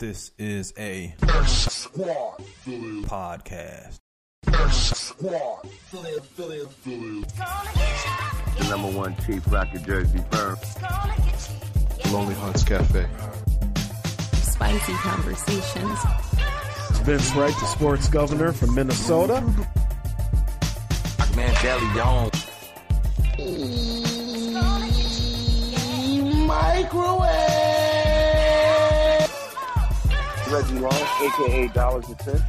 This is a podcast. The number one cheap rocket jersey firm. Lonely Hearts Cafe. Spicy conversations. It's Vince Wright, the sports governor from Minnesota. Man, Deli on. Microwave. Reggie Long, aka Dollars and Cents.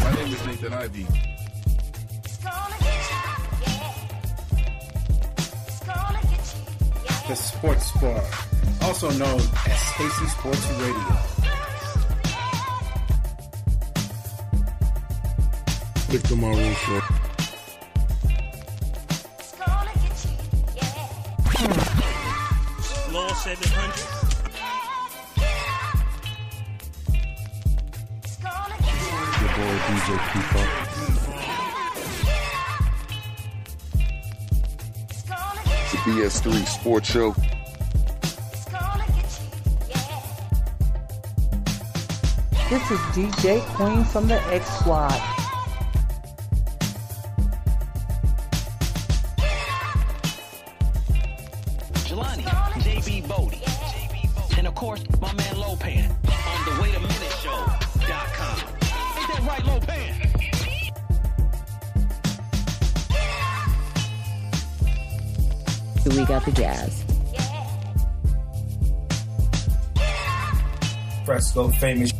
My name is Nathan Ivy. The Sports Bar, also known as Stacy Sports Radio. Victor Maroon Show. Law 700. Your boy DJ P-Funk. The BS3 Sports Show. This is DJ Queen from the X Squad. Of course, my man Lopan on the Wait a Minute Show.com. Ain't that right, Lopan? We got the jazz. Fresco famous.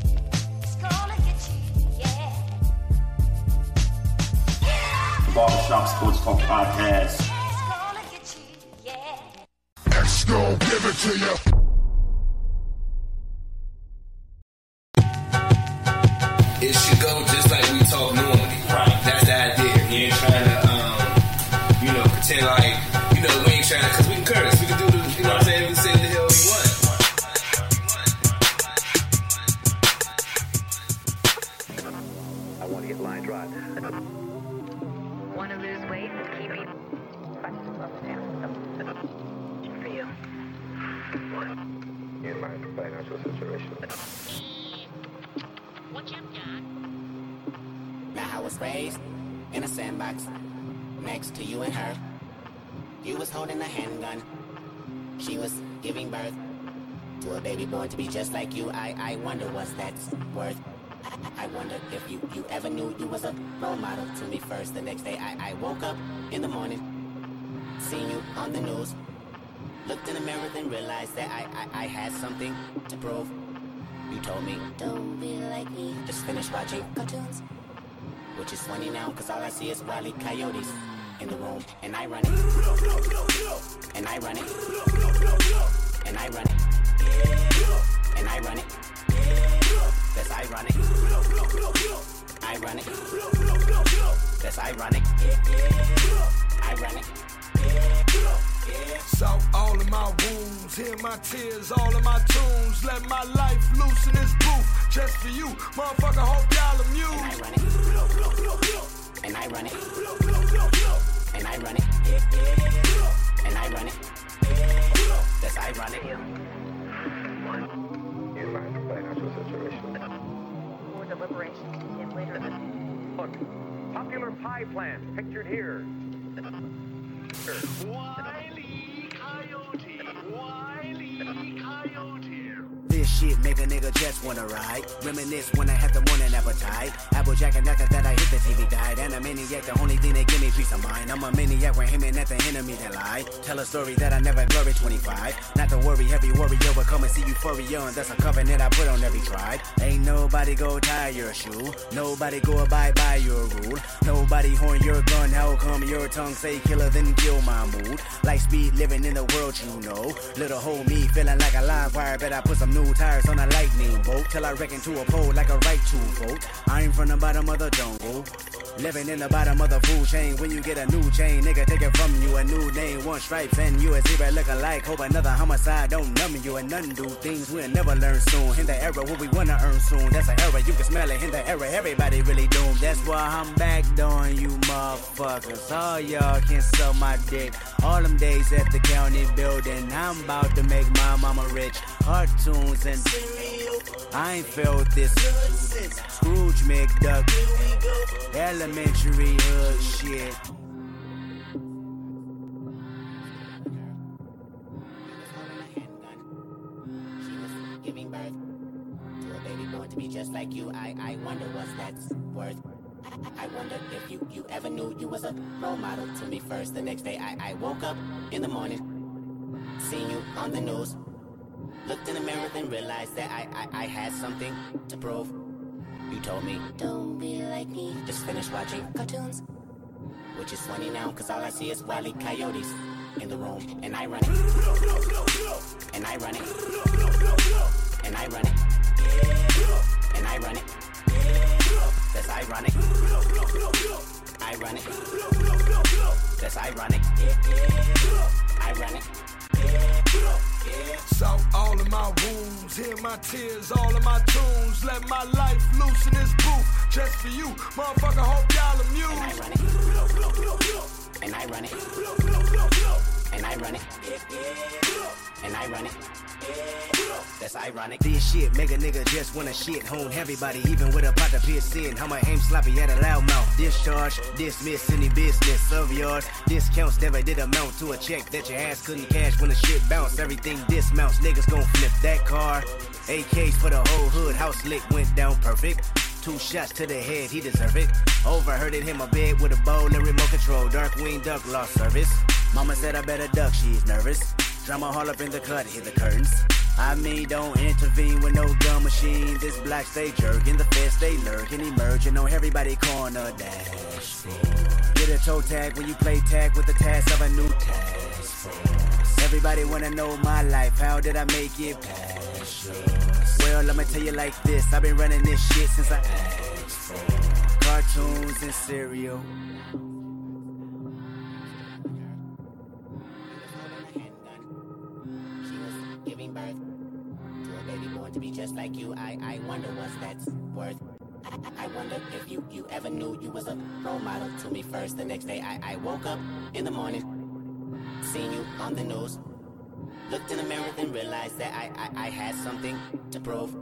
Barbershop Sports Talk Podcast. X gon' give it to you. What's that's worth. I, I wonder if you, you ever knew you was a role model to me first. The next day I, I woke up in the morning, seen you on the news. Looked in the mirror then realized that I, I, I had something to prove. You told me, don't be like me. Just finish watching cartoons. Which is funny now, cause all I see is wily coyotes in the room. And I run it. And I run it. And I run it. And I run it. That's ironic. I run it. That's ironic. I run it. Salt all of my wounds, hear my tears, all of my tunes. Let my life loose in this booth, just for you. Motherfucker, hope y'all amused. And I run it. And I wanna ride. Reminisce when I have the morning appetite. double and after that I hit the TV guide. And a maniac, the only thing that give me peace of mind. I'm a maniac when aiming at the enemy that lie. Tell a story that I never glory 25. Not to worry, every warrior will come and see euphoria. And that's a covenant I put on every tribe. Ain't nobody go tie your shoe. Nobody go abide by your rule. Nobody horn your gun. How come your tongue say killer then kill my mood? Like speed living in the world you know. Little hole me feeling like a live wire. Bet I put some new tires on a lightning bolt. Till I wreck into a pole like a right to vote. I ain't from the bottom of the jungle. Living in the bottom of the food chain. When you get a new chain, nigga, take it from you. A new name, one stripe, and you a zebra look alike. Hope another homicide don't numb you and none do things we'll never learn soon. In the era where we wanna earn soon. That's an era, you can smell it. In the era, everybody really doomed. That's why I'm back doing you motherfuckers. All y'all can suck my dick. All them days at the county building. I'm about to make my mama rich. Cartoons and I ain't felt this. Scrooge McDuck. Elementary hood shit. To be just like you. I, I wonder what's that's worth. I, I wonder if you, you ever knew you was a role model to me first. The next day I, I woke up in the morning, seen you on the news. Looked in the mirror and realized that I, I, I had something to prove. You told me, don't be like me. Just finished watching cartoons. Which is funny now, cause all I see is wily coyotes in the room. And I run it. And I run it. And I run it. And I run it. That's ironic. I run it. That's ironic. I Salt all of my wounds, hear my tears, all of my tunes. Let my life loose in this booth, just for you. Motherfucker, hope y'all amused. And I run it. And I run it. And I run it. And I run it. That's ironic. This shit make a nigga just wanna shit hone everybody, even with a pot to piss in. How my aim sloppy at a loud mouth. Discharge, dismiss any business of yours. Discounts never did amount to a check that your ass couldn't cash when the shit bounced. Everything dismounts, niggas gon' flip that car. AKs for the whole hood, house lit went down perfect. Two shots to the head, he deserve it. Overheard it hit my bed with a bowl and remote control. Darkwing Duck lost service. Mama said I better duck, she's nervous. Drama all up in the cut, hit the curtains. I mean, don't intervene with no gun machine. This black stay jerking, the feds stay lurking, emerging on everybody corner dashboard. Get a toe tag when you play tag with the task of a new task. Everybody wanna know my life, how did I make it past? Well, I'ma tell you like this, I've been running this shit since I asked cartoons and cereal. To be just like you. I, I wonder what's that's worth. I, I wonder if you, you ever knew you was a role model to me first. The next day I, I woke up in the morning, seen you on the news. Looked in the mirror and realized that I, I, I had something to prove.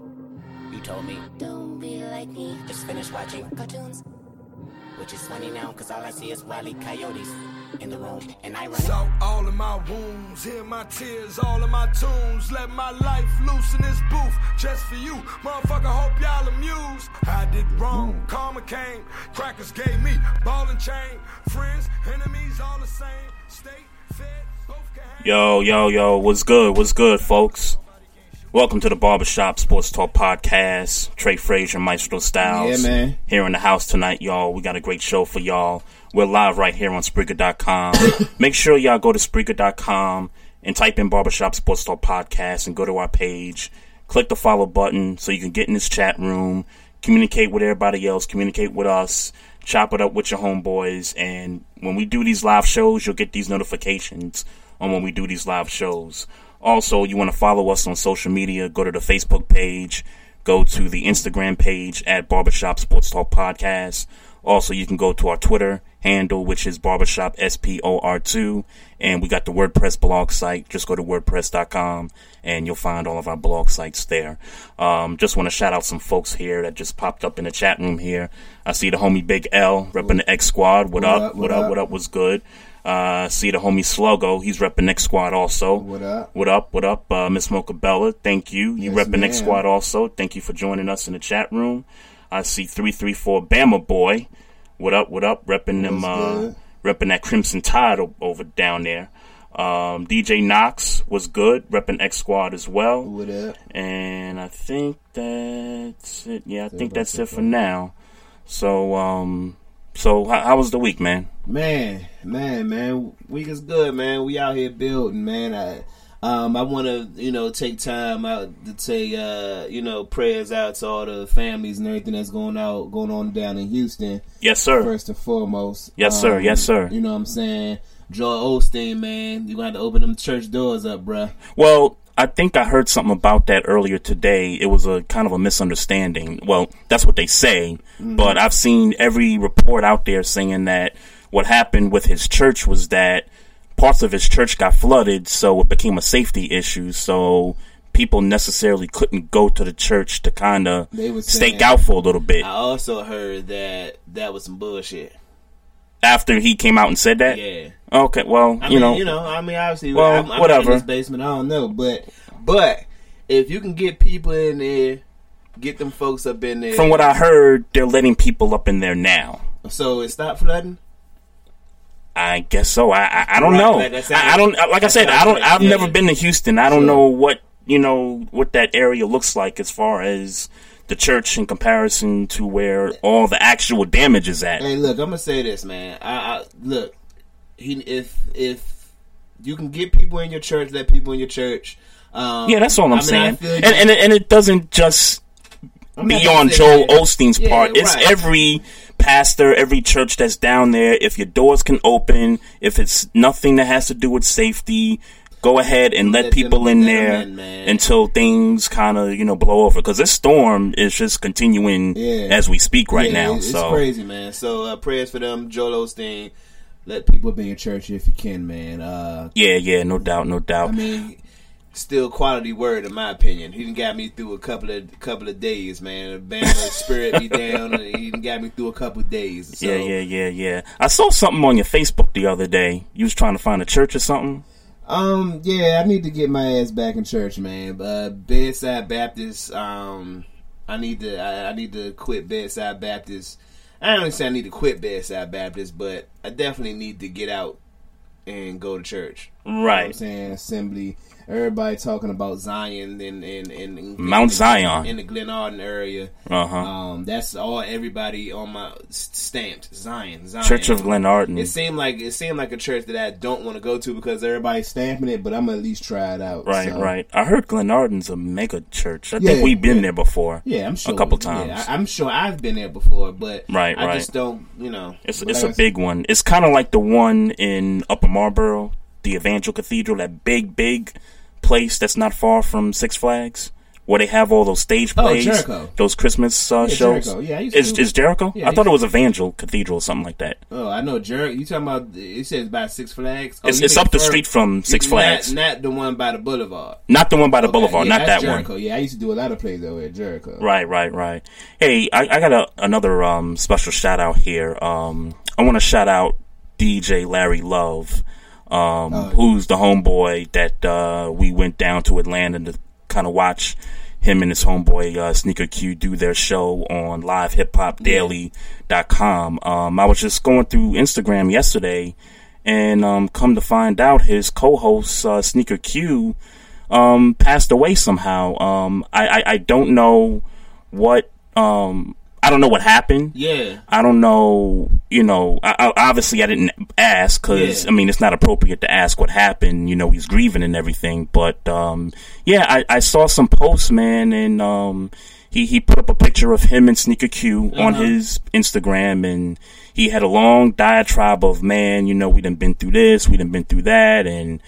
You told me, don't be like me. Just finish watching cartoons. Which is funny now, cause all I see is wily coyotes in the room, and I run it. All of my wounds, hear my tears, all of my tunes. Let my life loose in this booth, just for you. Motherfucker, hope y'all amused. I did wrong, karma came. Crackers gave me ball and chain. Friends, enemies, all the same. State, fed, both can. Yo, yo, yo, what's good? What's good, folks? Welcome to the Barbershop Sports Talk Podcast. Trey Frazier, Maestro Styles. Yeah, man. Here in the house tonight, y'all. We got a great show for y'all. We're live right here on Spreaker.com. Make sure y'all go to Spreaker.com and type in Barbershop Sports Talk Podcast and go to our page. Click the follow button so you can get in this chat room, communicate with everybody else, communicate with us, chop it up with your homeboys. And when we do these live shows, you'll get these notifications on when we do these live shows. Also, you want to follow us on social media, go to the Facebook page, go to the Instagram page at Barbershop Sports Talk Podcast. Also, you can go to our Twitter handle, which is Barbershop SPOR2. And we got the WordPress blog site. Just go to WordPress.com and you'll find all of our blog sites there. Um, just want to shout out some folks here that just popped up in the chat room here. I see the homie Big L repping the X Squad. What, What up? up, What what up? up? What up? Was good. Uh, see the homie Sluggo. He's repping X Squad also. What up? What up? What up? Uh, Miss Mocha Bella. Thank you. You Yes, repping X. Squad also. Thank you for joining us in the chat room. I see three three four Bama boy. What up? What up? Repping them, uh, repping that Crimson Tide o- over down there. Um, DJ Knox was good, repping X Squad as well. What up? And I think that's it. Yeah, I think that's it for now. So, um, so how, how was the week, man? Man, man, man, week is good, man. We out here building, man. I, um, I want to, you know, take time out to take, uh, you know, prayers out to all the families and everything that's going out, going on down in Houston. Yes, sir. First and foremost. Yes, sir. Um, Yes, sir. You know what I'm saying? Joel Osteen, man, you gonna have to open them church doors up, bruh. Well, I think I heard something about that earlier today. It was a kind of a misunderstanding. Well, that's what they say, Mhm. but I've seen every report out there saying that what happened with his church was that parts of his church got flooded, so it became a safety issue. So people necessarily couldn't go to the church to kind of They was stake out for a little bit I also heard that that was some bullshit. After he came out and said that. Yeah. Okay. Well, I you mean, know, you know, I mean, obviously, Well, I'm, I'm whatever. in this basement. I don't know, but but if you can get people in there, get them folks up in there. from what I heard, they're letting people up in there now. so it stopped flooding. I guess so. I I, I don't Right, know. like I I, don't like I said. I don't. I've yeah. never been to Houston. I don't So- know what you know what that area looks like as far as the church in comparison to where all the actual damage is at. Hey, look, I'm gonna say this, man. I, I look, he if if you can get people in your church, let people in your church. Um, yeah, that's all I'm I mean, saying. And and it, and it doesn't just I'm be on Joel that. Osteen's Yeah, part. It's right. every pastor, every church that's down there. If your doors can open, if it's nothing that has to do with safety, go ahead and let, Let people in there in, until things kind of you know blow over. Because this storm is just continuing Yeah. as we speak right Yeah, now. It's, so it's crazy, man. So uh, prayers for them, Joel Osteen. Let people be in church if you can, man. Uh, yeah, yeah, no doubt, no doubt. I mean, still quality word in my opinion. He got me through a couple of couple of days, man. Bama spirit me down, and he got me through a couple of days. So, yeah, yeah, yeah, yeah. I saw something on your Facebook the other day. You was trying to find a church or something. Um, yeah, I need to get my ass back in church, man. Uh, Bedside Baptist. Um, I need to. I, I need to quit Bedside Baptist. I don't even say I need to quit Bedside Baptist, but I definitely need to get out and go to church. You know what Right. I'm saying assembly. Everybody talking about Zion and and, and, and Mount the- Zion. in the Glenarden area. Uh-huh. Um, that's all everybody on my stamped Zion. Zion. Church of Glenarden. It seemed like it seemed like a church that I don't want to go to because everybody's stamping it, but I'm gonna at least try it out. Right, so. right. I heard Glenarden's a mega church. I Yeah, think we've been yeah. there before. Yeah, I'm sure a couple yeah, times. I, am sure I've been there before, but Right, I right. just don't, you know. It's it's like a big one. It's kind of like the one in Upper Marlboro, the Evangel Cathedral, that big, big place that's not far from Six Flags, where they have all those stage plays, Oh, plays, Jericho. those Christmas uh, Yeah, shows. Jericho. Yeah, I used is is Jericho? Yeah, I thought it was Evangel Cathedral, or something like that. Oh, I know, Jericho. You talking about? It says by Six Flags. Oh, It's- it's up the fur- street from Six Flags. Not, the one by the Boulevard. Not the one by the Okay, Boulevard, not that one. Yeah, I used to do a lot of plays over at Jericho. Right, right, right. Hey, I, I got a, another um, special shout out here. Um, I want to shout out DJ Larry Love, um, who's the homeboy that uh, we went down to Atlanta to kind of watch him and his homeboy uh, Sneaker Q do their show on livehipHopDaily.com. Um, I was just going through Instagram yesterday, and um, come to find out, his co-host uh, Sneaker Q um, passed away somehow. Um, I, I, I don't know what um, I don't know what happened. Yeah. I don't know. You know, I, I, obviously I didn't ask because Yeah. I mean it's not appropriate to ask what happened. You know, he's grieving and everything. But um, yeah, I, I saw some posts, man, and um, he he put up a picture of him and Sneaker Q on Uh-huh. his Instagram, and he had a long diatribe of man. You know, we done been through this, we done been through that, and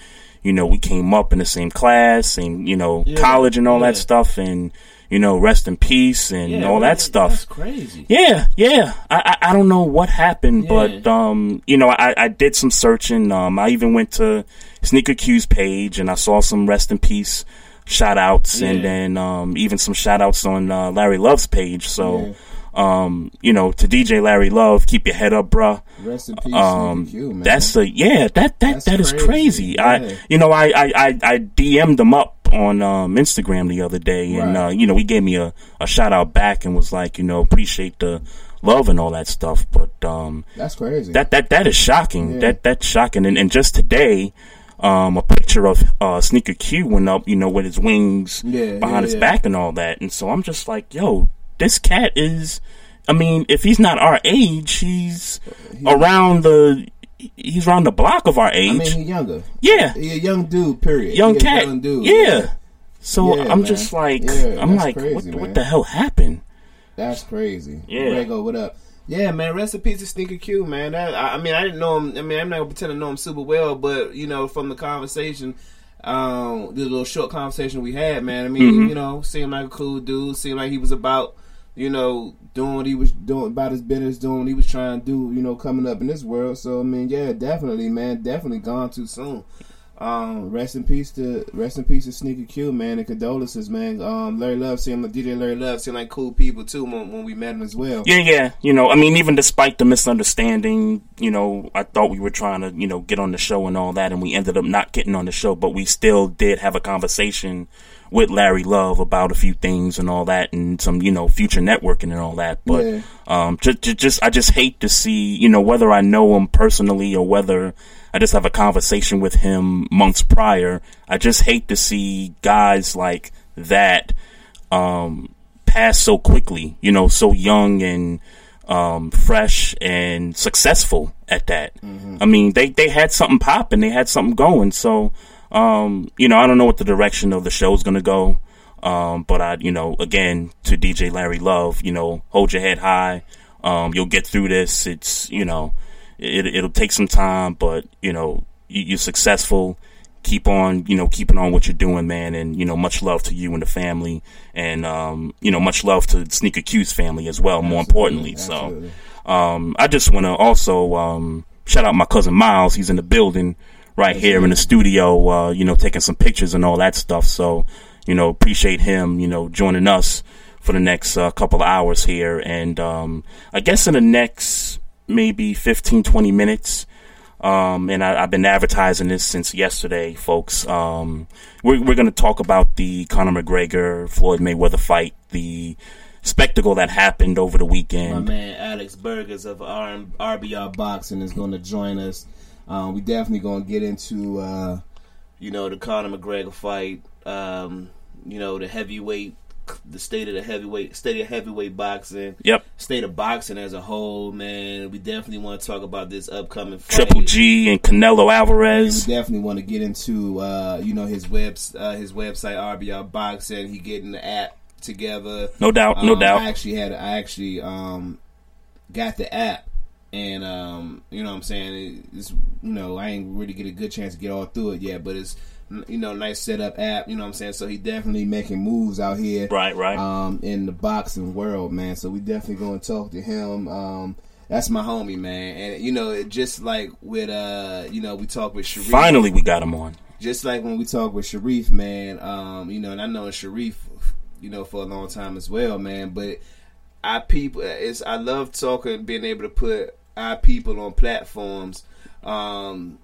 you know, we came up in the same class and you know Yeah. college and all that stuff, and you know, rest in peace and Yeah, all that stuff. That's crazy. Yeah, yeah. I, I I don't know what happened, Yeah. but um, you know, I, I did some searching. Um, I even went to Sneaker Q's page and I saw some rest in peace shout outs and then um, even some shout outs on uh, Larry Love's page. So, um, you know, to DJ Larry Love, keep your head up, bruh. Rest in peace, Um, Sneaker Q, man. that's the yeah that that That's that is crazy. crazy. Yeah. I you know I, I I I DM'd him up on um, Instagram the other day, and Right. uh, you know, he gave me a, a shout out back and was like, you know, appreciate the love and all that stuff. But um, That's crazy. that that that is shocking. Yeah. That that's shocking. And and just today, um, a picture of uh, Sneaker Q went up, you know, with his wings Yeah, behind yeah, his back and all that. And so I'm just like, yo, this cat is. I mean, if he's not our age, he's around the. He's around the block of our age. I mean, he younger. Yeah. He a young dude. Period. young cat. young dude. Yeah. So Yeah, I'm man. just like, Yeah, I'm like, crazy, what, what the hell happened? That's crazy. Yeah. Rego, what up? Yeah, man. Rest in peace to Sneaker Q, man. That, I, I mean, I didn't know him. I mean, I'm not gonna pretend to know him super well, but you know, from the conversation, um, the little short conversation we had, man. I mean, Mhm. you know, seemed like a cool dude. Seemed like he was about, you know, doing what he was doing about his business, doing what he was trying to do. You know, coming up in this world. So I mean, yeah, definitely, man. Definitely gone too soon. Um, rest in peace to rest in peace to Sneaker Q, man, and condolences, man. Um, Larry Love seemed like DJ Larry Love seemed like cool people too when, when we met him as well. Yeah, yeah. You know, I mean, even despite the misunderstanding, you know, I thought we were trying to, you know, get on the show and all that, and we ended up not getting on the show, but we still did have a conversation with Larry Love about a few things and all that, and some, you know, future networking and all that. But, Yeah. um, just, just, I just hate to see, you know, whether I know him personally or whether I just have a conversation with him months prior. I just hate to see guys like that, um, pass so quickly, you know, so young and um, fresh and successful at that. I mean, they, they had something popping, they had something going. So, um, you know, I don't know what the direction of the show is going to go. Um, but I, you know, again, to DJ Larry Love, you know, hold your head high. Um, you'll get through this. It's, you know, it, it'll take some time, but, you know, you, you're successful keep on, you know, keeping on what you're doing, man. And, you know, much love to you and the family. And, um, you know, much love to Sneaker Q's family as well, more importantly. So, um, I just want to also, um, shout out my cousin Miles. He's in the building right here in the studio, uh, you know, taking some pictures and all that stuff. So, you know, appreciate him, you know, joining us for the next uh, couple of hours here. And, um, I guess in the next maybe 15, 20 minutes, um, and I, I've been advertising this since yesterday, folks. Um, we're, we're going to talk about the Conor McGregor Floyd Mayweather fight, the spectacle that happened over the weekend. My man Alex Burgers of R- RBR Boxing is going to join us. Um, we definitely going to get into, uh, you know, the Conor McGregor fight. Um, you know, the heavyweight, the state of the heavyweight, state of heavyweight boxing. Yep. State of boxing as a whole, man. We definitely want to talk about this upcoming fight. Triple G and Canelo Alvarez. We definitely want to get into, uh, you know, his webs, uh, his website RBR Boxing. He getting the app together. No doubt, no Um, doubt. I actually had, I actually um, got the app, and um, you know, what I'm saying it's, you know, I ain't really get a good chance to get all through it yet, but it's, you know, nice setup app. You know, what I'm saying so he definitely making moves out here, Right, right. Um, in the boxing world, man. So we definitely going to talk to him. Um. That's my homie, man, and you know, it just like with uh, you know, we talk with Sharif. Finally, we got him on. just like when we talk with Sharif, man, um, you know, and I know Sharif, you know, for a long time as well, man. But I people, it's I love talking, being able to put our people on platforms, um,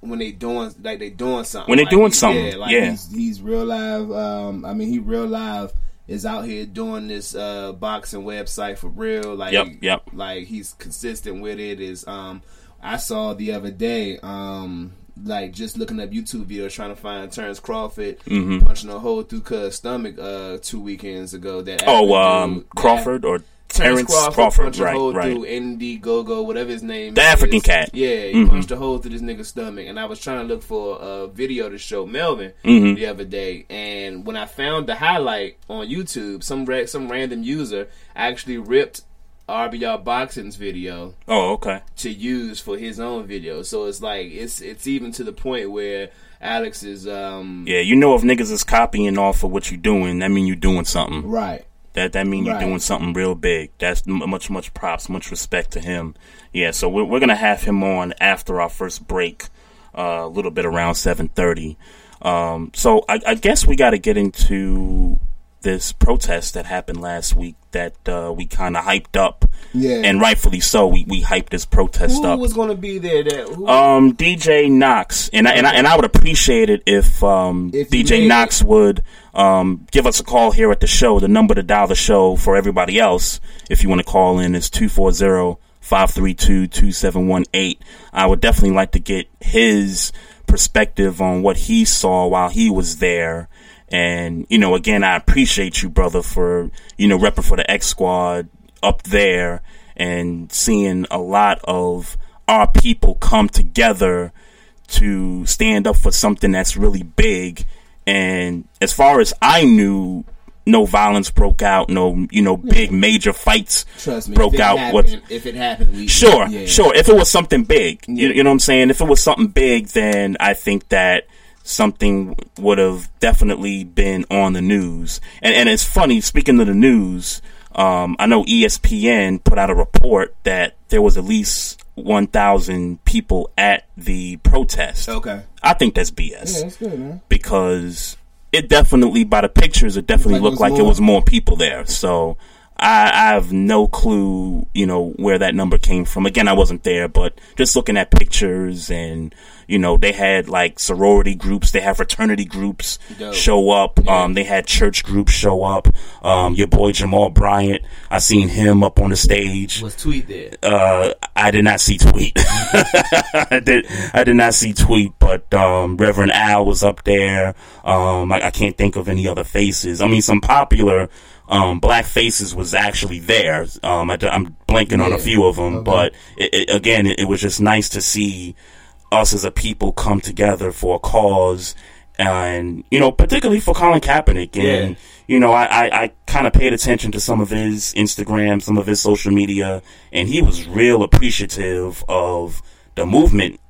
when they doing like they doing something. When they Like, doing something, yeah, like yeah. He's, he's real live. Um, I mean, he real live is out here doing this uh boxing website for real. Like, Yep, yep. like he's consistent with it. Is um, I saw the other day, um, like just looking up YouTube videos trying to find Terrence Crawford Mhm. punching a hole through Cuz stomach uh two weekends ago. That Oh, um, dude- Crawford or Terrence Terrence Crawford, Crawford, punched a right, hole right. through Indiegogo, whatever his name. Is. The is. African cat. Yeah, he Mhm. punched a hole through this nigga's stomach, and I was trying to look for a video to show Melvin Mhm. the other day, and when I found the highlight on YouTube, some ra- some random user actually ripped RBR Boxing's video Oh, okay. to use for his own video. So it's like it's it's even to the point where Alex is um Yeah, you know if niggas is copying off of what you're doing, that mean you're doing something. right. That that mean you're doing something real big. That's much much props, much respect to him. Yeah, so we're we're gonna have him on after our first break, uh, a little bit around seven thirty. Um, so I, I guess we got to get into this protest that happened last week that uh, we kind of hyped up Yeah. and rightfully so. We we hyped this protest Who up. Who was going to be there? That who, Um, DJ Knox, and I, and I, and I would appreciate it if um If DJ Knox would um give us a call here at the show. The number to dial the show for everybody else, if you want to call in, is 240-532-2718. I would definitely like to get his perspective on what he saw while he was there. And you know, again, I appreciate you, brother, for you know repping for the X Squad up there and seeing a lot of our people come together to stand up for something that's really big. And as far as I knew, no violence broke out, no you know big major fights Trust me, broke out. happened, what if it happened? We, Sure, yeah. sure. If it was something big, you, you know what I'm saying? If it was something big, then I think that something would have definitely been on the news. And, and it's funny, speaking of the news, um, I know ESPN put out a report that there was at least 1,000 people at the protest. Okay. I think that's BS. Yeah, that's good, man. Because it definitely, by the pictures, it definitely Like looked was like it was more people there. So I, I have no clue, you know, where that number came from. Again, I wasn't there, but just looking at pictures and, you know, they had like sorority groups, they have fraternity groups Dope. show up. Um, they had church groups show up. Um, your boy Jamal Bryant, I seen him up on the stage. Was tweet there? Uh, I did not see tweet. I did. I did not see tweet, but um, Reverend Al was up there. Um, I, I can't think of any other faces. I mean, some popular um, black faces was actually there. Um, I, am blanking on a few of them, Okay. but it, it, again, it, it was just nice to see us as a people come together for a cause, and you know, particularly for Colin Kaepernick. And Yeah. you know, I, I, I kind of paid attention to some of his Instagram, some of his social media, and he was real appreciative of the movement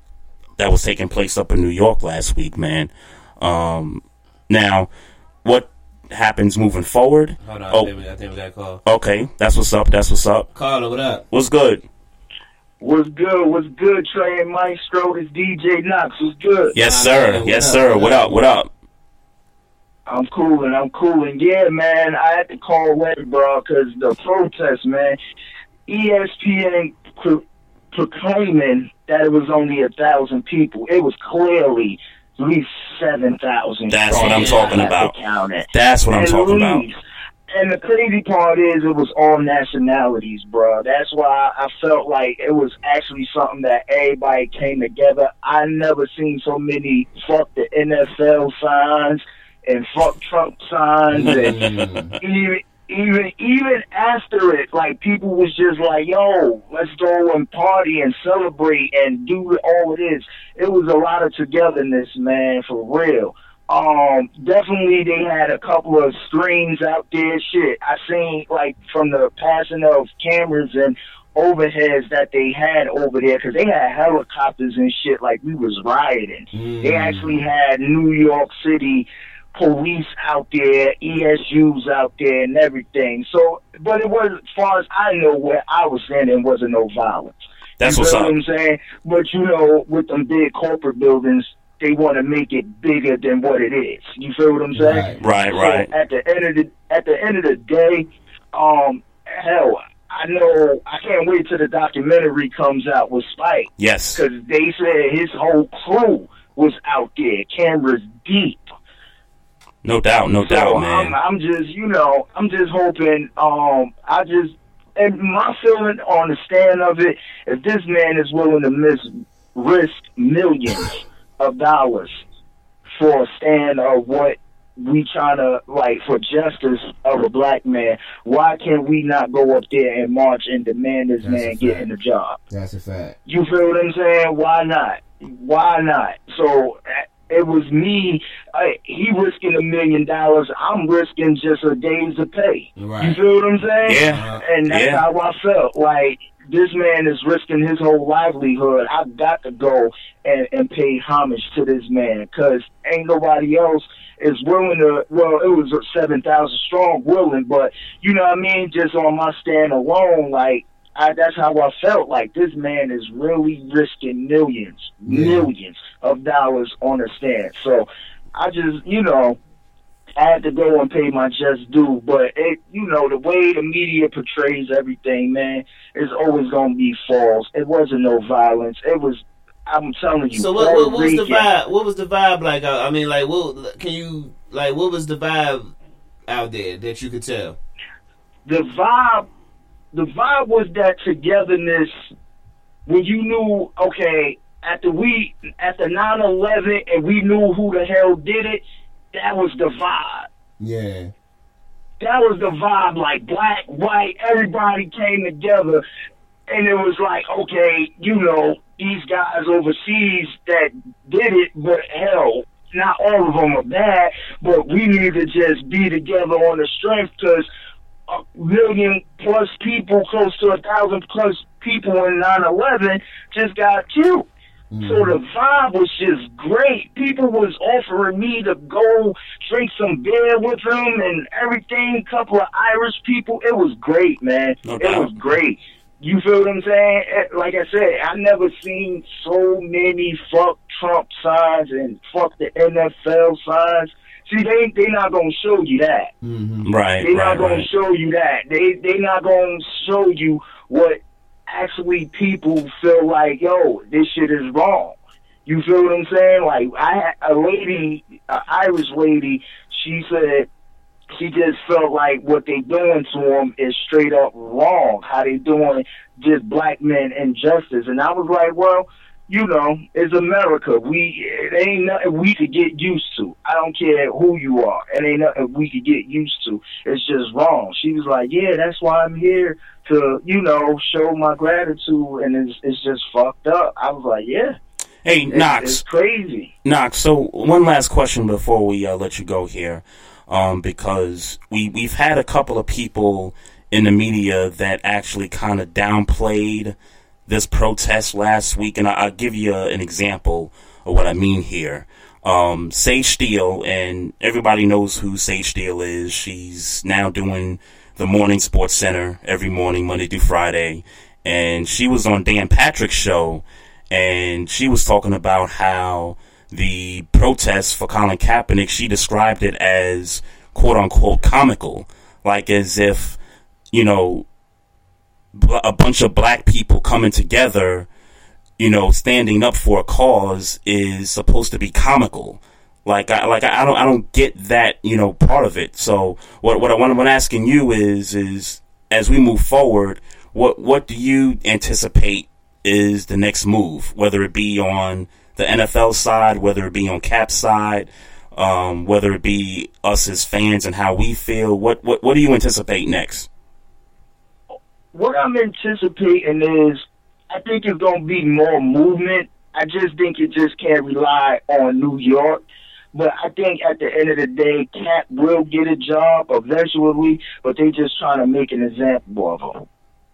that was taking place up in New York last week, man. Um, now, what happens moving forward? Hold on, Oh, I, think we, I think we got a call. okay, that's what's up. That's what's up. Carla, what up? What's good? What's good? What's good, Trey and Maestro? This DJ Knox. What's good? Yes, sir. Yes, sir. What up? What up? I'm cooling. I'm cooling. Yeah, man. I had to call in, bro, because the protest, man. ESPN pro- proclaiming that it was only a thousand people. It was clearly at least seven thousand. That's what I'm talking about. That's what I'm talking about. And the crazy part is, it was all nationalities, bro. That's why I felt like it was actually something that everybody came together. I never seen so many fuck the NFL signs and fuck Trump signs, and even even even after it, like people was just like, "Yo, let's go and party and celebrate and do all it is." It was a lot of togetherness, man, for real. Um, definitely they had a couple of screens out there. Shit, I seen like from the passing of cameras and overheads that they had over there because they had helicopters and shit like we was rioting. They actually had New York City police out there, ESUs out there, and everything. So, but it was, as far as I know, where I was standing, wasn't no violence. That's you what's up. what I'm saying? But you know, with them big corporate buildings, they want to make it bigger than what it is. You feel what I'm saying? Right, So right. At the end of the at the end of the day, um, hell, I know I can't wait till the documentary comes out with Spike. Yes. because they said his whole crew was out there, cameras deep. No doubt, no So doubt, I'm, man. I'm just, you know, I'm just hoping. Um, I just, and my feeling on the stand of it, if this man is willing to miss risk millions of dollars for a stand of what we trying to like for justice of a black man, why can we not go up there and march and demand this man get in the job? That's a fact. You feel what I'm saying? Why not? Why not? So it was me. Uh, he risking a million dollars. I'm risking just a days of pay. Right. You feel what I'm saying? Yeah. And that's Yeah. how I felt. Like this man is risking his whole livelihood. I've got to go and, and pay homage to this man because ain't nobody else is willing to. Well, it was seven thousand strong willing, but you know what I mean. Just on my stand alone, like I, that's how I felt. Like this man is really risking millions, millions of dollars on a stand. So I just, you know, I had to go and pay my just due. But it, you know, the way the media portrays everything, man, is always gonna be false. It wasn't no violence. It was. I'm telling you. So what, what, what was the vibe? What was the vibe like? I mean, like, what can you like? What was the vibe out there that you could tell? The vibe, the vibe was that togetherness. When you knew, okay, after we after 9-11 and we knew who the hell did it, that was the vibe. Yeah. That was the vibe, like black, white, everybody came together and it was like, okay, you know, these guys overseas that did it, but hell, not all of them are bad, but we need to just be together on the strength because a million plus people, close to a thousand plus people in 9-11 just got killed. Mm-hmm. So the vibe was just great. People was offering me to go drink some beer with them and everything. Couple of Irish people. It was great, man. No it was great. You feel what I'm saying? Eh, like I said, I never seen so many fuck Trump signs and fuck the NFL signs. See, they they not gonna show you that. Mm-hmm. Right. They not right, gonna right. show you that. They they not gonna show you what actually people feel like, yo, this shit is wrong. You feel what I'm saying? Like I a lady, an Irish lady, she said she just felt like what they doing to them is straight up wrong. How they doing just black men injustice, and I was like, well, you know, it's America. We it ain't nothing we could get used to. I don't care who you are. It ain't nothing we could get used to. It's just wrong. She was like, yeah, that's why I'm here to, you know, show my gratitude, and it's it's just fucked up. I was like, yeah. Hey, it's, Knox. It's crazy. Knox. So one last question before we uh, let you go here, um, because we we've had a couple of people in the media that actually kind of downplayed this protest last week, and I, will give you a, an example of what I mean here. Um, Sage Steele, and everybody knows who Sage Steele is. She's now doing the morning sports center every morning, Monday through Friday. And she was on Dan Patrick's show, and she was talking about how the protests for Colin Kaepernick, she described it as quote unquote comical. Like as if, you know, a bunch of black people coming together, you know, standing up for a cause is supposed to be comical. Like I like I don't I don't get that you know part of it. So what what I what I'm asking you is is as we move forward, what what do you anticipate is the next move? Whether it be on the NFL side, whether it be on Cap side, um, whether it be us as fans and how we feel. What what what do you anticipate next? What I'm anticipating is I think it's going to be more movement. I just think you just can't rely on New York. But I think at the end of the day, Cap will get a job eventually, but they're just trying to make an example of him.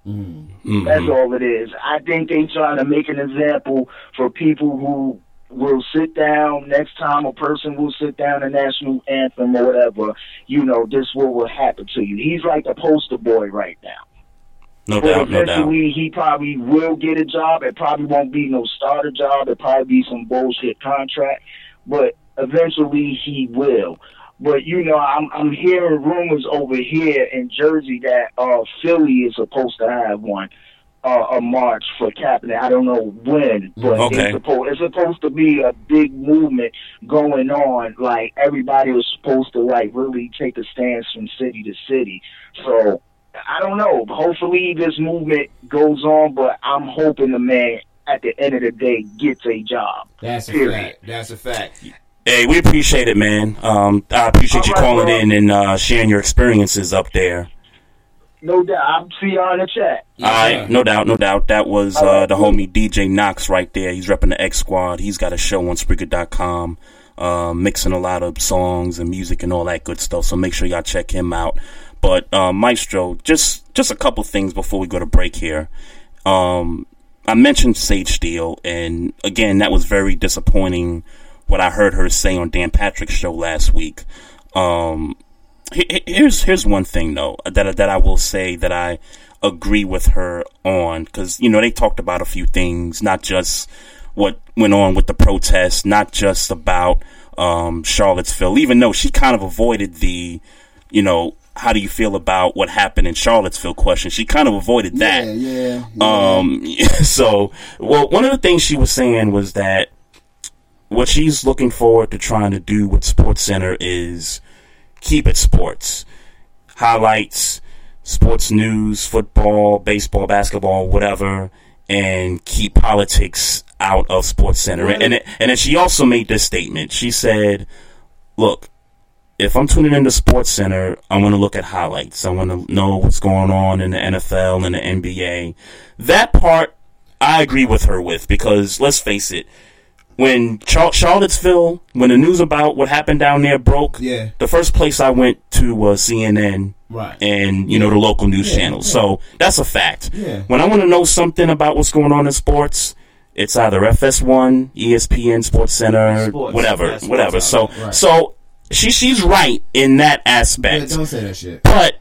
Mm-hmm. That's all it is. I think they're trying to make an example for people who will sit down next time a person will sit down a national anthem or whatever. You know, this what will happen to you. He's like a poster boy right now. No but doubt, no doubt. eventually he probably will get a job. It probably won't be no starter job. It probably be some bullshit contract. But eventually he will. But you know, I'm I'm hearing rumors over here in Jersey that uh Philly is supposed to have one. Uh, a march for Kaepernick. I don't know when, but Okay. it's, supposed, it's supposed to be a big movement going on. Like everybody was supposed to like really take a stance from city to city. So I don't know. Hopefully this movement goes on, but I'm hoping the man at the end of the day gets a job. That's a fact. That's a fact. Hey, we appreciate it, man. Um, I appreciate you All right, calling bro. in and uh, sharing your experiences up there. No doubt. I'll see y'all in the chat. All right, no doubt, no doubt. That was uh, the homie DJ Knox right there. He's repping the X Squad. He's got a show on Spreaker.com, uh, mixing a lot of songs and music and all that good stuff. So make sure y'all check him out. But uh, Maestro, just just a couple things before we go to break here. Um, I mentioned Sage Steele, and again, that was very disappointing. What I heard her say on Dan Patrick's show last week. Um, he- he- here's here's one thing though that that I will say that I agree with her on because you know they talked about a few things, not just what went on with the protests, not just about um, Charlottesville, even though she kind of avoided the, you know, how do you feel about what happened in Charlottesville question. She kind of avoided that. Yeah, yeah. Um, so, well, one of the things she was saying was that what she's looking forward to trying to do with Sports Center is keep it sports, highlights, sports news, football, baseball, basketball, whatever, and keep politics out of Sports Center. And and then she also made this statement. She said, "Look, if I'm tuning into Sports Center, I want to look at highlights. I want to know what's going on in the NFL and the NBA. That part, I agree with her with because let's face it, when Char- Charlottesville, when the news about what happened down there broke, Yeah. the first place I went to was CNN. Right. And, you know, the local news Yeah, channels. yeah. So that's a fact. Yeah. When I want to know something about what's going on in sports, it's either FS1, ESPN, Sports Center, Sports. whatever, Yeah, sports whatever. So, right. so she she's right in that Yeah, aspect. don't say that shit. But,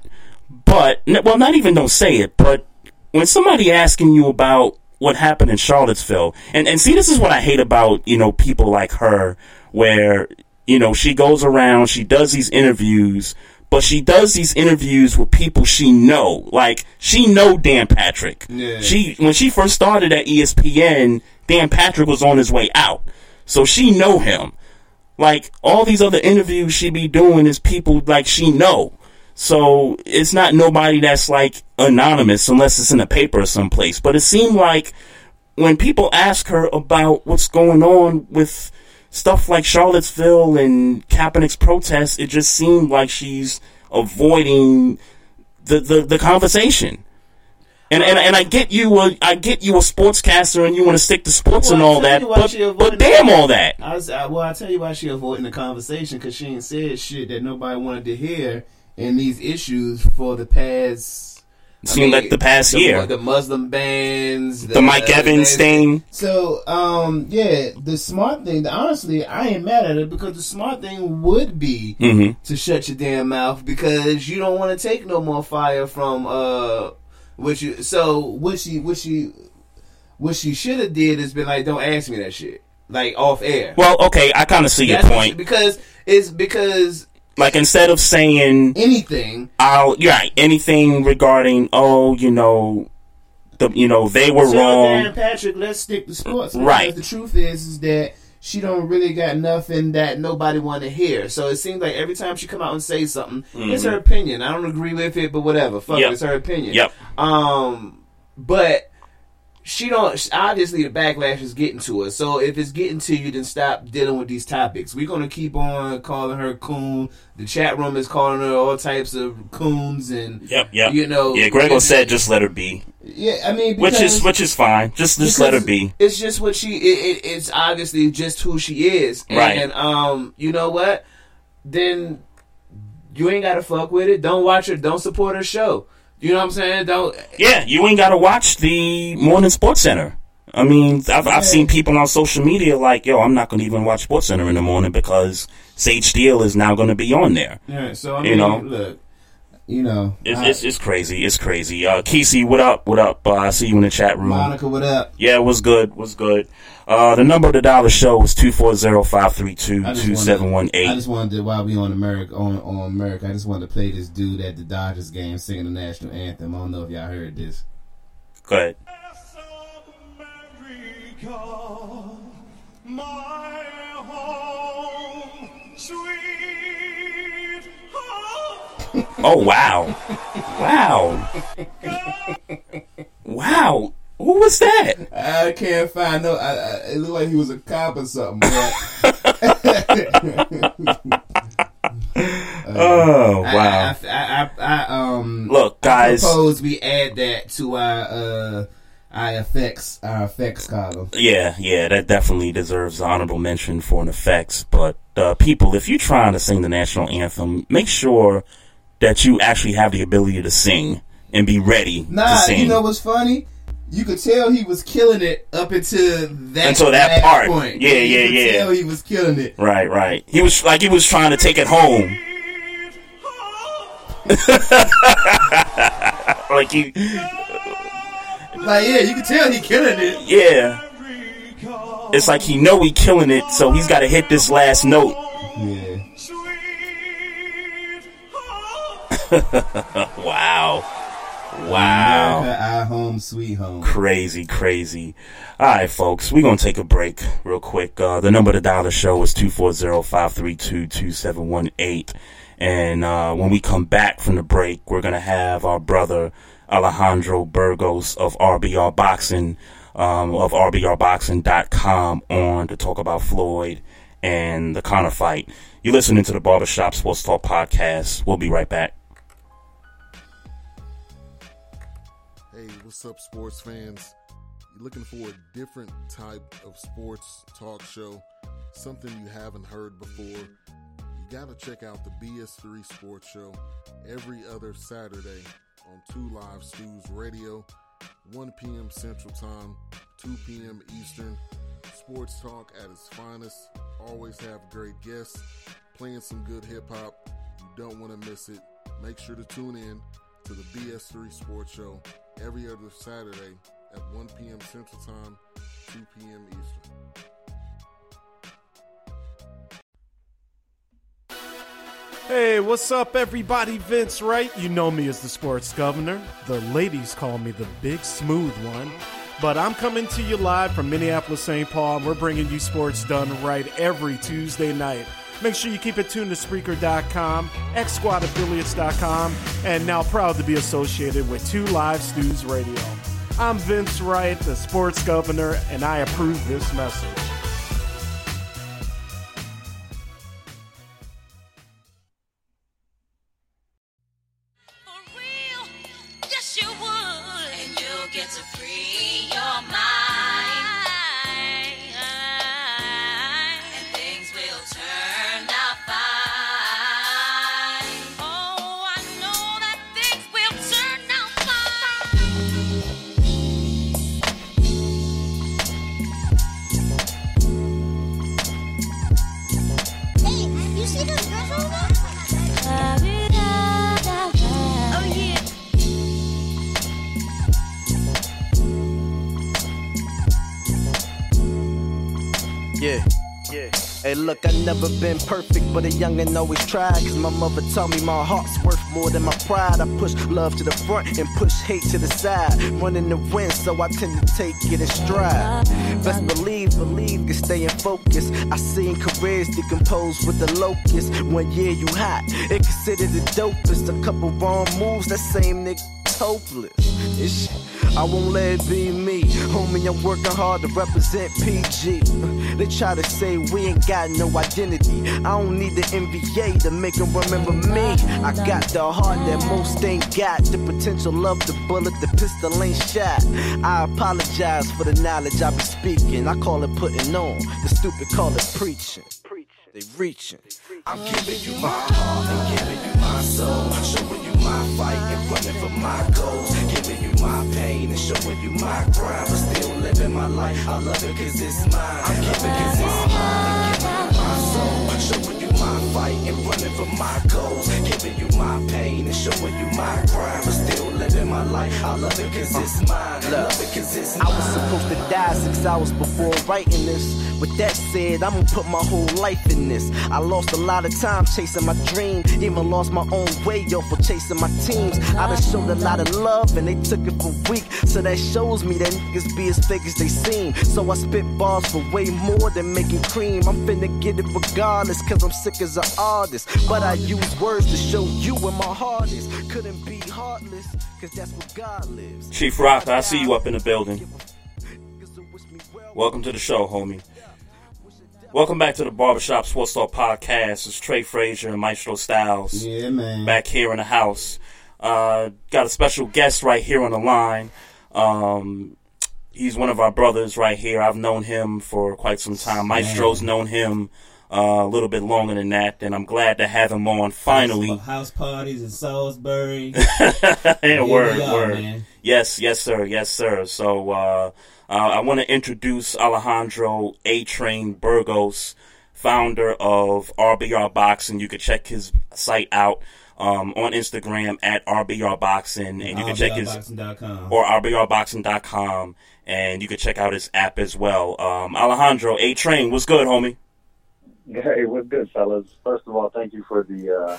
but, well, not even don't say it, but when somebody asking you about what happened in Charlottesville, and, and see, this is what I hate about, you know, people like her, where, you know, she goes around, she does these interviews, but she does these interviews with people she know. Like, she know Dan Patrick. Yeah. She, when she first started at ESPN, Dan Patrick was on his way out. So she know him like all these other interviews she be doing is people like she know. So it's not nobody that's like anonymous unless it's in a paper or someplace. But it seemed like when people ask her about what's going on with stuff like Charlottesville and Kaepernick's protests, it just seemed like she's avoiding the, the, the conversation. And, and and I get you a I get you a sportscaster and you want to stick to sports and all that, but, but damn all that. I was, I, well, I tell you why she avoiding the conversation because she ain't said shit that nobody wanted to hear in these issues for the past. I Seemed like the past the, year. the Muslim bans, The Mike Evans thing. So, um, yeah, the smart thing. Honestly, I ain't mad at it because the smart thing would be Mhm. to shut your damn mouth because you don't want to take no more fire from uh, what you. So what she, what she, what she should have did is been like, don't ask me that shit, like off air. Well, okay, I kind of see your That's what- point. because it's because Like instead of saying anything, I'll right, anything regarding oh, you know, the you know they were wrong. Dan Patrick, let's stick to sports. because Right. The truth is, is that she don't really got nothing that nobody want to hear. So it seems like every time she come out and say something, it's Mhm. her opinion. I don't agree with it, but whatever. Fuck Yep. it's her opinion. Yep. Um, but she don't. Obviously, the backlash is getting to her. So if it's getting to you, then stop dealing with these topics. We're gonna keep on calling her coon. The chat room is calling her all types of coons and Yep, yep. You know, yeah, Grego said just let her be, Yeah, I mean, which is which is fine. Just just let her be. It's just what she. It, it, it's obviously just who she is, and, Right. um, you know what? Then you ain't gotta fuck with it. Don't watch her. Don't support her show. You know what I'm saying? Don't. Yeah, you ain't got to watch the morning SportsCenter. I mean, I've, I've seen people on social media like, yo, I'm not going to even watch SportsCenter in the morning because Sage Steele is now going to be on there. Yeah. So I You know? look. You know, It's, I- it's, it's crazy. It's crazy. Uh, Kesey, what up? What up? Uh, I see you in the chat room. Monica, what up? Yeah, what's good? What's good? Uh, the number of the dollar show is 240-532-2718. I just wanted, I just wanted to while we on America on on America, I just wanted to play this dude at the Dodgers game singing the national anthem. I don't know if y'all heard this. Go ahead. Oh wow, wow, wow. Who was that? I can't find no. I, I, it looked like he was a cop or something. But Oh I- wow. I, I, um, Look, guys. I propose we add that to our uh our effects our effects column. Yeah, yeah, that definitely deserves honorable mention for an effects. But uh, people, if you're trying to sing the national anthem, make sure that you actually have the ability to sing and be ready to Nah, sing. you know what's funny? You could tell he was killing it up until that Until that part. point. Yeah, You yeah, could yeah. Tell he was killing it. Right, right. He was like he was trying to take it home. like he, Like yeah, you could tell he killing it. yeah. It's like he know he killing it, so he's got to hit this last note wow. Wow. America, our home, sweet home. Crazy, crazy. All right, folks, we're going to take a break real quick. Uh, the number to dial the show is 240-532-2718. And uh, when we come back from the break, we're going to have our brother Alejandro Burgos of RBR Boxing, um, of RBRBoxing.com on to talk about Floyd and the Conor fight. You're listening to the Barbershop Sports Talk podcast. We'll be right back. What's up, sports fans? You're looking for a different type of sports talk show, something you haven't heard before. You got to check out the BS3 Sports Show every other Saturday on 2 Live Stews Radio, 1 p.m. Central Time, 2 p.m. Eastern. Sports talk at its finest. Always have great guests, playing some good hip hop. You don't want to miss it. Make sure to tune in to the BS3 Sports Show every other Saturday at 1 p.m. Central Time, 2 p.m. Eastern. Hey, what's up, everybody? Vince Wright. You know me as the sports governor. The ladies call me the big smooth one. But I'm coming to you live from Minneapolis, St. Paul, and we're bringing you sports done right every Tuesday night. Make sure you keep it tuned to Spreaker.com, XSquadAffiliates.com, and now proud to be associated with Two Live Stews Radio. I'm Vince Wright, the sports governor, and I approve this message. Been perfect, but a youngin' always tried. Cause my mother told me my heart's worth more than my pride. I push love to the front and push hate to the side. Running the wind, so I tend to take it in stride. Best believe, believe, can stay in focus. I seen careers decompose with the locust. One year you hot, it considered the dopest. A couple wrong moves, that same nigga hopeless. Shit, I won't let it be me. Homie, I'm working hard to represent PG. They try to say we ain't got no identity. I don't need the NBA to make them remember me. I got the heart that most ain't got. The potential of the bullet, the pistol ain't shot. I apologize for the knowledge I be speaking. I call it putting on. The stupid call it preaching. They reaching. I'm giving you my heart and giving you my soul. Showing you my fight and running for my goals. Giving you my pain and showing you my grind. But still living my life. I love it cause it's mine. I'm giving you my heart my soul. Showing my running for my goals. Giving you my pain and showing you my grind. But still living my life. I love it cause it's mine. I love it cause it's mine. I was supposed to die six hours before writing this. With that said, I'ma put my whole life in this. I lost a lot of time chasing my dream. Even lost my own way, yo, for chasing my teams. I done showed a lot of love and they took it for weak. So that shows me that niggas be as fake as they seem. So I spit bars for way more than making cream. I'm finna get it regardless, cause I'm sick as an artist. But I use words to show you where my heart is. Couldn't be heartless, cause that's where God lives. Chief Rock, I see you up in the building. Welcome to the show, homie. Welcome back to the Barbershop Sports Talk Podcast. It's Trey Frazier and Maestro Styles. Yeah, man. Back here in the house. Uh, got a special guest right here on the line. Um, he's one of our brothers right here. I've known him for quite some time. Maestro's known him uh, a little bit longer than that, and I'm glad to have him on finally. House parties in Salisbury. yeah, word, are, word. man. Yes, yes, sir, yes, sir. So uh, uh, I want to introduce Alejandro A Train Burgos, founder of RBR Boxing. You can check his site out um, on Instagram at RBR Boxing, and you can check his RBRboxing.com. or RBRBoxing.com, and you can check out his app as well. Um, Alejandro A Train, what's good, homie? Hey, what's good, fellas? First of all, thank you for the uh,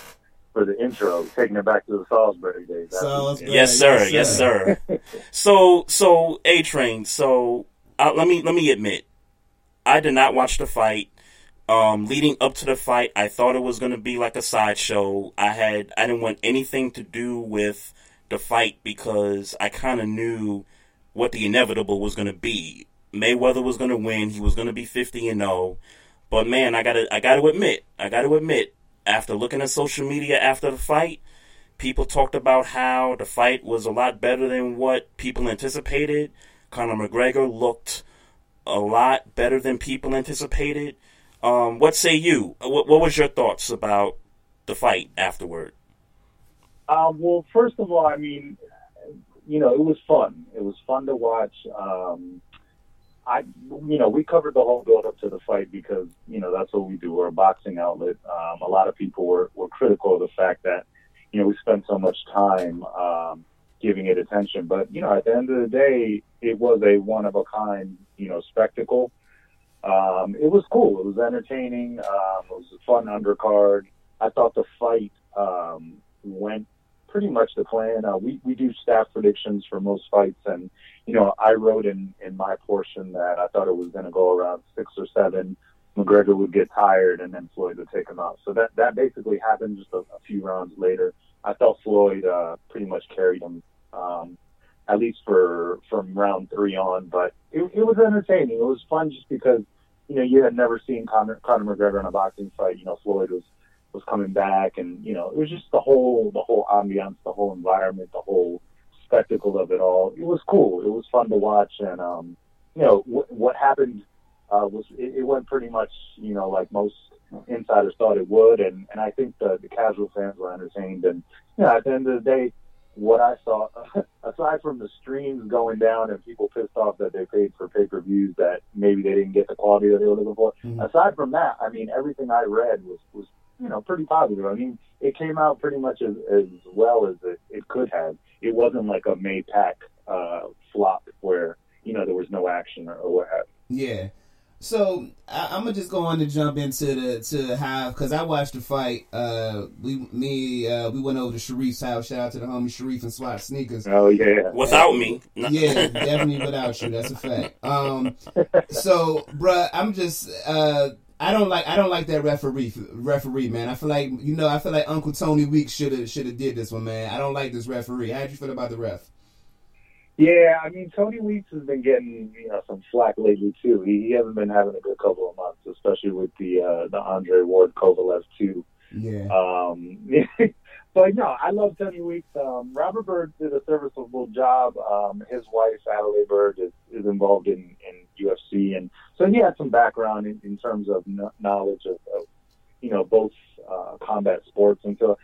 for the intro, taking it back to the Salisbury days. Salisbury. Yes, sir. Yes, sir. so, so A Train. So, uh, let me let me admit, I did not watch the fight. Um, leading up to the fight, I thought it was going to be like a sideshow. I had I didn't want anything to do with the fight because I kind of knew what the inevitable was going to be. Mayweather was going to win. He was going to be 50 and 0. But man, I got to I got to admit, I got to admit after looking at social media after the fight, people talked about how the fight was a lot better than what people anticipated. Conor McGregor looked a lot better than people anticipated. Um, what say you? What, what was your thoughts about the fight afterward? Um, well, first of all, I mean, you know, it was fun. It was fun to watch. Um, I, you know, we covered the whole build up to the fight because, you know, that's what we do. We're a boxing outlet. Um, a lot of people were, were critical of the fact that, you know, we spent so much time um, giving it attention. But, you know, at the end of the day, it was a one of a kind, you know, spectacle. Um, it was cool. It was entertaining. Um, it was a fun undercard. I thought the fight um, went pretty much the plan. Uh, we we do staff predictions for most fights, and you know I wrote in in my portion that I thought it was going to go around six or seven. McGregor would get tired, and then Floyd would take him out. So that that basically happened just a, a few rounds later. I thought Floyd uh, pretty much carried him. Um, at least for from round three on. But it, it was entertaining. It was fun just because you know you had never seen Conor, Conor McGregor in a boxing fight. You know Floyd was was coming back, and you know it was just the whole the whole ambiance, the whole environment, the whole spectacle of it all. It was cool. It was fun to watch, and um, you know w- what happened uh, was it, it went pretty much you know like most insiders thought it would, and and I think the, the casual fans were entertained, and you know at the end of the day what I saw, aside from the streams going down and people pissed off that they paid for pay per views that maybe they didn't get the quality that they were looking for. Mm-hmm. Aside from that, I mean, everything I read was was you know pretty positive. I mean, it came out pretty much as as well as it, it could have. It wasn't like a May Pack uh, flop where you know there was no action or, or what have you. Yeah. So I, am gonna just go on to jump into the to how because I watched the fight. Uh, we me uh, we went over to Sharif's house. Shout out to the homie Sharif and SWAT sneakers. Oh yeah, without me. yeah, definitely without you. That's a fact. Um, so bruh, I'm just uh. I don't like I don't like that referee referee man. I feel like you know I feel like Uncle Tony Weeks should have should have did this one man. I don't like this referee. How did you feel about the ref? Yeah, I mean Tony Weeks has been getting you know some flack lately too. He, he hasn't been having a good couple of months, especially with the uh, the Andre Ward Kovalev too. Yeah. Um, but no, I love Tony Weeks. Um, Robert Byrd did a serviceable job. Um, his wife Adalaide Byrd is, is involved in, in UFC, and so he had some background in, in terms of knowledge of, of you know both uh, combat sports, and so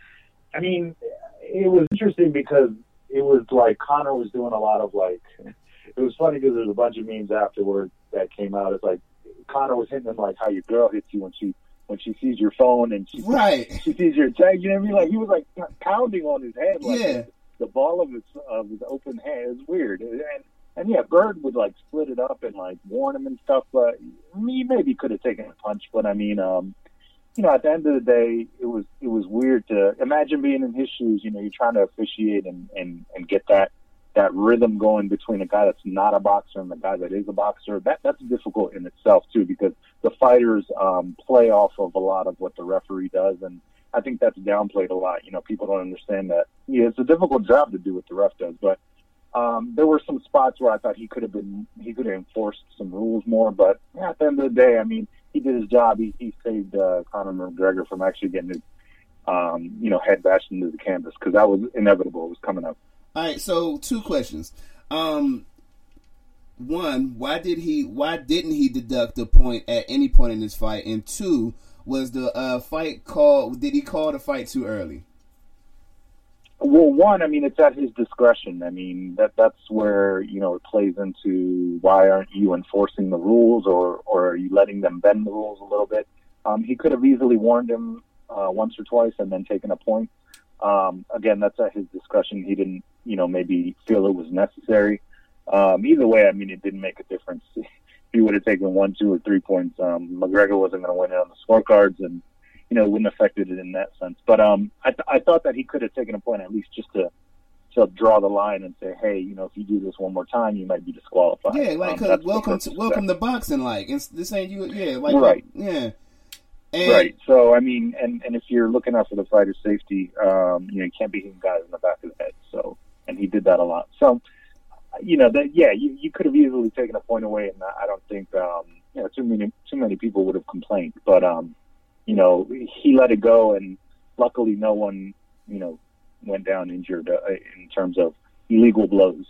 I mean it was interesting because it was like Conor was doing a lot of like. It was funny because there's a bunch of memes afterward that came out. It's like Conor was hitting him like how your girl hits you when she when she sees your phone and she right she sees your tag. You know what I mean? Like he was like pounding on his head. Like yeah. The ball of his of his open hand is weird. And and yeah, Byrd would like split it up and like warn him and stuff. But he maybe could have taken a punch. But I mean, um, you know, at the end of the day, it was it was weird to imagine being in his shoes. You know, you're trying to officiate and and and get that that rhythm going between a guy that's not a boxer and the guy that is a boxer. That that's difficult in itself too, because the fighters um, play off of a lot of what the referee does, and I think that's downplayed a lot. You know, people don't understand that. Yeah, it's a difficult job to do what the ref does, but um, there were some spots where I thought he could have been he could have enforced some rules more. But yeah, at the end of the day, I mean, he did his job. He, he saved uh, Conor McGregor from actually getting his, um, you know, head bashed into the canvas because that was inevitable. It was coming up. All right, so two questions. Um, one, why did he? Why didn't he deduct a point at any point in this fight? And two, was the uh, fight called? Did he call the fight too early? Well, one, I mean, it's at his discretion. I mean, that that's where you know it plays into why aren't you enforcing the rules, or or are you letting them bend the rules a little bit? Um, he could have easily warned him uh, once or twice and then taken a point. Um, again, that's at his discretion. He didn't, you know, maybe feel it was necessary. Um, either way, I mean, it didn't make a difference. if he would have taken one, two, or three points, um, McGregor wasn't going to win it on the scorecards, and you know, it wouldn't have affected it in that sense. But um, I, th- I thought that he could have taken a point at least just to to draw the line and say, hey, you know, if you do this one more time, you might be disqualified. Yeah, like Um, welcome to welcome to boxing. Like it's, this ain't you. Yeah, like Right. Yeah, and, right. So I mean, and and if you're looking out for the fighter's safety, um, you know, you can't be hitting guys in the back of the head. So, and he did that a lot. So, you know, that yeah, you, you could have easily taken a point away, and I don't think um, you know too many too many people would have complained. But um, you know, he let it go, and luckily, no one you know went down injured uh, in terms of illegal blows.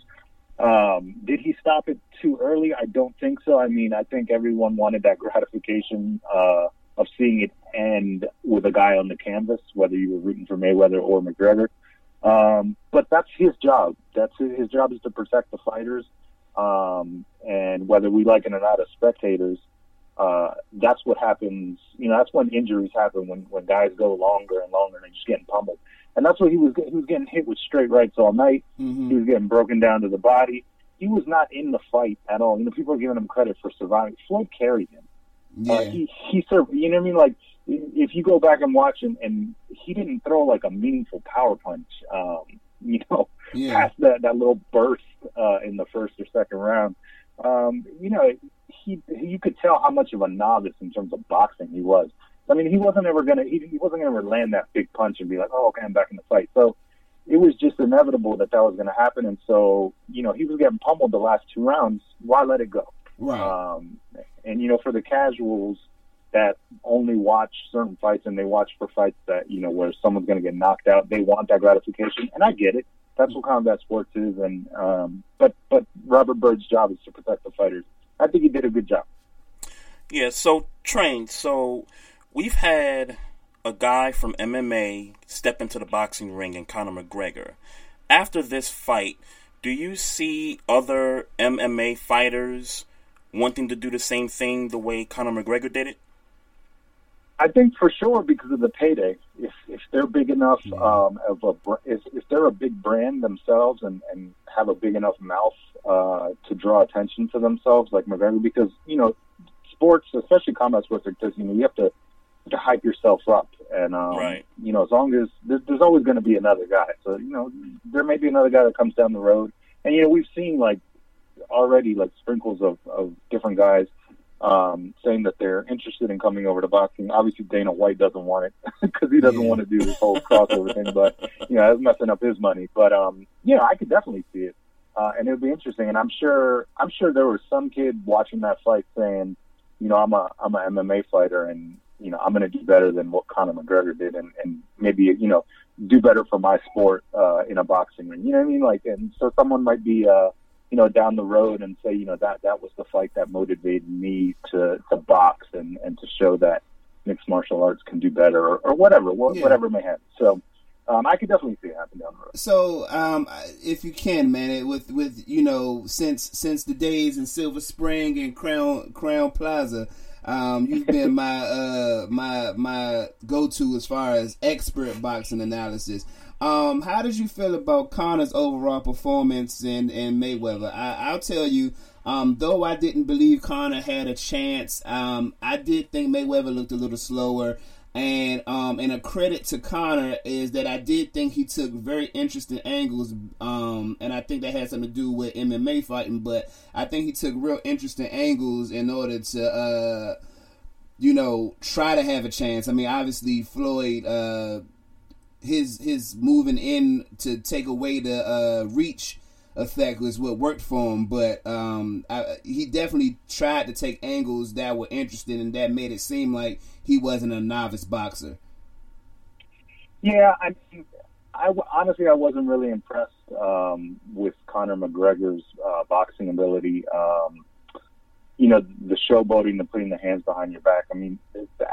Um, did he stop it too early? I don't think so. I mean, I think everyone wanted that gratification uh, of seeing it end with a guy on the canvas, whether you were rooting for Mayweather or McGregor. Um, but that's his job. That's his, his job is to protect the fighters. Um, and whether we like it or not as spectators, uh, that's what happens. You know, that's when injuries happen when when guys go longer and longer and they're just getting pummeled. And that's what he was. He was getting hit with straight rights all night. Mm-hmm. He was getting broken down to the body. He was not in the fight at all. You know, people are giving him credit for surviving. Floyd carried him. Uh, he he served. You know what I mean? Like if you go back and watch and, and he didn't throw like a meaningful power punch. Um, you know, Yeah. past that that little burst uh, in the first or second round. Um, you know, he you could tell how much of a novice in terms of boxing he was. I mean, he wasn't ever gonna he, he wasn't gonna land that big punch and be like, oh, okay, I'm back in the fight. So it was just inevitable that that was going to happen, and so you know he was getting pummeled the last two rounds. Why let it go? Right. Um, and you know, for the casuals that only watch certain fights and they watch for fights that you know where someone's going to get knocked out, they want that gratification, and I get it. That's what combat sports is, and um, but but Robert Byrd's job is to protect the fighters. I think he did a good job. Yeah, so trained. So we've had a guy from MMA step into the boxing ring and Conor McGregor. After this fight, do you see other MMA fighters wanting to do the same thing the way Conor McGregor did it? I think for sure because of the payday. If if they're big enough um, of a br- if, if they're a big brand themselves and and have a big enough mouth uh, to draw attention to themselves, like McGregor, because you know sports, especially combat sports this, you know you have to to hype yourself up, and um, Right. you know as long as there's, there's always going to be another guy. So you know there may be another guy that comes down the road, and you know we've seen like already like sprinkles of of different guys um, saying that they're interested in coming over to boxing. Obviously, Dana White doesn't want it because he doesn't want to do this whole crossover thing, but you know, that's messing up his money. But um, you know, I could definitely see it, uh, and it would be interesting. And I'm sure, I'm sure there was some kid watching that fight saying, you know, I'm a I'm a MMA fighter, and you know, I'm going to do better than what Conor McGregor did, and and maybe you know, do better for my sport uh, in a boxing ring. You know what I mean? Like, and so someone might be. Uh, you know, down the road and say, you know, that that was the fight that motivated me to to box and and to show that mixed martial arts can do better or, or whatever, wha- Yeah. whatever may happen. So, um, I could definitely see it happen down the road. So, um, if you can, man, it- with with you know, since since the days in Silver Spring and Crown Crown Plaza, um, you've been my uh my my go to as far as expert boxing analysis. Um, how did you feel about Conor's overall performance in in Mayweather? I, I'll tell you. Um, though I didn't believe Conor had a chance, um, I did think Mayweather looked a little slower. And um, and a credit to Conor is that I did think he took very interesting angles, um, and I think that had something to do with MMA fighting. But I think he took real interesting angles in order to, uh, you know, try to have a chance. I mean, obviously Floyd, uh, his his moving in to take away the uh, reach effect was what worked for him. But um, I, he definitely tried to take angles that were interesting, and that made it seem like he wasn't a novice boxer. Yeah, I I honestly I wasn't really impressed um, with Conor McGregor's uh, boxing ability. Um, you know, the showboating, the putting the hands behind your back. I mean,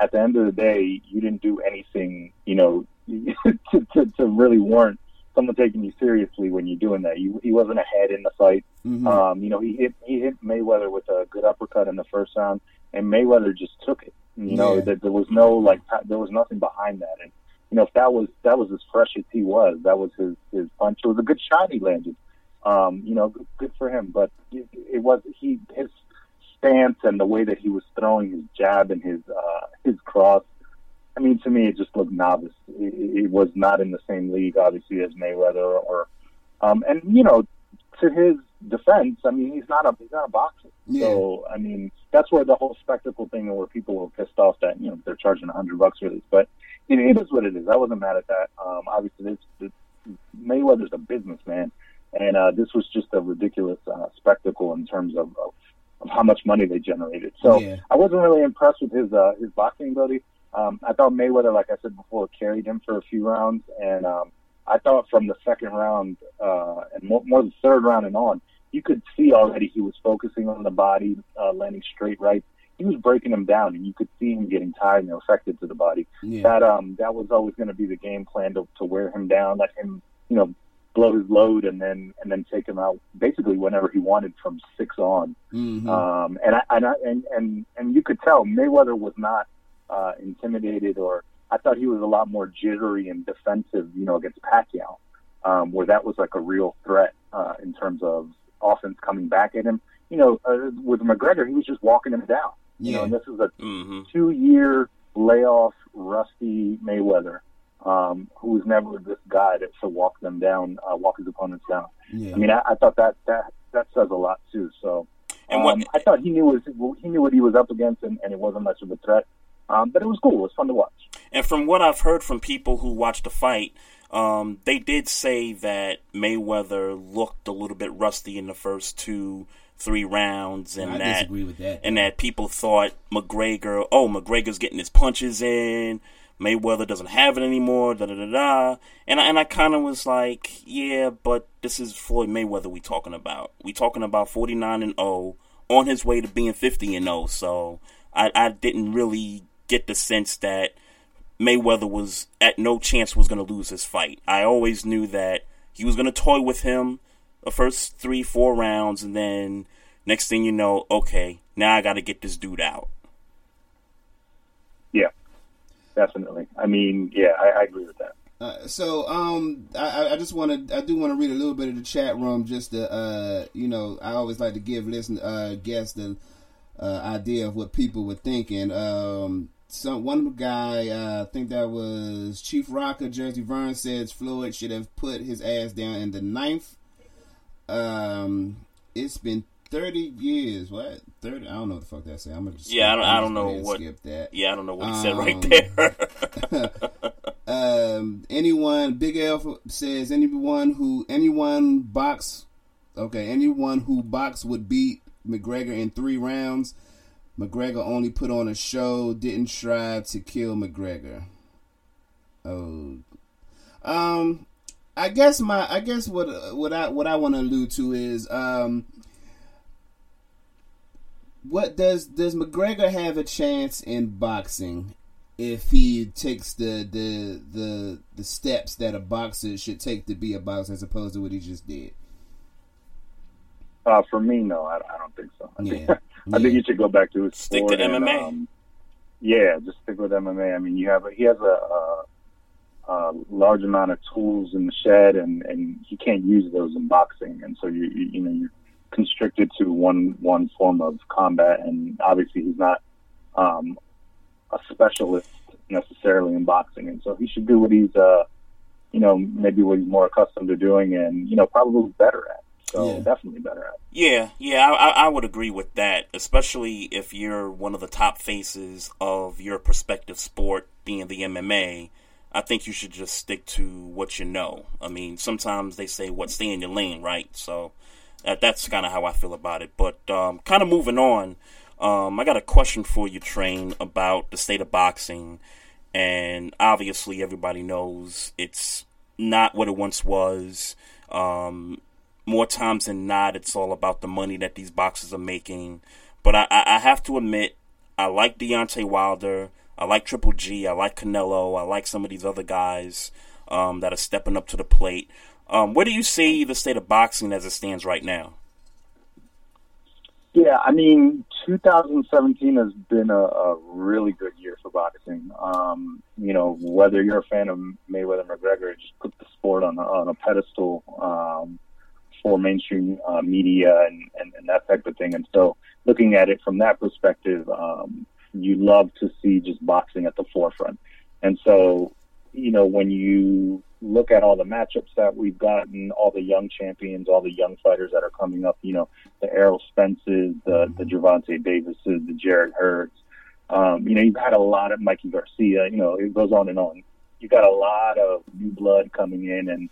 at the end of the day, you didn't do anything, you know, to, to, to really warrant someone taking you seriously when you're doing that. You, he wasn't ahead in the fight. Mhm. Um, you know, he hit he hit Mayweather with a good uppercut in the first round, and Mayweather just took it. You know, Yeah. that there was no like there was nothing behind that, and you know, if that was that was as fresh as he was, that was his his punch. It was a good shot he landed. Um, you know, good, good for him. But it, it was he his stance and the way that he was throwing his jab and his uh, his cross. I mean, to me, it just looked novice. It, it was not in the same league, obviously, as Mayweather or, um, and you know, to his defense, I mean, he's not a he's not a boxer. Yeah. So I mean, that's where the whole spectacle thing, where people were pissed off that you know they're charging a hundred bucks for this, but you know, it is what it is. I wasn't mad at that. Um, obviously, this, this Mayweather's a businessman, and uh, this was just a ridiculous uh, spectacle in terms of, of, of how much money they generated. So Yeah. I wasn't really impressed with his uh, his boxing ability. Um, I thought Mayweather, like I said before, carried him for a few rounds, and um, I thought from the second round uh, and more, more the third round and on, you could see already he was focusing on the body, uh, landing straight right. He was breaking him down, and you could see him getting tired and affected to the body. Yeah. That um that was always going to be the game plan to, to wear him down, let him you know blow his load, and then and then take him out basically whenever he wanted from six on. Mhm. Um, and I, and, I, and and and you could tell Mayweather was not uh, intimidated, or I thought he was a lot more jittery and defensive, you know, against Pacquiao, um, where that was like a real threat uh, in terms of offense coming back at him. You know, uh, with McGregor, he was just walking him down. You know, and this is a two-year layoff, rusty Mayweather, um, who was never this guy that to walk them down, uh, walk his opponents down. Yeah. I mean, I, I thought that that that says a lot too. So, And what- um, I thought he knew was he knew what he was up against, and, and it wasn't much of a threat. Um, but it was cool. It was fun to watch. And from what I've heard from people who watched the fight, um, they did say that Mayweather looked a little bit rusty in the first two, three rounds, and I that disagree with that. and that people thought McGregor, oh, McGregor's getting his punches in. Mayweather doesn't have it anymore. Da da da da. And I, and I kind of was like, yeah, but this is Floyd Mayweather we talking about. We talking about forty nine and zero on his way to being fifty and zero. So I I didn't really get the sense that Mayweather was at no chance was going to lose his fight. I always knew that he was going to toy with him the first three, four rounds, and then next thing you know, okay, now I got to get this dude out. Yeah, definitely. I mean, yeah, I, I agree with that. Uh, so um, I, I- I just want to I do want to read a little bit of the chat room just to uh, you know I always like to give listen uh, guests the uh, idea of what people were thinking. Um, some one guy uh, I think that was Chief Rocker Jersey Vern says Floyd should have put his ass down in the ninth. Um, it's been thirty years. What thirty? I don't know what the fuck that say. I'm gonna just Yeah, I don't, I don't know what. skip that. Yeah, I don't know what he said right Um, there. um, anyone, Big L says anyone who anyone box, okay, anyone who box would beat McGregor in three rounds. McGregor only put on a show, didn't try to kill McGregor. Oh, um, I guess my, I guess what what I what I want to allude to is um. What does does McGregor have a chance in boxing if he takes the the the the steps that a boxer should take to be a boxer as opposed to what he just did? Uh, for me, no, I, I don't think so. I, Yeah. I think he should go back to his Stick sport to and, MMA. um, yeah, just stick with MMA. I mean, you have a, he has a, a, a large amount of tools in the shed, and, and he can't use those in boxing, and so you you, you know you're constricted to one one form of combat, and obviously he's not um, a specialist necessarily in boxing, and so he should do what he's uh, you know maybe what he's more accustomed to doing, and you know probably better at. So Yeah. definitely better at. Yeah, yeah, I, I I would agree with that, especially if you're one of the top faces of your prospective sport, being the MMA. I think you should just stick to what you know. I mean, sometimes they say, "What stay in your lane," right? So that, that's kind of how I feel about it. But um, kind of moving on, um, I got a question for you, Train, about the state of boxing. And obviously, everybody knows it's not what it once was. Um, more times than not, it's all about the money that these boxers are making. But I, I have to admit, I like Deontay Wilder. I like Triple G. I like Canelo. I like some of these other guys um, that are stepping up to the plate. Um, where do you see the state of boxing as it stands right now? Yeah, I mean, 2017 has been a, a really good year for boxing. Um, you know, whether you're a fan of Mayweather McGregor, just put the sport on a, on a pedestal um, for mainstream uh, media and, and, and that type of thing. And so, looking at it from that perspective, um, you love to see just boxing at the forefront. And so, you know, when you look at all the matchups that we've gotten, all the young champions, all the young fighters that are coming up, you know, the Errol Spences, the the Gervonta Davises, the Jarrett Hurds. Um, you know, you've had a lot of Mikey Garcia. You know, it goes on and on. You've got a lot of new blood coming in, and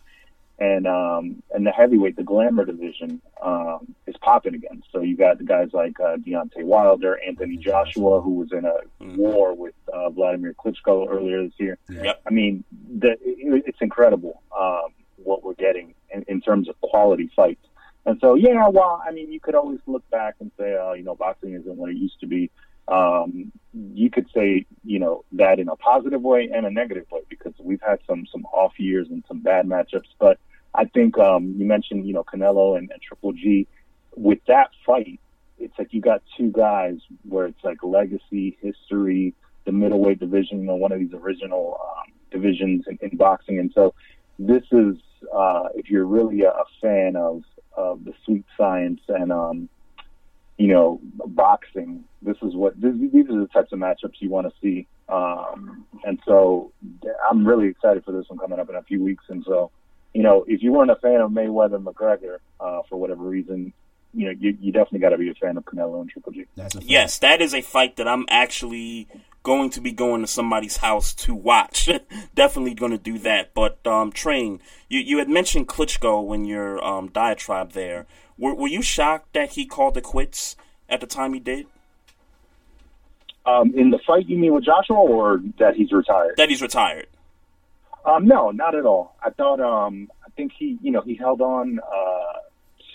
and um, and the heavyweight, the glamour division, um, is popping again. So you got the guys like uh, Deontay Wilder, Anthony Joshua, who was in a war with uh, Vladimir Klitschko earlier this year. Yep. I mean, the, it, it's incredible um, what we're getting in, in terms of quality fights. And so, yeah, well, I mean, you could always look back and say, uh, you know, boxing isn't what it used to be. Um, you could say, you know, that in a positive way and a negative way because we've had some some off years and some bad matchups. But I think um, you mentioned, you know, Canelo and, and Triple G. With that fight, it's like you got two guys where it's like legacy, history, the middleweight division, you know, one of these original um, divisions in, in boxing. And so this is, uh, if you're really a, a fan of, of the sweet science and, um, you know, boxing, this is what, this, these are the types of matchups you want to see. Um, and so I'm really excited for this one coming up in a few weeks. And so, you know, if you weren't a fan of Mayweather McGregor, uh, for whatever reason, you know, you, you definitely got to be a fan of Canelo and Triple G. Yes, that is a fight that I'm actually going to be going to somebody's house to watch. Definitely going to do that. But um, Train, you you had mentioned Klitschko in your um, diatribe there. Were were you shocked that he called it quits at the time he did? Um, in the fight, you mean with Joshua, or that he's retired? That he's retired. Um, no, not at all. I thought, um, I think he, you know, he held on uh,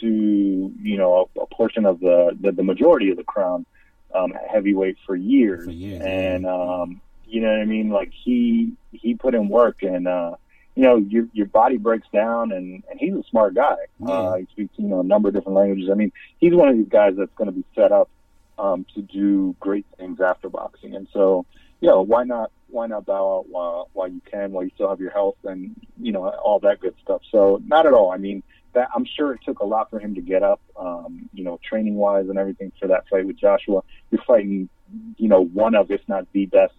to, you know, a, a portion of the, the the majority of the crown um, heavyweight for years, For years, and um, you know what I mean. Like he he put in work, and uh, you know, your your body breaks down, and and he's a smart guy. Uh, he speaks, you know, a number of different languages. I mean, he's one of these guys that's going to be set up um, to do great things after boxing, and so you know, why not why not bow out while while you can, while you still have your health and you know all that good stuff. So not at all. I mean, that I'm sure it took a lot for him to get up, um, you know, training wise and everything for that fight with Joshua. You're fighting, you know, one of if not the best,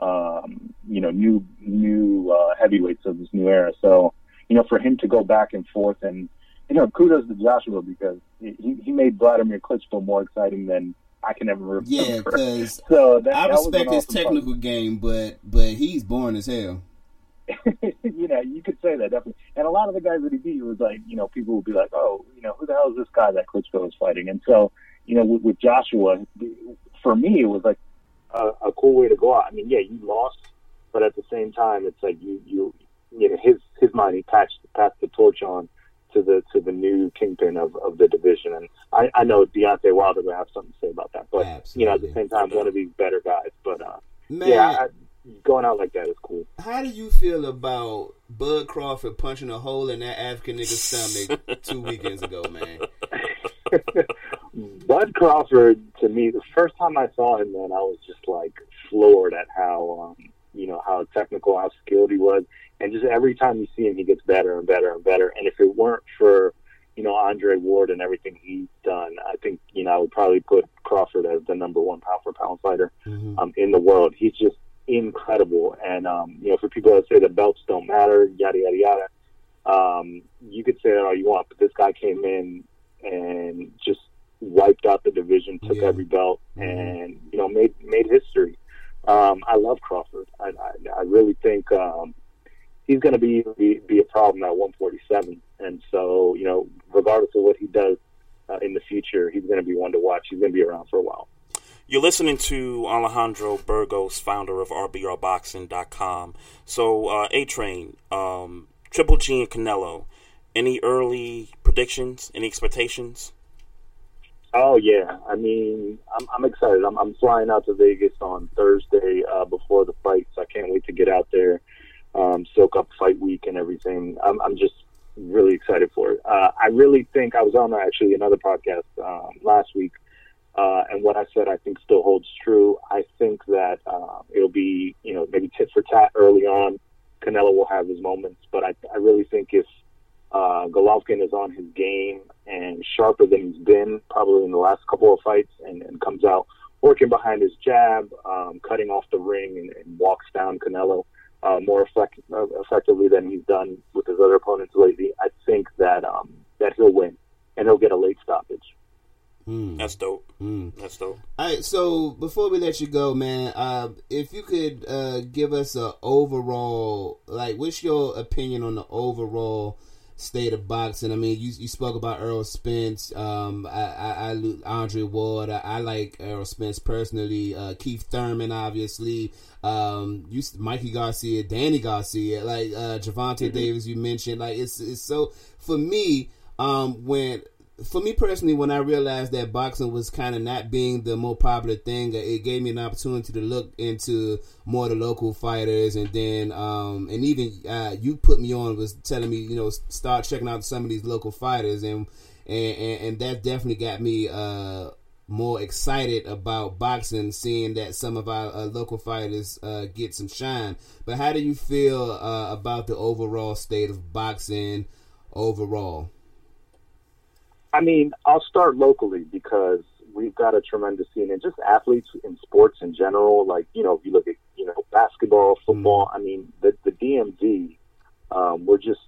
um, you know, new new uh, heavyweights of this new era. So you know, for him to go back and forth and you know, kudos to Joshua because he he made Vladimir Klitschko more exciting than I can never remember. Yeah, because so that, I that respect his technical game, but but he's boring as hell. you know, you could say that definitely. And a lot of the guys that he beat was like, you know, people would be like, oh, you know, who the hell is this guy that Klitschko is fighting? And so, you know, with, with Joshua, for me, it was like a, a cool way to go out. I mean, yeah, you lost, but at the same time, it's like you, you, you know, his his mind, he passed passed the torch on to the to the new kingpin of, of the division. And I, I know Deontay Wilder will have something to say about that, but you know, at the same time, one of these better guys. But uh, Man. yeah, I, going out like that is cool. How do you feel about Bud Crawford punching a hole in that African nigga's stomach two weekends ago, man? Bud Crawford, to me, the first time I saw him, man, I was just like floored at how, um, you know, how technical, how skilled he was, and just every time you see him, he gets better and better and better. And if it weren't for, you know, Andre Ward and everything he's done, I think, you know, I would probably put Crawford as the number one pound for pound fighter um, in the world. He's just incredible. And, um, you know, for people that say the belts don't matter, yada, yada, yada, um, you could say that all you want, but this guy came in and just wiped out the division, took every belt, and, you know, made, made history. Um, I love Crawford. I, I, I really think, um, he's going to be, be be a problem at 147. And so, you know, regardless of what he does uh, in the future, he's going to be one to watch. He's going to be around for a while. You're listening to Alejandro Burgos, founder of RBRBoxing.com. So, uh, A Train, um, Triple G and Canelo. Any early predictions? Any expectations? Oh yeah, I mean, I'm, I'm excited. I'm, I'm flying out to Vegas on Thursday uh, before the fight, so I can't wait to get out there, um, soak up fight week and everything. I'm, I'm just really excited for it. Uh, I really think I was on actually another podcast um, last week, uh, and what I said I think still holds true. I think that uh, it'll be you know maybe tit for tat early on. Canelo will have his moments, but I, I really think if uh, Golovkin is on his game and sharper than he's been probably in the last couple of fights and, and comes out working behind his jab, um, cutting off the ring and, and walks down Canelo. uh, more effect, uh, effectively than he's done with his other opponents lately, I think that um, that he'll win and he'll get a late stoppage. Mm. That's dope. Mm. That's dope. All right, so before we let you go, man, uh, if you could uh, give us a overall, like, what's your opinion on the overall state of boxing? I mean, you you spoke about Errol Spence, um, I, I, I Andre Ward. I, I, like Errol Spence personally. Uh, Keith Thurman, obviously. Um, you, Mikey Garcia, Danny Garcia, like uh, Gervonta mm-hmm. Davis. You mentioned, like, it's it's so for me. Um, when for me personally, when I realized that boxing was kind of not being the more popular thing, it gave me an opportunity to look into more the local fighters, and then um, and even uh, you put me on was telling me you know start checking out some of these local fighters, and and and, and that definitely got me. Uh, more excited about boxing, seeing that some of our uh, local fighters uh, get some shine. But how do you feel uh, about the overall state of boxing overall? I mean, I'll start locally because we've got a tremendous scene and just athletes in sports in general. Like, you know, if you look at, you know, basketball, football, I mean, the, the DMV, um, we're just,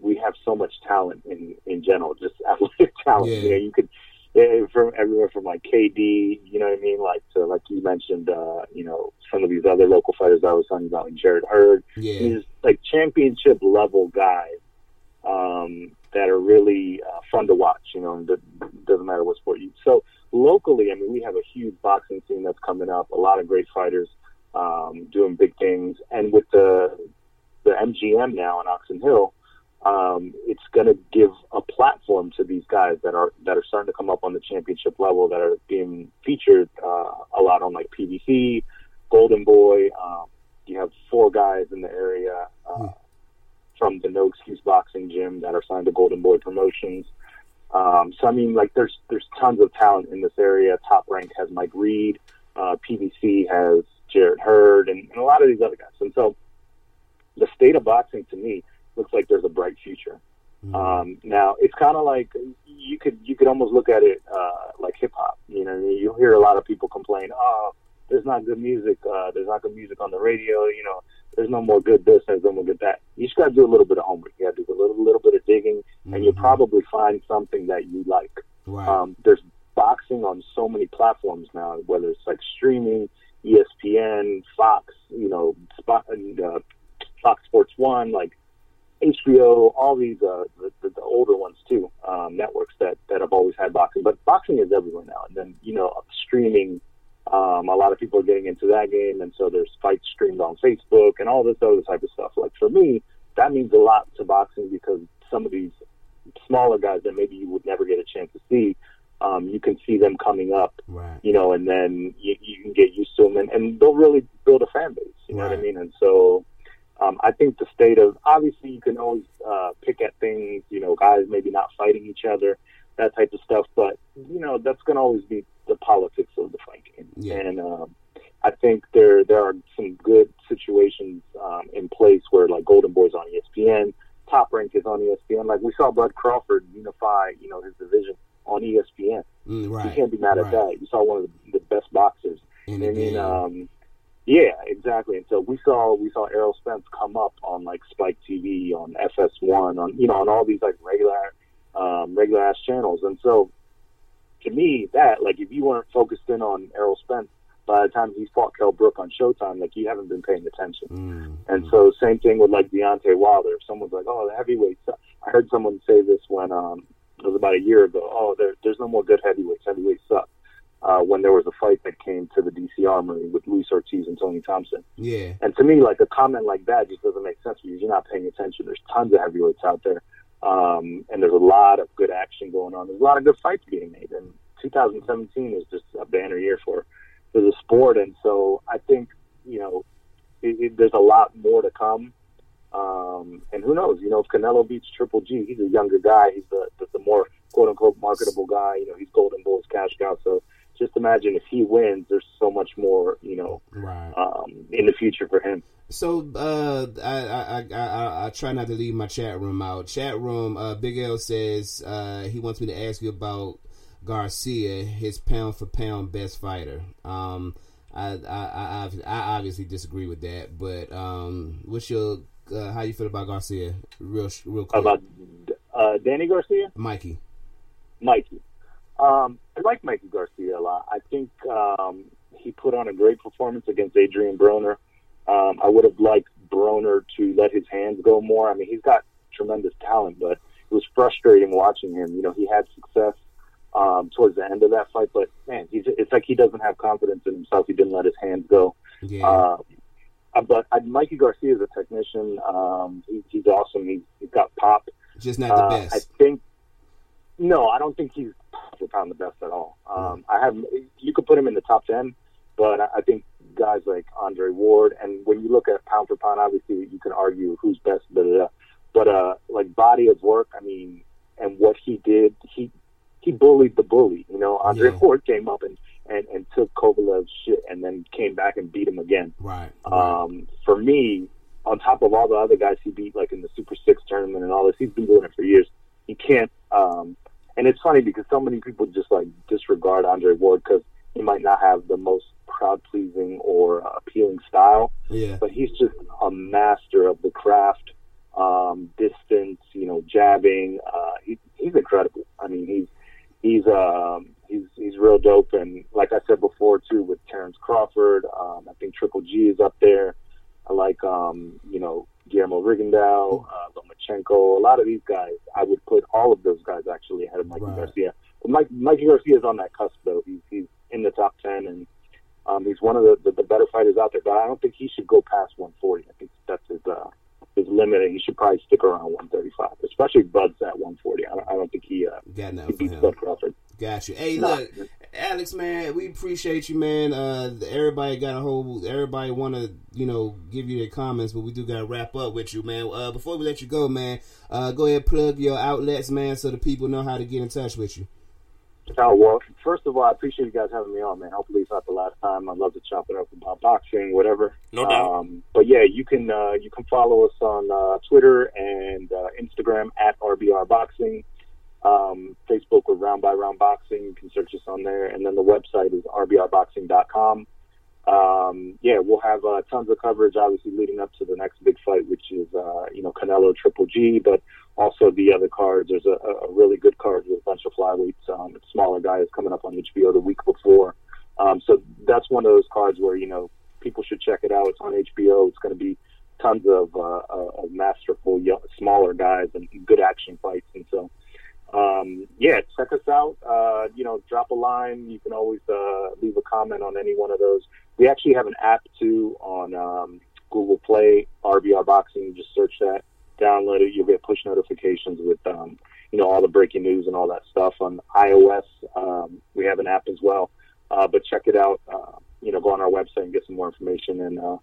we have so much talent in, in general, just athletic talent. Yeah. You know, you could, yeah, from everywhere from like KD, you know what I mean? Like to, like you mentioned, uh, you know, some of these other local fighters I was talking about, like Jarrett Hurd. Yeah. These like championship level guys. Um, that are really uh, fun to watch. You know, and it doesn't matter what sport you. So locally, I mean, we have a huge boxing scene that's coming up. A lot of great fighters um, doing big things, and with the the MGM now in Oxon Hill, um, it's going to give a platform to these guys that are that are starting to come up on the championship level that are being featured uh, a lot on like PBC, Golden Boy. Um, you have four guys in the area. Uh, from the No Excuse Boxing Gym that are signed to Golden Boy Promotions. Um, so I mean, like, there's there's tons of talent in this area. Top Rank has Mike Reed, uh, PBC has Jarrett Hurd, and, and a lot of these other guys. And so, the state of boxing to me looks like there's a bright future. Mm-hmm. Um, now it's kind of like you could you could almost look at it uh, like hip hop. You know, you'll hear a lot of people complain, "Oh, there's not good music. Uh, there's not good music on the radio." You know, there's no more good this, there's no more good that. You just got to do a little bit of homework. You got to do a little, little bit of digging, mm-hmm. and you'll probably find something that you like. Right. Um, there's boxing on so many platforms now, whether it's like streaming, ESPN, Fox, you know, Spot, uh, Fox Sports One, like HBO, all these uh, the, the, the older ones too, um, networks that that have always had boxing. But boxing is everywhere now, and then you know, streaming um, a lot of people are getting into that game, and so there's fights streamed on Facebook and all this other type of stuff. Like for me, that means a lot to boxing because some of these smaller guys that maybe you would never get a chance to see, um, you can see them coming up, right. you know, and then you, you can get used to them, and, and they'll really build a fan base. You know what I mean? And so. Um, I think the state of obviously you can always uh, pick at things, you know, guys maybe not fighting each other, that type of stuff. But you know, that's going to always be the politics of the fight game. Yeah. And um, I think there there are some good situations um, in place where like Golden Boy's on ESPN, Top Rank is on ESPN. Like we saw Bud Crawford unify, you know, his division on ESPN. Mm, right. You can't be mad at that. You saw one of the, the best boxers. In I the mean, um, yeah, exactly. And so we saw we saw Errol Spence come up on like Spike TV, on FS1, on you know, on all these like regular um, regular ass channels. And so to me, that like if you weren't focused in on Errol Spence by the time he fought Kell Brook on Showtime, like you haven't been paying attention. Mm, And so same thing with like Deontay Wilder. If someone's like, "Oh, the heavyweights," I heard someone say this when um, it was about a year ago. Oh, there, there's no more good heavyweights. Heavyweights suck. Uh, when there was a fight that came to the DC Armory with Luis Ortiz and Tony Thompson. yeah. And to me, like a comment like that just doesn't make sense because you're not paying attention. There's tons of heavyweights out there, um, and there's a lot of good action going on. There's a lot of good fights being made, and 2017 is just a banner year for for the sport. And so I think you know it, it, there's a lot more to come. Um, and who knows? You know, if Canelo beats Triple G, he's a younger guy. He's the the, the more quote unquote marketable guy. You know, he's Golden Boy's cash cow. So just imagine if he wins, there's so much more. You know, Right. um, in the future for him. So uh, I, I, I, I, try not to leave my chat room out. Chat room, uh, Big L says uh, he wants me to ask you about Garcia, his pound for pound best fighter. Um, I, I I, I I obviously disagree with that. But um, what's your uh, how you feel about Garcia? Real real quick. About uh, Danny Garcia, Mikey. Mikey. Um, I like Mikey Garcia a lot. I think um, he put on a great performance against Adrian Broner. Um, I would have liked Broner to let his hands go more. I mean, he's got tremendous talent, but it was frustrating watching him. You know, he had success um, towards the end of that fight, but man, he's it's like he doesn't have confidence in himself. He didn't let his hands go. Yeah. Uh, uh, but uh, Mikey Garcia is a technician. Um, he, he's awesome. He's, he's got pop. Just not the Uh, best. I think. No, I don't think he's for pound the best at all. Um, I have. You could put him in the top ten, but I, think guys like Andre Ward, and when you look at pound for pound, obviously you can argue who's best. Da, da, da. But uh, like body of work, I mean, and what he did, he he bullied the bully. You know, Andre Yeah. Ward came up and, and and took Kovalev's shit, and then came back and beat him again. Right. Um, for me, on top of all the other guys he beat, like in the Super Six tournament and all this, he's been doing it for years. He can't. Um, and it's funny because so many people just like disregard Andre Ward because he might not have the most crowd pleasing or uh, appealing style, Yeah. but he's just a master of the craft, um, distance, you know, jabbing. Uh, he, he's incredible. I mean, he's he's um, he's he's real dope. And like I said before too, with Terrence Crawford, um, I think Triple G is up there. I like um, you know Guillermo Rigondeaux, uh, Lomachenko. A lot of these guys, I would put all of those guys actually ahead of Mikey Right. Garcia. But Mike, Mikey Garcia is on that cusp though. He's he's in the top ten and. Um, he's one of the, the, the better fighters out there, but I don't think he should go past 140. I think that's his uh, his limited, he should probably stick around 135, especially Bud's at 140. I don't, I don't think he uh, Got he beats. Bud Crawford. Got you. Hey, look, Alex, man, we appreciate you, man. Uh, everybody got a whole. Everybody want to, you know, give you their comments, but we do got to wrap up with you, man. Uh, before we let you go, man, uh, go ahead plug your outlets, man, so the people know how to get in touch with you. Oh, well, first of all, I appreciate you guys having me on, man. Hopefully it's not the last time. I'd love to chop it up about boxing, whatever. No doubt. Um, but yeah, you can uh, you can follow us on uh, Twitter and uh, Instagram at RBR Boxing. Um, Facebook with Round by Round Boxing. You can search us on there, and then the website is rbrboxing.com. Um, yeah, we'll have uh, tons of coverage, obviously leading up to the next big fight, which is uh, you know Canelo Triple G, but also the other cards. There's a, a really good card with a bunch of flyweights. Um, smaller guys coming up on HBO the week before. Um, so that's one of those cards where you know people should check it out. It's on HBO. It's going to be tons of, uh, uh, of masterful, young, smaller guys and good action fights. And so, um, yeah, check us out. Uh, you know, drop a line. You can always uh, leave a comment on any one of those. We actually have an app too on um, Google Play, RBR Boxing. Just search that, download it. You'll get push notifications with, um, you know, all the breaking news and all that stuff. On iOS, um, we have an app as well. Uh, but check it out. Uh, you know, go on our website and get some more information. And uh,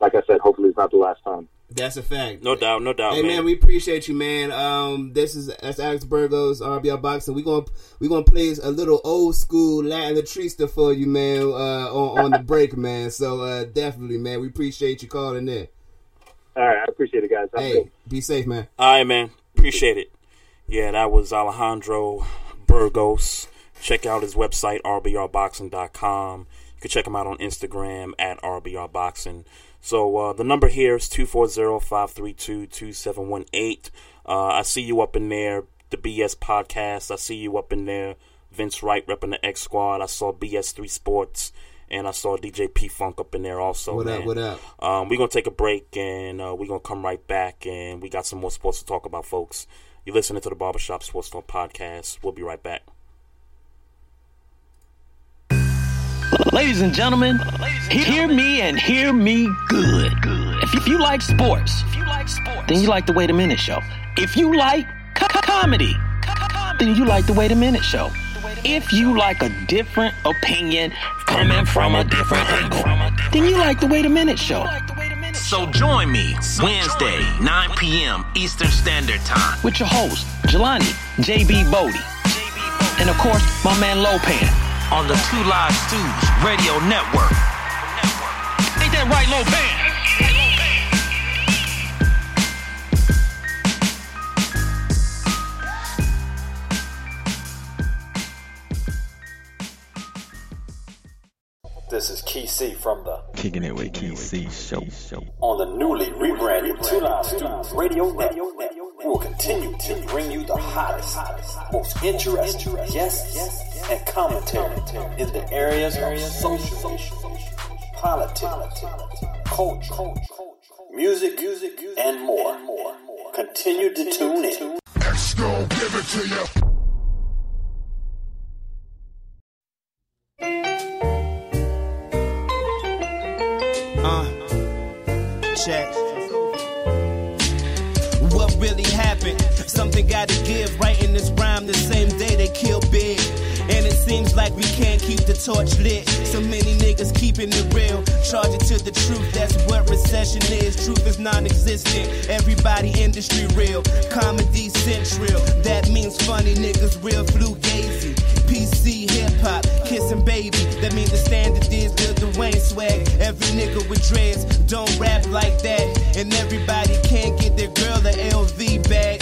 like I said, hopefully it's not the last time. That's a fact. No doubt, no doubt, Hey man, man. we appreciate you, man. Um, this is that's Alex Burgos, RBR Boxing. We gonna we gonna play a little old school Latin Letrista for you, man. Uh, on, on the break, man. So uh, definitely, man. We appreciate you calling in. All right, I appreciate it, guys. Have a good Hey, be safe, man. All right, man. Appreciate it. Yeah, that was Alejandro Burgos. Check out his website, rbrboxing.com. You can check him out on Instagram at rbrboxing. So uh, the number here is 240-532-2718. Uh, I see you up in there. The BS podcast. I see you up in there. Vince Wright repping the X Squad. I saw BS3 Sports. And I saw DJ P Funk up in there also. What up, what up? Um, we're gonna take a break and uh, we're gonna come right back and we got some more sports to talk about, folks. You're listening to the Barbershop Sports Talk podcast. We'll be right back. Ladies and gentlemen, hear me and hear me good. If, if you like sports, then you like the Wait a Minute Show. If you like co- co- comedy, then you like the Wait a Minute Show. If you like a different opinion coming from a different angle, then you like the Wait a Minute Show. So join me Wednesday, 9 p.m. Eastern Standard Time with your host, Jelani JB Bodie. And of course, my man Lopan on the Two Live Stews Radio Network. Ain't that right, Lopan? This is Key C from the Kicking It With Key C show. on the newly rebranded Two Live Stews Radio Network. We will continue to bring you the hottest, most interesting guests and commentary in the areas of social, politics, culture, music, and more. Continue to tune in. X gon' give it to you. Torch lit. So many niggas keeping it real. Charge it to the truth, that's what recession is. Truth is non existent. Everybody industry real. Comedy central. That means funny niggas real flugazy. PC hip hop, kissing baby. That means the standard is Lil Dwayne swag. Every nigga with dreads don't rap like that. And everybody can't get their girl a LV bag.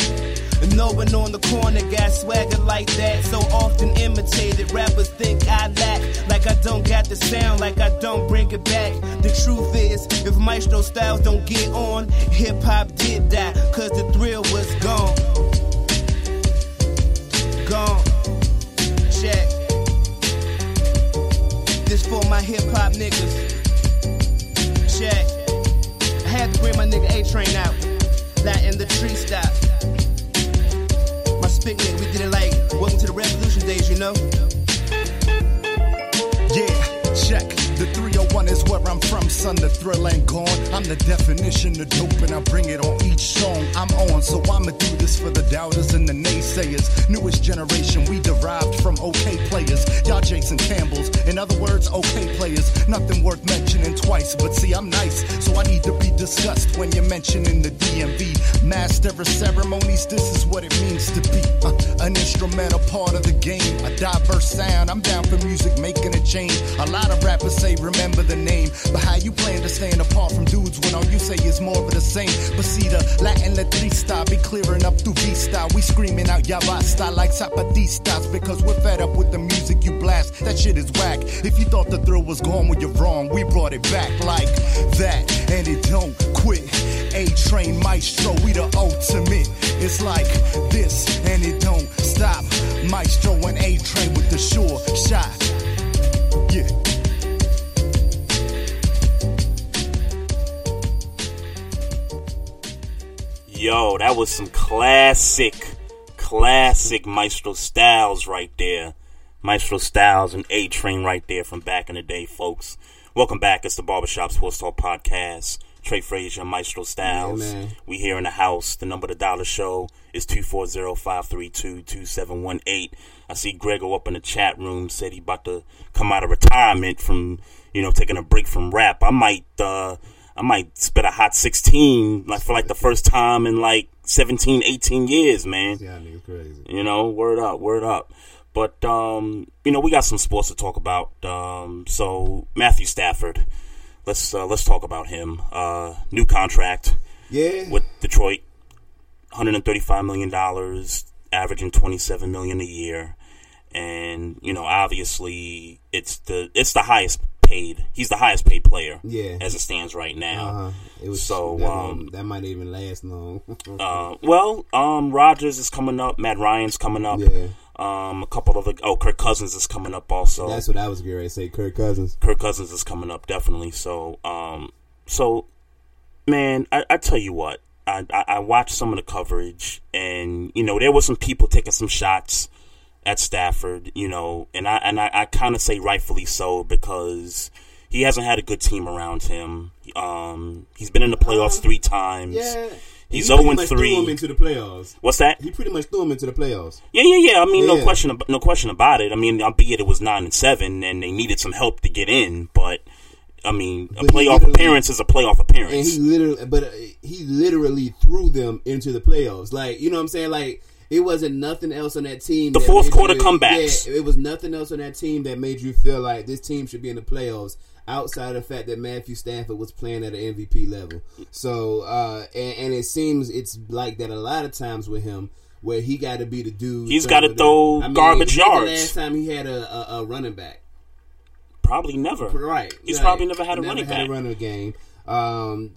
And no one on the corner got swagger like that. So often imitated. Rappers think I lack. Like I don't got the sound, like I don't bring it back. The truth is, if Maestro Styles don't get on, hip hop did die. Cause the thrill was gone. Gone. Check. This for my hip hop niggas. Check. I had to bring my nigga A Train out. That in the tree stop. We did it like welcome to the revolution days, you know? The 301 is where I'm from, son. The thrill ain't gone. I'm the definition of dope, and I bring it on each song I'm on. So I'ma do this for the doubters and the naysayers. Newest generation, we derived from okay players. Y'all Jason Campbell's. In other words, okay players. Nothing worth mentioning twice, but see, I'm nice, so I need to be discussed when you're mentioning the DMV. Master of ceremonies, this is what it means to be uh, an instrumental part of the game. A diverse sound, I'm down for music, making a change. A lot of rappers say, remember the name, but how you plan to stand apart from dudes when all you say is more of the same? But see, the Latin letrista be clearing up through V-style. We screaming out Yabasta like Zapatistas because we're fed up with the music you blast. That shit is whack. If you thought the thrill was gone when you're wrong, we brought it back like that, and it don't quit. A train maestro, we the ultimate. It's like this, and it don't stop. Maestro and A train with the sure shot. Yeah. Yo, that was some classic, classic Maestro Styles right there. Maestro Styles and A Train right there from back in the day, folks. Welcome back. It's the Barbershop Sports Talk Podcast. Trey Frazier, Maestro Styles. Yeah, we here in the house. The number dial the show is 240-532-2718. I see Grego up in the chat room said he about to come out of retirement from, you know, taking a break from rap. I might, uh, I might spit a hot 16 like for like the first time in like 17, 18 years, man. Yeah, nigga crazy. You know, word up, word up. But um, you know, we got some sports to talk about. Um, so Matthew Stafford, let's uh, let's talk about him. Uh, new contract. Yeah. With Detroit, 135 million dollars, averaging 27 million a year, and you know, obviously, it's the it's the highest paid. He's the highest paid player. Yeah. As it stands right now. Uh-huh. It was so that, um, that might even last long. uh, well, um, Rodgers is coming up. Matt Ryan's coming up. Yeah. Um, a couple other. Oh, Kirk Cousins is coming up also. That's what I was ready to say. Kirk Cousins. Kirk Cousins is coming up definitely. So, um, so, man, I, I tell you what, I, I I watched some of the coverage, and you know there were some people taking some shots at Stafford, you know, and I and I, I kind of say rightfully so because he hasn't had a good team around him. Um, he's been in the playoffs three times. Yeah. He's He pretty zero and much Threw three. him into the playoffs. What's that? He pretty much threw him into the playoffs. Yeah, yeah, yeah. I mean, no question, ab- no question about it. I mean, albeit it was nine and seven, and they needed some help to get in, but I mean, a But he playoff appearance is a playoff appearance. And he literally, but uh, he literally threw them into the playoffs. Like you know what I'm saying? Like it wasn't nothing else on that team. The that fourth quarter you- comebacks. Yeah, it was nothing else on that team that made you feel like this team should be in the playoffs. Outside of the fact that Matthew Stafford was playing at an MVP level, so uh, and, and it seems it's like that a lot of times with him, where he got to be the dude. He's gotta throw I mean, garbage yards. Last time he had a, a, a running back, probably never. Right. He's right. probably never had a never running had back. a running game. Um,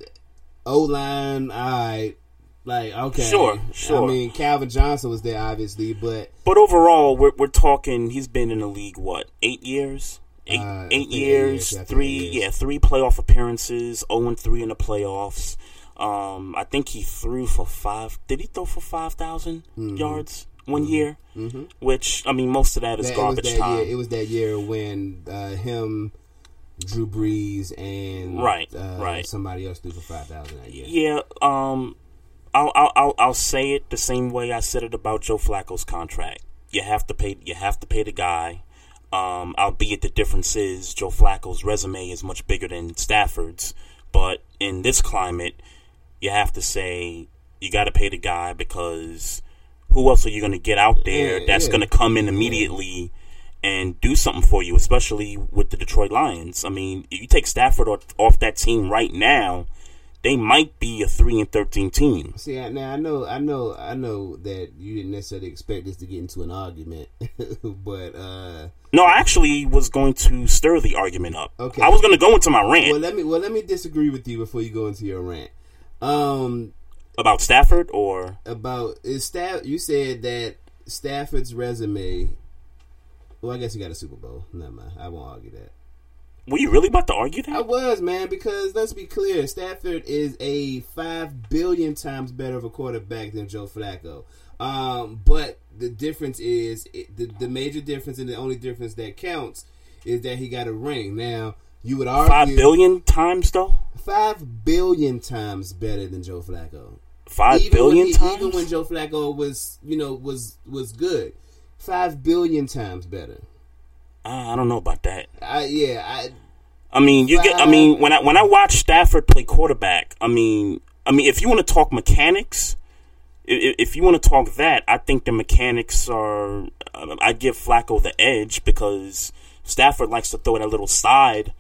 O line, I like okay, Sure, sure. I mean, Calvin Johnson was there obviously, but But overall, we're we're talking. He's been in the league what eight years, eight Uh, eight years, years, three years. yeah, three playoff appearances, zero and three in the playoffs. Um, I think he threw for five. Did he throw for five Mhm. yards one year? Mhm. Which I mean, most of that is that, garbage it that time. Year, it was that year when uh, him, Drew Brees, and Right, uh, right. somebody else threw for five thousand that year. Yeah, um, I'll, I'll I'll I'll say it the same way I said it about Joe Flacco's contract. You have to pay. You have to pay the guy. Um, albeit the difference is Joe Flacco's resume is much bigger than Stafford's, but in this climate, you have to say you got to pay the guy because who else are you going to get out there Yeah, that's yeah. going to come in immediately and do something for you, especially with the Detroit Lions? I mean, if you take Stafford off, off that team right now, they might be a three and thirteen team. See, now I know, I know, I know that you didn't necessarily expect us to get into an argument, but uh No, I actually was going to stir the argument up. Okay. I was going to go into my rant Well, let me well let me disagree with you before you go into your rant. Um, about Stafford, or about is Staff? You said that Stafford's resume. Well, I guess he got a Super Bowl. Never mind. I won't argue that. Were you really about to argue that? I was, man, because let's be clear, Stafford is a five billion times better of a quarterback than Joe Flacco. Um, but the difference is it, the the major difference and the only difference that counts is that he got a ring. Now you would argue Five billion times though. five billion times better than Joe Flacco. Five even billion he, times. even when Joe Flacco was you know was was good, five billion times better. I I don't know about that. I yeah I I mean, you get. I mean, when I when I watch Stafford play quarterback, I mean, I mean, if you want to talk mechanics, if, if you want to talk that, I think the mechanics are. I give Flacco the edge because Stafford likes to throw that little side,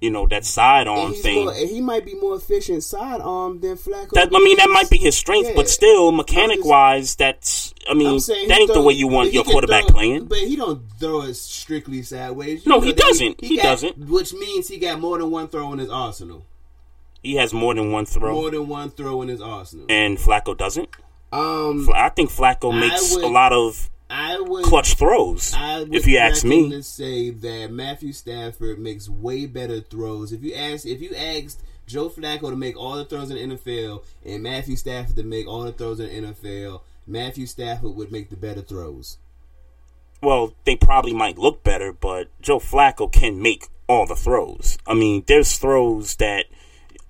you know, that sidearm thing. more, he might be more efficient sidearm than Flacco. That I mean, that might be his strength, Yeah. but still, mechanic wise, that's. I mean, that he ain't the way you want your quarterback throw- playing. But he don't throw it strictly sideways. You No, he doesn't. He got- doesn't. Which means he got more than one throw in his arsenal. He has more than one throw, More than one throw in his arsenal. and Flacco doesn't. Um, I think Flacco makes would- a lot of I would clutch throws. Would if you ask me, to say that Matthew Stafford makes way better throws. If you ask, if you asked Joe Flacco to make all the throws in the NFL and Matthew Stafford to make all the throws in the NFL, Matthew Stafford would make the better throws. well, they probably might look better, but Joe Flacco can make all the throws. I mean, there's throws that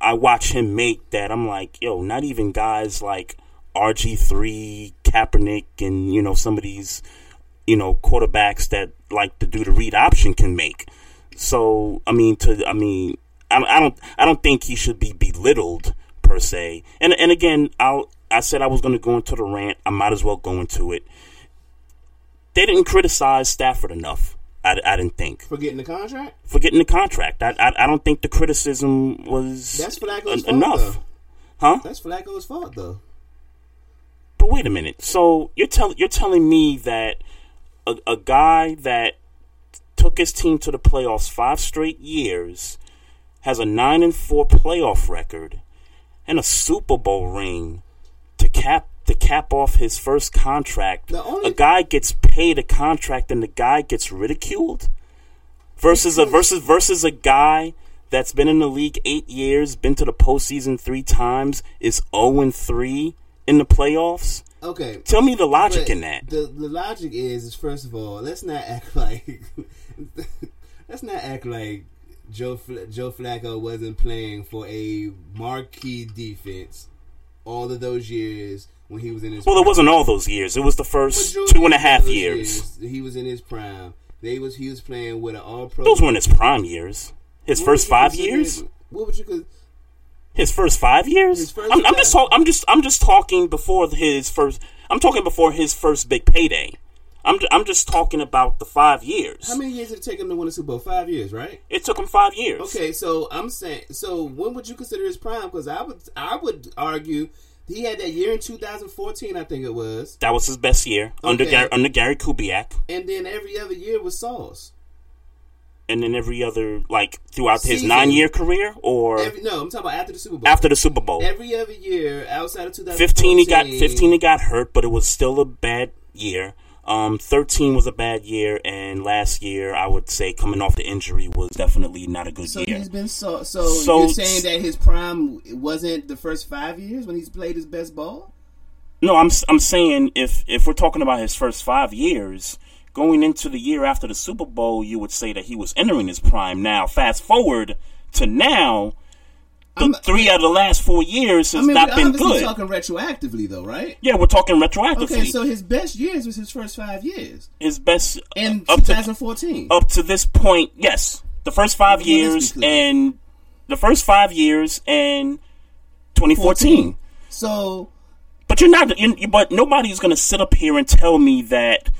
I watch him make that I'm like, yo, not even guys like RG3, Kaepernick, and you know some of these, you know, quarterbacks that like to do the read option can make. So I mean, to I mean, I, I don't I don't think he should be belittled per se. And and again, I'll I said I was going to go into the rant. I might as well go into it. They didn't criticize Stafford enough. I, I didn't think For getting the contract? for getting the contract. I I, I don't think the criticism was That's Flacco's en- fault, enough. though. Huh? That's Flacco's fault, though. But wait a minute. So you're telling you're telling me that a, a guy that took his team to the playoffs five straight years has a nine and four playoff record and a Super Bowl ring to cap to cap off his first contract. Only- a guy gets paid a contract and the guy gets ridiculed versus a versus versus a guy that's been in the league eight years, been to the postseason three times, is zero and three in the playoffs. Okay. Tell me the logic in that. The the logic is, is first of all, let's not act like let's not act like Joe Joe Flacco wasn't playing for a marquee defense all of those years when he was in his. Well, it wasn't all those years. It was the first two and a half those years. He was in his prime. They was he was playing with an All Pro. Those weren't his prime years. His What first five years. What would you? His first five years. First I'm, I'm just talk, I'm just I'm just talking before his first. I'm talking before his first big payday. I'm ju- I'm just talking about the five years. How many years did it take him to win a Super Bowl? Five years, right? It took him five years. Okay, so I'm saying, so when would you consider his prime? Because I would, I would argue he had that year in 2014, I think it was, That was his best year under Okay. Gary, under Gary Kubiak. and then every other year was Sauce. And then every other like throughout his nine year career, or Every, no, I'm talking about after the Super Bowl. after the Super Bowl. Every other year outside of 2015, he got fifteen. He got hurt, but it was still a bad year. Um, thirteen was a bad year, and last year I would say coming off the injury was definitely not a good So year. he's been so, so. So- you're saying that his prime wasn't the first five years when he's played his best ball? No, I'm I'm saying if if we're talking about his first five years, going into the year after the Super Bowl, you would say that he was entering his prime. Now, fast forward to now, the three out of the last four years has I mean, not been good. talking retroactively though, right? yeah, we're talking retroactively. Okay, so his best years was his first five years his best in up to 2014. up to this point, yes, the first five Well, years and the first five years and 2014. So, but you're not. You, but nobody's going to sit up here and tell me that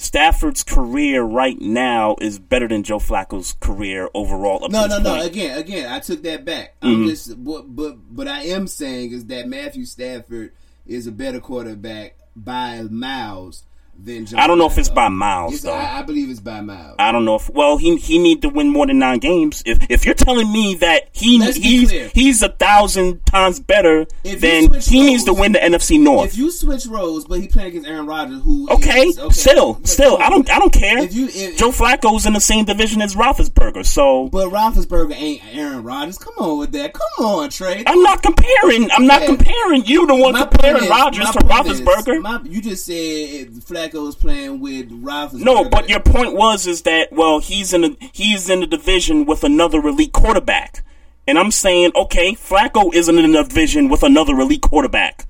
Stafford's career right now is better than Joe Flacco's career overall. Up no, no, no. point. Again, again, I took that back. I'm Mhm. just, what, but, but I am saying is that Matthew Stafford is a better quarterback by miles than. Joe I don't know if it's by miles, It's- though. I, I believe it's by miles. I don't know if well he he need to win more than nine games. If if you're telling me that he Let's he's he's a thousand times better, If switch he needs to win the NFC North. If you switch roles, but he playing against Aaron Rodgers, who Okay, is- still, but- still, I don't, I don't care. If you, if, Joe Flacco's in the same division as Roethlisberger, so. But Roethlisberger ain't Aaron Rodgers. Come on with that. Come on, Trey. I'm not comparing. I'm not Yeah. comparing you, the one My comparing Rodgers to point is- Roethlisberger. my- you just said Flacco's playing with Roethlisberger. No, but your point was is that well he's in a he's in the division with another elite quarterback, and I'm saying okay, Flacco isn't in a division with another elite quarterback.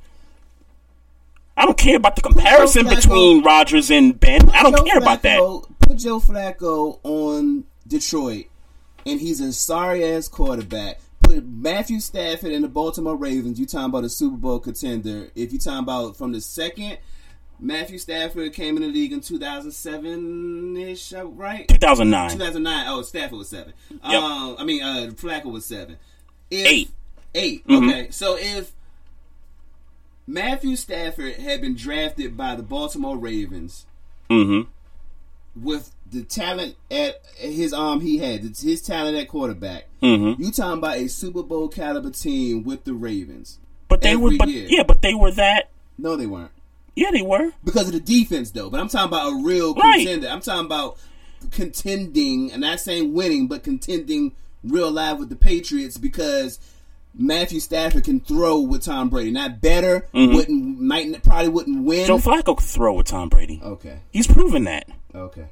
I don't care about the comparison Flacco- between Rodgers and Ben. I don't Joe care about that. Flacco- Put Joe Flacco on Detroit, and he's a sorry ass quarterback. Put Matthew Stafford in the Baltimore Ravens. You talking about a Super Bowl contender? If you talking about from the second Matthew Stafford came in the league in 2007 ish, right? 2009. 2009. Oh, Stafford was seven. Yep. Um, I mean, uh, Flacco was seven. If, Eight. 8 Mhm. Okay, so if Matthew Stafford had been drafted by the Baltimore Ravens Mm-hmm. with the talent at his arm he had, his talent at quarterback. Mhm. You talking about a Super Bowl caliber team with the Ravens? But they were, but year. yeah, but they were that. No, they weren't. Yeah, they were because of the defense, though. But I'm talking about a real Right. contender. I'm talking about contending, and not saying winning, but contending real live with the Patriots because Matthew Stafford can throw with Tom Brady. Not better, Mhm. wouldn't might probably wouldn't win. Joe Flacco could throw with Tom Brady. Okay. He's proven that. Okay.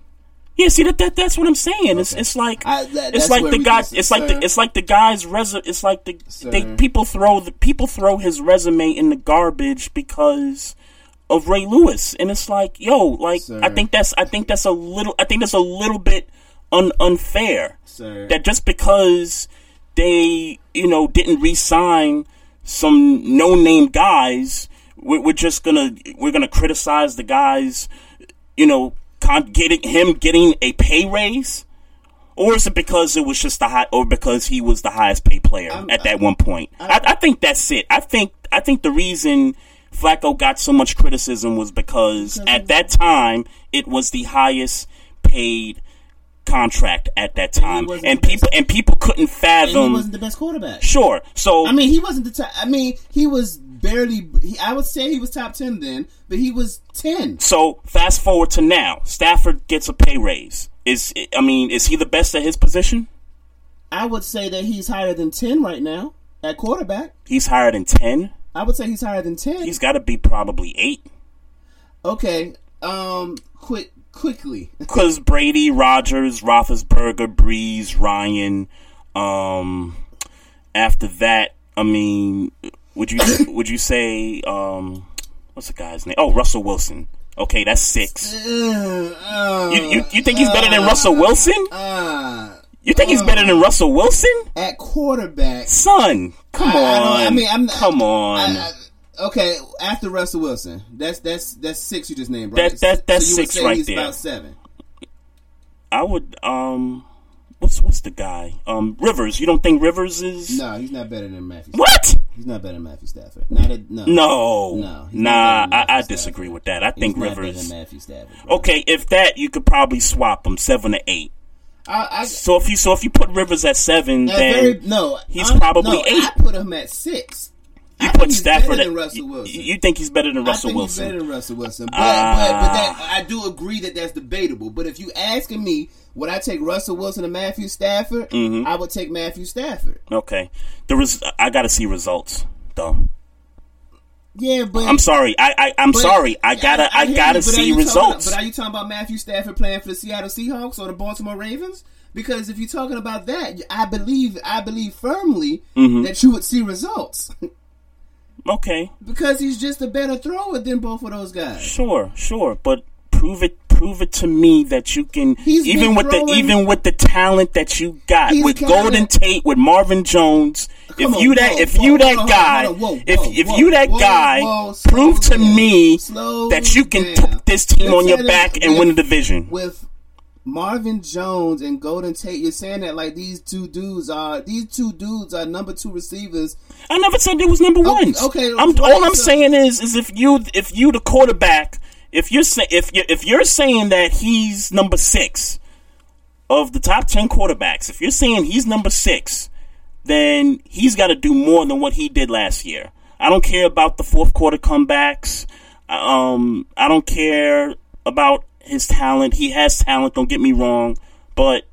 Yeah, see that, that that's what I'm saying. It's it's like I- that- it's like the guy. It's like the it's like the guy's resume. It's like the they people throw the people throw his resume in the garbage because of Ray Lewis, and it's like yo, like Sir. I think that's I think that's a little I think that's a little bit un, unfair. Sir. That just because they you know didn't re-sign some no-name guys, we're, we're just gonna we're gonna criticize the guys you know, con- getting him getting a pay raise, or is it because it was just the high, or because he was the highest paid player at that one point? I, I think that's it. I think I think the reason Flacco got so much criticism was because mm-hmm. at that time it was the highest paid contract at that time, and, best- people and people couldn't and fathom. he wasn't the best quarterback. Sure, so I mean, he wasn't the top. I mean, he was barely. He, I would say he was top ten then, but he was ten. So fast forward to now, Stafford gets a pay raise. Is I mean, is he the best at his position? I would say that he's higher than ten right now at quarterback. He's higher than ten. I would say he's higher than ten. He's got to be probably eight. Okay. Um. Quick. Quickly. Because Brady, Rodgers, Roethlisberger, Brees, Ryan. Um, after that, I mean, would you would you say um, what's the guy's name? Oh, Russell Wilson. Okay, that's six. Uh, You you, you think he's better than Russell Wilson? Uh, You think he's better than Russell Wilson? at quarterback. Son, come I- I on. I mean, I'm- come on. I- Okay, after Russell Wilson, that's that's that's six you just named, right? That- that- that's so you would six say right he's there. About seven. I would um what's what's the guy? Um, Rivers. You don't think Rivers is? No, he's not better than Matthew. What? He's not better than Matthew Stafford. Not a, no. No, No. nah. not better than I, I disagree with that. I think He's better Rivers. than Matthew Stafford. Okay, if that, you could probably swap him seven to eight. I, I, So if you so if you put Rivers at seven, then very, no, he's I'm- probably no, eight. I put him at six. You I put Stafford at than Russell Wilson. You, think he's better than Russell I think Wilson? He's better than Russell Wilson, but, Ah. but but that, I do agree that that's debatable. But if you asking me, would I take Russell Wilson or Matthew Stafford? Mhm. I would take Matthew Stafford. Okay, the res- I got to see results though. Yeah, but I'm sorry. I, I I'm but- sorry. I gotta I, hear gotta you, see results. but are you talking about Matthew Stafford playing for the Seattle Seahawks or the Baltimore Ravens? Because if you're talking about that, I believe I believe firmly Mhm. that you would see results. okay, because he's just a better thrower than both of those guys. sure, sure, but prove it prove it to me that you can He's even with the even with the talent that you got with Golden Tate with Marvin Jones. If on, you that whoa, if whoa, you that on, guy whoa, if if whoa, you that whoa, guy whoa, prove to me Slow that you can down. put this team You're on your back and win the division. with Marvin Jones and Golden Tate. You're saying that like these two dudes are these two dudes are number two receivers. I never said they was number ones. okay, I'm, right, all I'm so- saying is, is if you if you the quarterback, if you're say, if you if you're saying that he's number six of the top ten quarterbacks, if you're saying he's number six, then he's got to do more than what he did last year. I don't care about the fourth quarter comebacks. Um, I don't care about his talent. He has talent. Don't get me wrong, but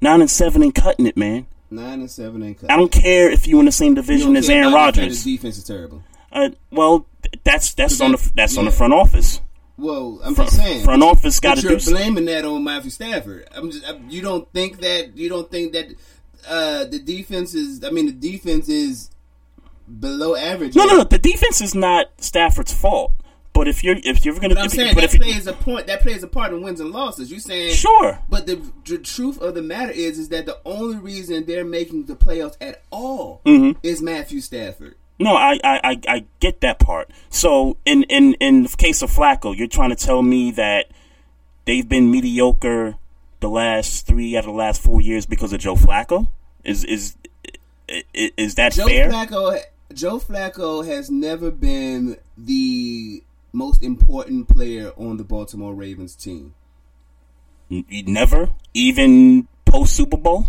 nine and seven ain't cutting it, man. Nine and seven ain't cut. I don't care if you in the same division as Aaron about Rodgers. The defense is terrible. Uh, well, that's that's But on the that- that's on the front office. Well, I'm Front- just saying. front office gotta You're do blaming that on Matthew Stafford. I'm just. I, you don't think that. You don't think that uh, the defense is. I mean, the defense is below average. No, no, no. The defense is not Stafford's fault. But if you're if you're gonna, But I'm saying but that if plays a point. That plays a part in wins and losses. You're saying Sure. But the, the truth of the matter is, is that the only reason they're making the playoffs at all Mhm. is Matthew Stafford. no, I, I I I get that part. So in in in the case of Flacco, you're trying to tell me that they've been mediocre the last three out of the last four years because of Joe Flacco. Is is is that Joe fair? Flacco. Joe Flacco has never been the most important player on the Baltimore Ravens team, Never, even post Super Bowl.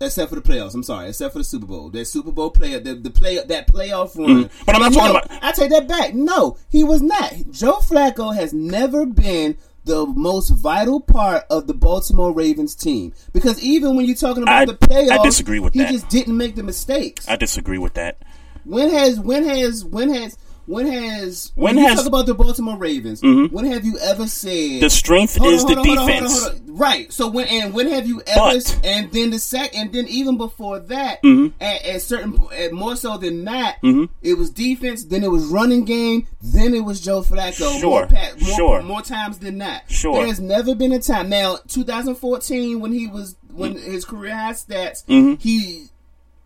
except for the playoffs. I'm sorry, except for the Super Bowl. That Super Bowl player, the, the play that playoff run. Mhm. But I'm not No, talking about- I take that back. No, he was not. Joe Flacco has never been the most vital part of the Baltimore Ravens team because even when you're talking about I- the playoffs, I disagree with he that. just didn't make the mistakes. I disagree with that. When has when has when has when has When when, you has- talk about the Baltimore Ravens? Mhm. When have you ever said The strength is on, the on, defense. on. Right. So when and when have you ever? But- and then the sec, and then even before that, Mhm. at, at certain, at more so than that, Mhm. it was defense. Then it was running game. Then it was Joe Flacco. Sure, more, pa- more, sure. more times than not. Sure. There has never been a time. Now, 2014, when he was when his career high stats, Mhm. he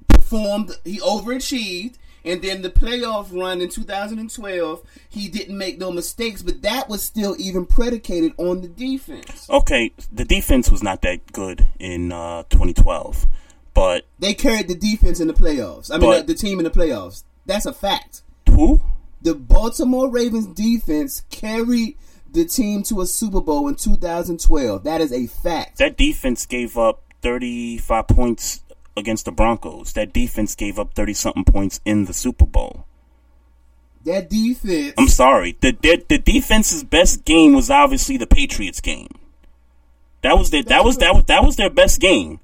performed. He overachieved. And then the playoff run in 2012, he didn't make no mistakes, but that was still even predicated on the defense. Okay, the defense was not that good in uh, 2012, but They carried the defense in the playoffs. I mean, the, the team in the playoffs. That's a fact. who? The Baltimore Ravens defense carried the team to a Super Bowl in 2012. That is a fact. That defense gave up 35 points against the Broncos. That defense gave up 30 something points in the Super Bowl. That defense. I'm sorry. The, the the defense's best game was obviously the Patriots game. That was their that was that was that was their best game.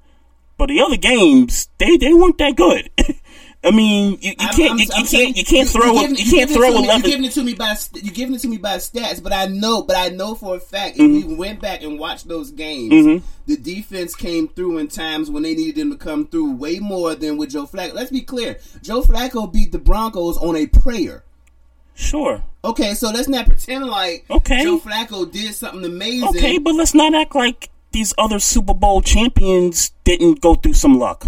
But the other games, they they weren't that good. I mean, you, you I'm- can't I'm- you, I'm you saying- can't you can't throw you're giving- you can't throw me-. You're giving it to me by you're giving it to me by stats, but I know, but I know for a fact if Mhm. we went back and watched those games, Mhm. the defense came through in times when they needed them to come through way more than with Joe Flacco. Let's be clear: Joe Flacco beat the Broncos on a prayer. Sure. Okay, so let's not pretend like Okay. Joe Flacco did something amazing. Okay, but let's not act like these other Super Bowl champions didn't go through some luck.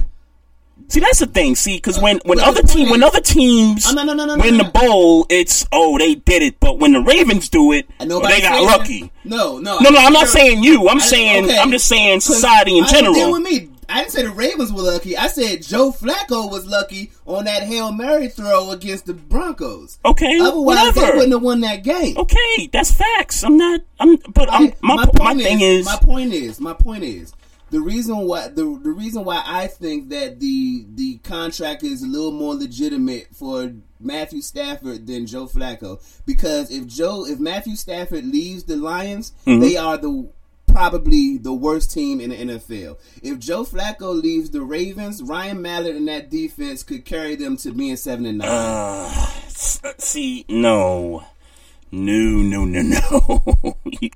See, that's the thing. See, because when when but other team when other teams Oh, no, no, no, win the bowl, it's oh they did it. But when the Ravens do it, well, oh, they got lucky. No, no, No, no, I'm not saying you. I'm I- saying okay. I'm just saying society in I- Deal with me. I didn't say the Ravens were lucky. I said Joe Flacco was lucky on that hail mary throw against the Broncos. Okay, Otherwise, they wouldn't have won that game. Okay, that's facts. I'm not. I'm. But I'm. My my, point thing is. my point is my point is the reason why the the reason why I think that the the contract is a little more legitimate for Matthew Stafford than Joe Flacco because if Joe if Matthew Stafford leaves the Lions, Mhm. they are the probably the worst team in the NFL. If Joe Flacco leaves the Ravens, Ryan Mallett and that defense could carry them to being seven and nine. Uh, see, no. No, no, no, no. you,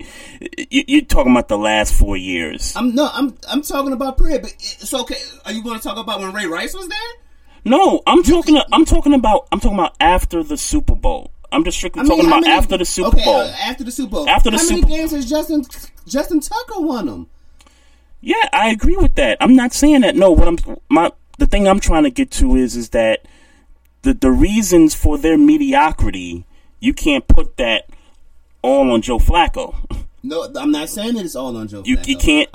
you- you're talking about the last four years. I'm no, I'm I'm talking about period. But it's okay. Are you going to talk about when Ray Rice was there? No, I'm talking. I'm talking about. I'm talking about after the Super Bowl. I'm just strictly I mean, talking about many- after the Super okay, Bowl. uh, after the Super Bowl. After the how Super many games has Justin Justin Tucker won them? Yeah, I agree with that. I'm not saying that. No, what I'm my the thing I'm trying to get to is is that the the reasons for their mediocrity, you can't put that all on Joe Flacco. No, I'm not saying that it's all on Joe. You- Flacco. you can't-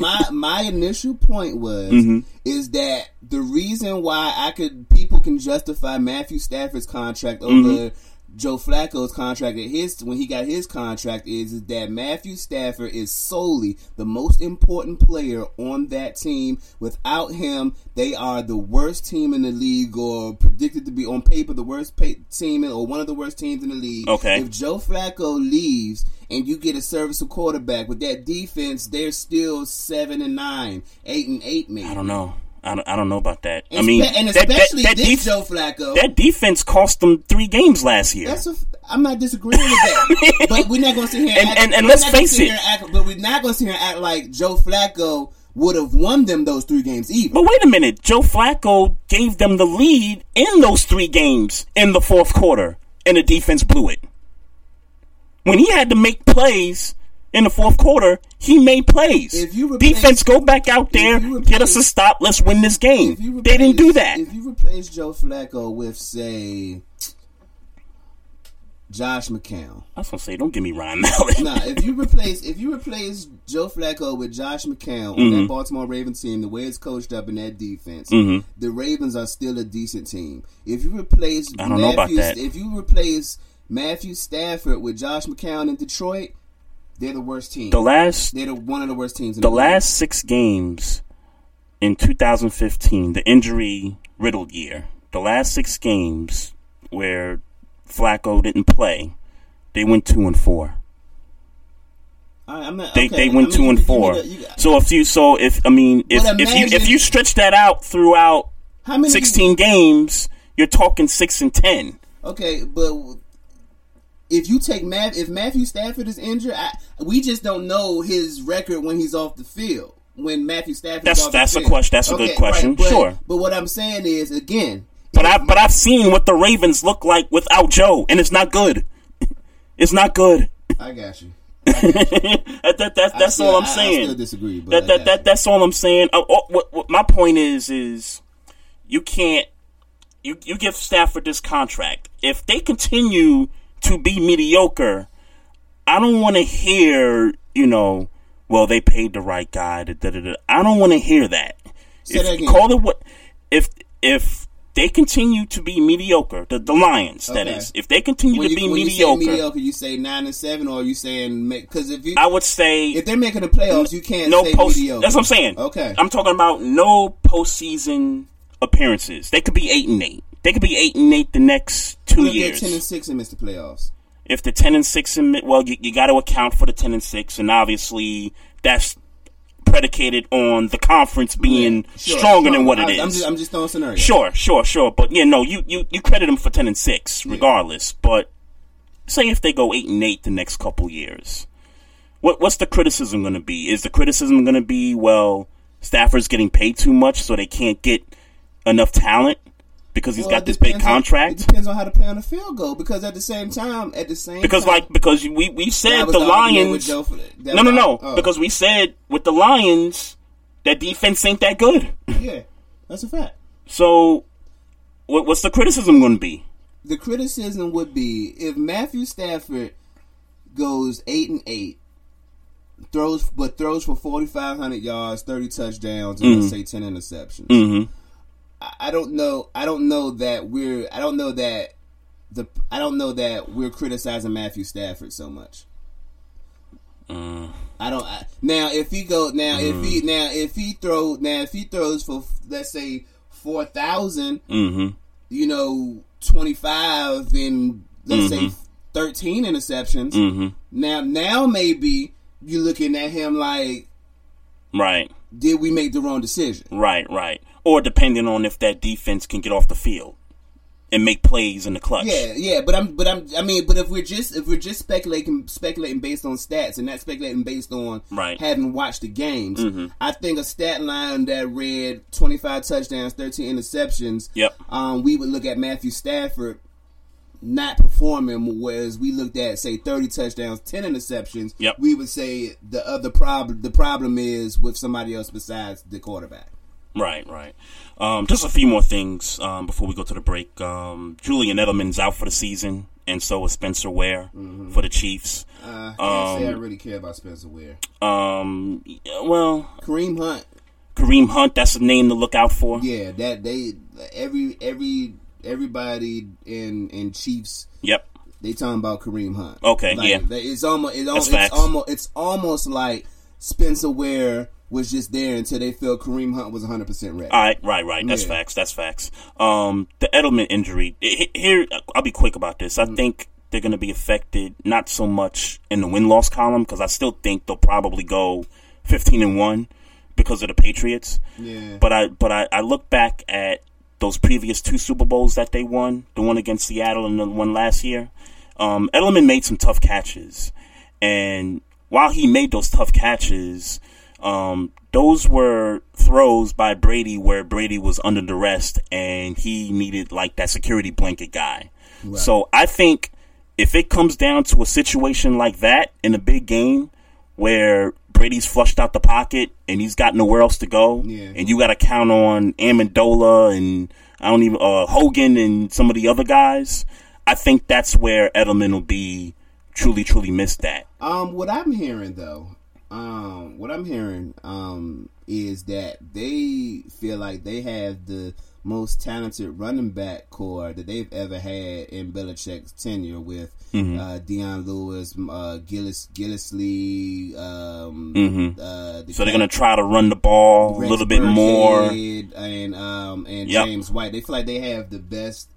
my my initial point was Mhm. is that the reason why I could people can justify Matthew Stafford's contract over Mhm. Joe Flacco's contract at his when he got his contract is, is that Matthew Stafford is solely the most important player on that team. Without him, they are the worst team in the league, or predicted to be on paper the worst pa- team, in, or one of the worst teams in the league. Okay. If Joe Flacco leaves and you get a serviceable quarterback with that defense, they're still seven and nine, eight and eight, maybe. I don't know. I don't, I don't know about that. I mean, and that, that, especially that, this def- Joe Flacco. that defense cost them three games last year. That's a, I'm not disagreeing with that, but we're not going to sit here and, And- act, and- let's face it. act, but we're not going to sit here and act like Joe Flacco would have won them those three games either. But wait a minute, Joe Flacco gave them the lead in those three games in the fourth quarter, and the defense blew it. When he had to make plays in the fourth quarter, he made plays. If you replace- defense, go back out there, get us a stop. Let's win this game. They didn't do that. If you replace Joe Flacco with, say, Josh McCown. I was gonna say, don't give me Ryan Mallett. nah, if you replace if you replace Joe Flacco with Josh McCown on Mhm. that Baltimore Ravens team, the way it's coached up in that defense, Mhm. the Ravens are still a decent team. If you replace I don't know about that. if you replace Matthew Stafford with Josh McCown in Detroit, they're the worst team. The last- they're the, one of the worst teams. In the the, last six games in 2015, the injury riddled year, the last six games where Flacco didn't play, they went two and four. Right, I'm not, They okay, they I went mean, two you- and you four. to- you- so if you so if I mean if But if you if you stretch that out throughout How many- 16 games, you're talking six and ten. Okay, but if you take Matt, if Matthew Stafford is injured, I, we just don't know his record when he's off the field. When Matthew Stafford, That's- off that's the a question- that's a good question. right, but, Sure. But what I'm saying is, again, But I but I've seen what the Ravens look like without Joe, and it's not good. It's not good. I got you. that, that, that, that's still- all I'm I- I saying. still disagree, but that, that, that, that's all I'm saying. Uh, oh, what, what my point is is you can't you you give Stafford this contract. If they continue to be mediocre, I don't want to hear you know. Well, they paid the right guy. Da, da, da, da. I don't want to hear that. Say if, that again. Call it what if if they continue to be mediocre, the, the Lions that Okay. is. If they continue when to you, be mediocre, you say mediocre, you say nine and seven, or you saying because if you, I would say if they're making the playoffs, you can't no say post. mediocre. That's what I'm saying. Okay, I'm talking about no postseason appearances. They could be eight and eight. They could be eight and eight the next two Look at years. ten and six and miss the playoffs. if the ten and six and well, you, you got to account for the ten and six, and obviously that's predicated on the conference being Sure, stronger sure. than what it is. I'm just, I'm just throwing scenarios. Sure, sure, sure. But yeah, no, you, you, you credit them for ten and six, regardless. But say if they go eight and eight the next couple years, what what's the criticism going to be? Is the criticism going to be well, Stafford's getting paid too much, so they can't get enough talent because he's Well, got this big depends on- contract? it depends on how to play on the field goal. Because at the same time, at the same because time, like because we we said the Lions. Joe no, no, no. oh. Because we said with the Lions, that defense ain't that good. yeah, that's a fact. So, what, what's the criticism going to be? The criticism would be if Matthew Stafford goes eight and eight, throws, but throws for forty five hundred yards, thirty touchdowns, and let's Mhm. say ten interceptions. Mhm. I, don't know. I don't know that we're. I don't know that the. I don't know that we're criticizing Matthew Stafford so much. Mm. I don't. I, now, if he go now, if Mm. he now if he throw now if he throws for let's say four thousand, Mm-hmm. you know, twenty five and let's say Mhm. thirteen interceptions. Mhm. Now, now maybe you're looking at him like, Right. did we make the wrong decision? Right. Right. Or depending on if that defense can get off the field and make plays in the clutch. Yeah, yeah, but I'm, but I'm, I mean, but if we're just if we're just speculating speculating based on stats and not speculating based on Right. having watched the games, Mhm. I think a stat line that read 25 touchdowns, 13 interceptions. Yep. Um, we would look at Matthew Stafford not performing, whereas we looked at say 30 touchdowns, 10 interceptions. Yep. We would say the other problem the problem is with somebody else besides the quarterback. Right, right. Um, just a few more things um, before we go to the break. Um, Julian Edelman's out for the season, and so is Spencer Ware for the Chiefs. Uh, I can't say I Um, really care about Spencer Ware. um, well, Kareem Hunt. Kareem Hunt, that's a name to look out for. Yeah, that they every every everybody in in Chiefs. Yep. They talking about Kareem Hunt. Okay, Like, yeah. It's almost it's, almost, it's almost it's almost like Spencer Ware was just there until they felt Kareem Hunt was 100 percent ready. All right, right, right. That's Yeah. facts. That's facts. Um, the Edelman injury. Here, I'll be quick about this. I Mm-hmm. think they're going to be affected not so much in the win loss column because I still think they'll probably go fifteen and one because of the Patriots. Yeah. But I, but I, I look back at those previous two Super Bowls that they won, the one against Seattle and the one last year. Um, Edelman made some tough catches, and while he made those tough catches, um, those were throws by Brady where Brady was under the rest and he needed like that security blanket guy. Right. So I think if it comes down to a situation like that in a big game where Brady's flushed out the pocket and he's got nowhere else to go, Yeah. and you got to count on Amendola and I don't even uh, Hogan and some of the other guys, I think that's where Edelman will be truly, truly missed that. Um, what I'm hearing though, um, what I'm hearing, um, is that they feel like they have the most talented running back corps that they've ever had in Belichick's tenure with Mhm. uh, Dion Lewis, uh, Gillis, Gillislee. Um, Mhm. uh, the So they're going to try to run the ball a little bit more. And um and Yep. James White. They feel like they have the best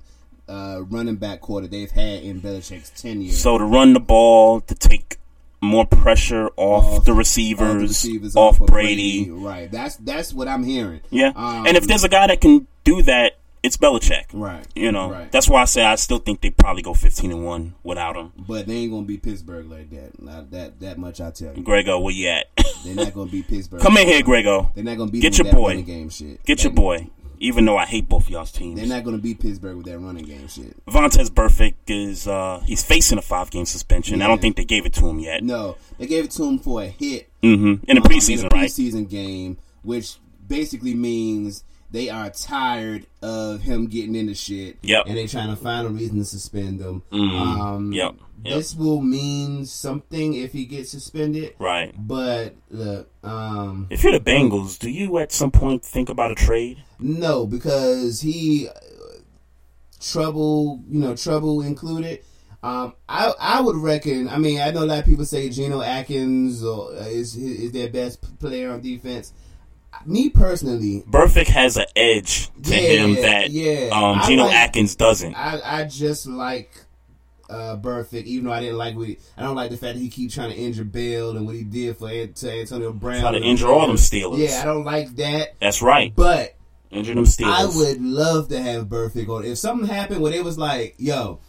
uh, running back corps that they've had in Belichick's tenure. So to run the ball, to take more pressure off, the receivers, All the receivers off, of Brady. Right. That's that's what I'm hearing. Yeah. Um, and if there's a guy that can do that, it's Belichick. Right. You know, Right. that's why I say I still think they probably go 15 and 1 without him. But they ain't gonna be Pittsburgh like that. Not that that much I tell you. Grego, where you at? They're not gonna be Pittsburgh. Come in here, Grego. They're not gonna beat Get your that boy. game shit. Get your boy. Even though I hate both of y'all's teams. They're not gonna beat Pittsburgh with that running game shit. Vontaze Burfict is uh he's facing a five game suspension. I don't think they gave it to him yet. No, they gave it to him for a hit hmm In the um, preseason, in a right? Preseason game, which basically means they are tired of him getting into shit. Yep. And they're trying to find a reason to suspend him. Mhm. Um, Yep. Yep. This will mean something if he gets suspended. Right. But look, um, If you're the Bengals, do you at some point think about a trade? no, because he uh, trouble, you know, trouble included. Um, I I would reckon. I mean, I know a lot of people say Geno Atkins or, uh, is is their best player on defense. Me personally, Burfict has an edge to Yeah, him that yeah. um, Geno like- Atkins doesn't. I I just like uh Burfict, even though I didn't like what he, I don't like the fact that he keep trying to injure Bell and what he did for to Antonio Brown. Try to injure all them Steelers. Yeah, I don't like that. That's right. But Injure them Steelers. I would love to have Burfict on. If something happened where it was like, yo,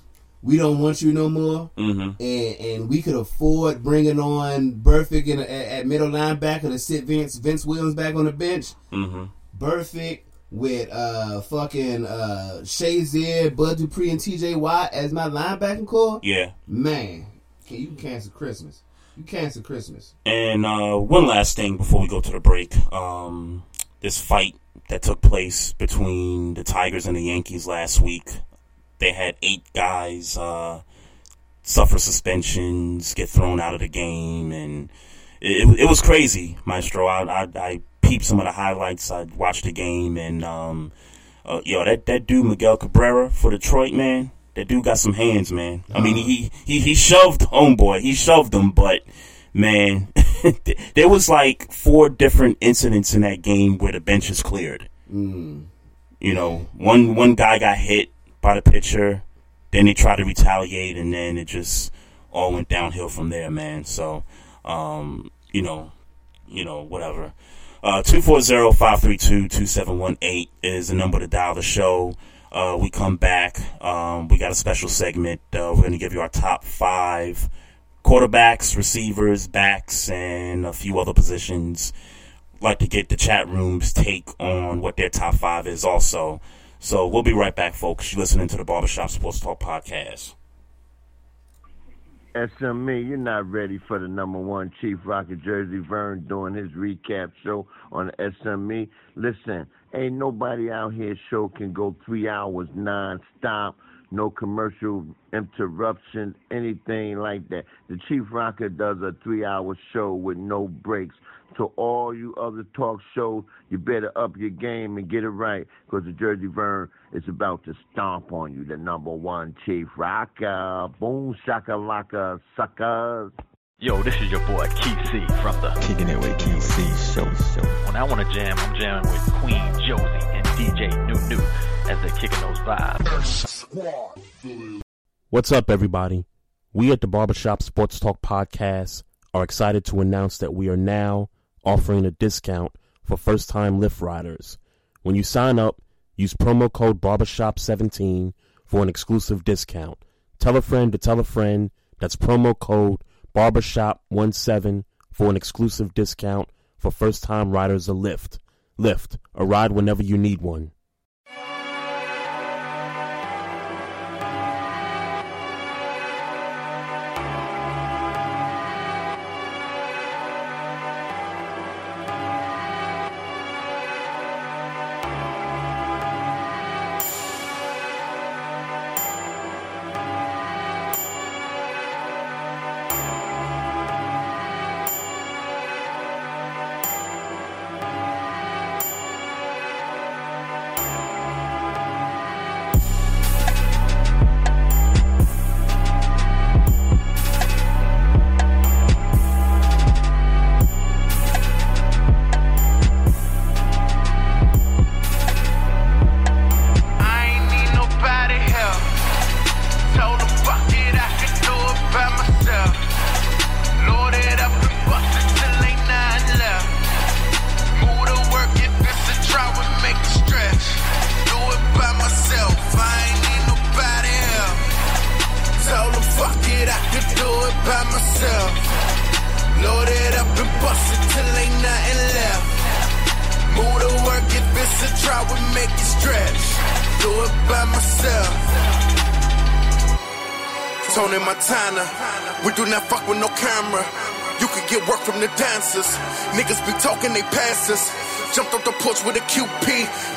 we don't want you no more, Mhm. and and we could afford bringing on Burfict in a, at, middle linebacker to sit Vince Vince Williams back on the bench. Mhm. Burfict with uh fucking uh Shazier, Bud Dupree, and T.J. Watt as my linebacking corps. Yeah. Man, can you cancel Christmas? You cancel Christmas. And uh, one last thing before we go to the break. Um, this fight that took place between the Tigers and the Yankees last week. They had eight guys uh, suffer suspensions, get thrown out of the game, and it, it was crazy, Maestro. I, I I peeped some of the highlights. I watched the game, and um, uh, yo, that that dude Miguel Cabrera for Detroit, man. That dude got some hands, man. I mean, he he he shoved homeboy. He shoved him, but man, there was like four different incidents in that game where the bench is cleared. Mm. You know, one one guy got hit by the pitcher, then they tried to retaliate, and then it just all went downhill from there, man. So, um, you know, you know, whatever. Uh, 240-532-2718 is the number to dial the show. Uh, we come back. Um, we got a special segment. Uh, we're going to give you our top five quarterbacks, receivers, backs, and a few other positions. Like to get the chat room's take on what their top five is also. So we'll be right back, folks. You're listening to the Barbershop Sports Talk podcast. SME, you're not ready for the number one Chief Rocker Jersey Vern doing his recap show on SME. Listen, ain't nobody out here show can go three hours non-stop, no commercial interruptions, anything like that. The Chief Rocker does a three-hour show with no breaks. To all you other talk shows, you better up your game and get it right, because the Jersey Vern is about to stomp on you, the number one Chief Rocker. Boom shakalaka suckers. Yo, this is your boy Keith C from the Kicking It with Keith C show. show. When I want to jam, I'm jamming with Queen Josie and DJ New New as they're kicking those vibes. What's up, everybody? We at the Barbershop Sports Talk Podcast are excited to announce that we are now offering a discount for first time Lyft riders. When you sign up, use promo code Barbershop17 for an exclusive discount. Tell a friend to tell a friend. That's promo code Barbershop17 for an exclusive discount for first time riders of Lyft. Lyft, a ride whenever you need one.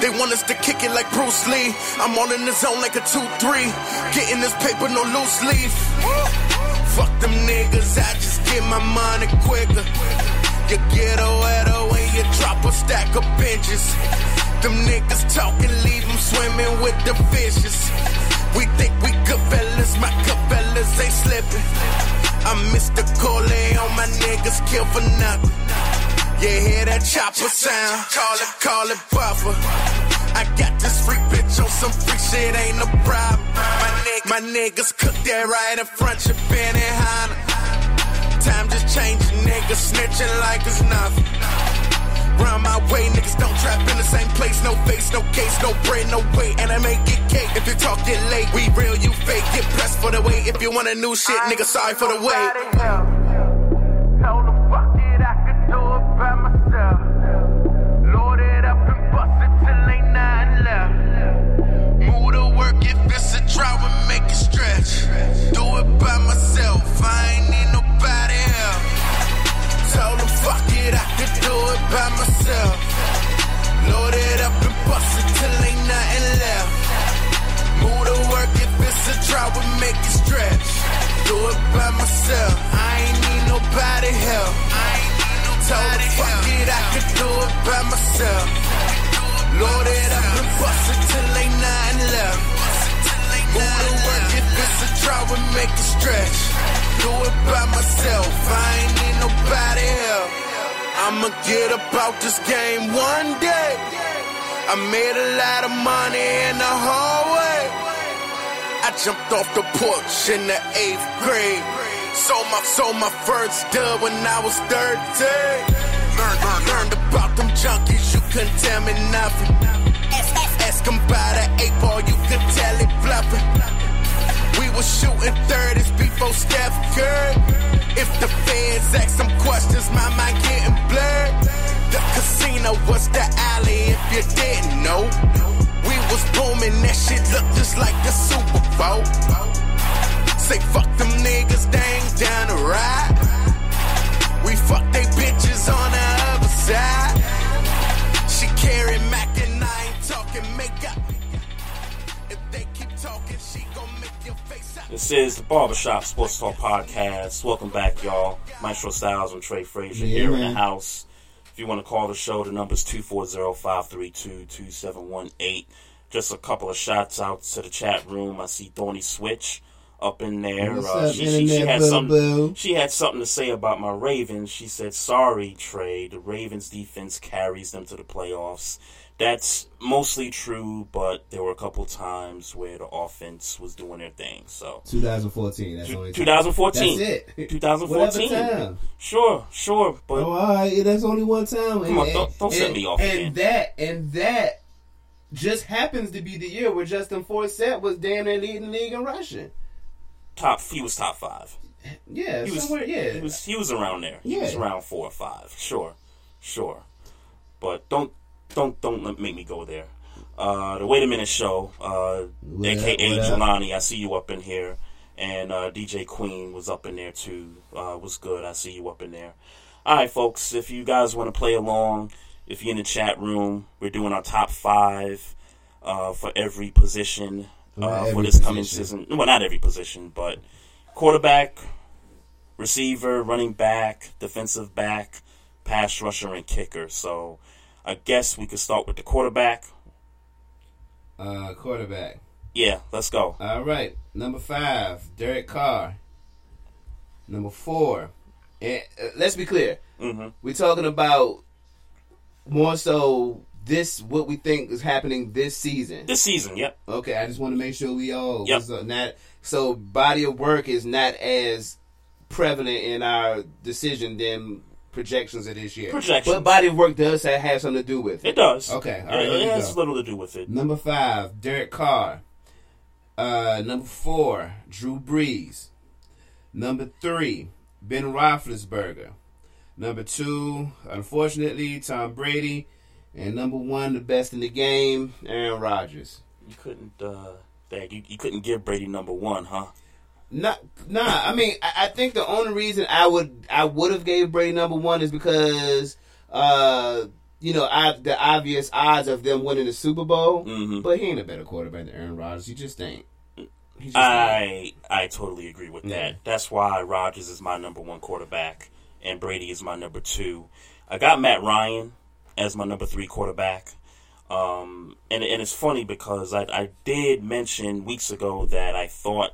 They want us to kick it like Bruce Lee. I'm all in the zone like a 2-3. Getting this paper, no loose leaf. Fuck them niggas, I just get my money quicker. You get a wetter when you drop a stack of benches. Them niggas talking, leave them swimming with the fishes. We think we good fellas, my good fellas ain't slipping. I'm Mr. Corley on my niggas kill for nothing. You hear that chopper sound? Call it, call it buffer. I got this freak bitch on some freak shit, ain't no problem. My, nigg- my niggas cook that right in front of Benihana. Time just changing, niggas snitching like it's nothing. Round my way, niggas don't trap in the same place. No face, no case, no bread, no weight. And I make it cake. If you talk, get late. We real, you fake. Get pressed for the wait. If you want a new shit, nigga, sorry for the wait. By myself. Load it up and bust it till ain't nothing left. Move to work if it's a drought and make it stretch. Do it by myself, I ain't need nobody help. I ain't need told her, fuck it, I could do it by myself. Loaded up and busted till ain't nothing left. Move to work if it's a drought and make it stretch. Do it by myself, I ain't need nobody help. I'ma get about this game one day. I made a lot of money in the hallway. I jumped off the porch in the eighth grade. Sold my, sold my first dub when I was 13. Learned, learned, about them junkies, you couldn't tell me nothing. Ask him by the eight ball, you could tell it bluffing. We was shooting 30s before Steph Curry. If the feds ask some questions, my mind getting blurred. The casino was the alley if you didn't know. We was booming, that shit looked just like the Super Bowl. Say fuck them niggas, ain't down to ride. We fuck they bitches on the other side. This is the Barbershop Sports Talk Podcast. Welcome back, y'all. Maestro Styles and Trey Frazier Yeah, here in the house. If you want to call the show, the number's 240-532-2718. Just a couple of shots out to the chat room. I see Thorny Switch up in there. What's Uh, up, she, she, she had some, she had something to say about my Ravens. She said, "Sorry, Trey. The Ravens defense carries them to the playoffs." That's mostly true, but there were a couple times where the offense was doing their thing. So 2014. That's only 2014. That's it. 2014. Whatever time. Sure, sure, but Oh, all right. That's only one time. Come on, don't- don't set and, me off And again. that and that just happens to be the year where Justin Forsett was damn near leading the league in rushing. top he was top five. Yeah, He was. Yeah, he was he was around there. He was around four or five. Sure, sure, but don't don't don't make me go there. Uh, the Wait a Minute Show, uh, What aka up? Jelani, I see you up in here, and uh, DJ Queen was up in there too. Uh, was good. I see you up in there. All right, folks. If you guys want to play along, if you're in the chat room, we're doing our top five uh, for every position uh, for this coming season. Well, not every position, but quarterback, receiver, running back, defensive back, pass rusher, and kicker. So I guess we could start with the quarterback. uh, quarterback. Yeah, let's go. All right, number five, Derek Carr. Number four, and uh, let's be clear, Mhm. we're talking about more so this what we think is happening this season. This season, yep. Okay, I just want to make sure we all Yep. so not so body of work is not as prevalent in our decision than projections of this year. Projections. but body of work does have, have something to do with it. It does. Okay, all It- right, it, has go. little to do with it. Number five, Derek Carr. Uh, number four, Drew Brees. Number three, Ben Roethlisberger. Number two, unfortunately, Tom Brady. And number one, the best in the game, Aaron Rodgers. You couldn't, uh, dang, you, you couldn't give Brady number one, huh? Not, nah. I mean, I, I think the only reason I would I would have gave Brady number one is because, uh, you know, I, the obvious odds of them winning the Super Bowl. Mm-hmm. But he ain't a better quarterback than Aaron Rodgers. He just ain't. He just ain't. I I totally agree with Yeah. that. That's why Rodgers is my number one quarterback and Brady is my number two. I got Matt Ryan as my number three quarterback. Um, and and it's funny because I I did mention weeks ago that I thought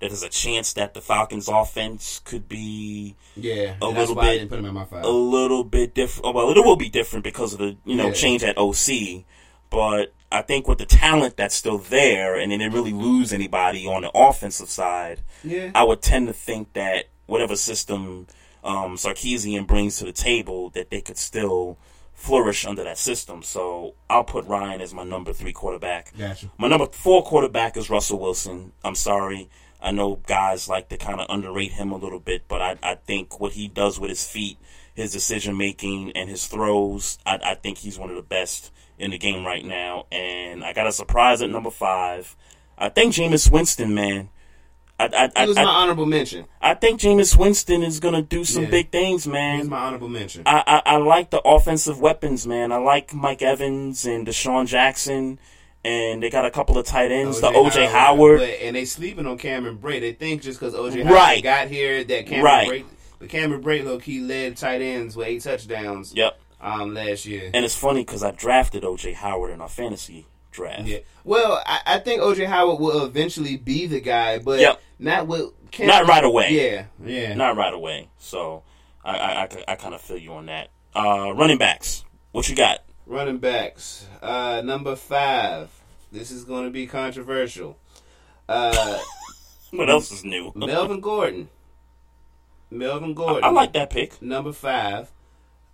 that there's a chance that the Falcons offense could be Yeah, a little bit put him in my five. a little bit different. Well, it will be different because of the you know Yeah. change at OC, but I think with the talent that's still there, and they didn't really lose anybody on the offensive side. Yeah. I would tend to think that whatever system um, Sarkisian brings to the table, that they could still flourish under that system. So I'll put Ryan as my number three quarterback. Gotcha. My number four quarterback is Russell Wilson. I'm sorry. I know guys like to kind of underrate him a little bit, but I, I think what he does with his feet, his decision making, and his throws, I, I think he's one of the best in the game right now. And I got a surprise at number five. I think Jameis Winston, man. I, I, He was I- my honorable mention. I think Jameis Winston is gonna do some Yeah. big things, man. He's my honorable mention. I, I, I like the offensive weapons, man. I like Mike Evans and DeSean Jackson, and they got a couple of tight ends. the OJ Howard, But, and they sleeping on Cameron Brate. They think just because OJ Right. Howard got here that Cameron Right. Brate. But Cameron Brate low key led tight ends with eight touchdowns. Yep. Um, last year. And it's funny because I drafted OJ Howard in our fantasy draft. Yeah. Well, I, I think OJ Howard will eventually be the guy, but Yep. not with Cam- Not right away. Yeah, yeah. Not right away. So I I, I, I kind of feel you on that. Uh, running backs. What you got? Running backs. Uh, number five. This is going to be controversial. Uh, What else is new? Melvin Gordon. Melvin Gordon. I like that pick. Number five.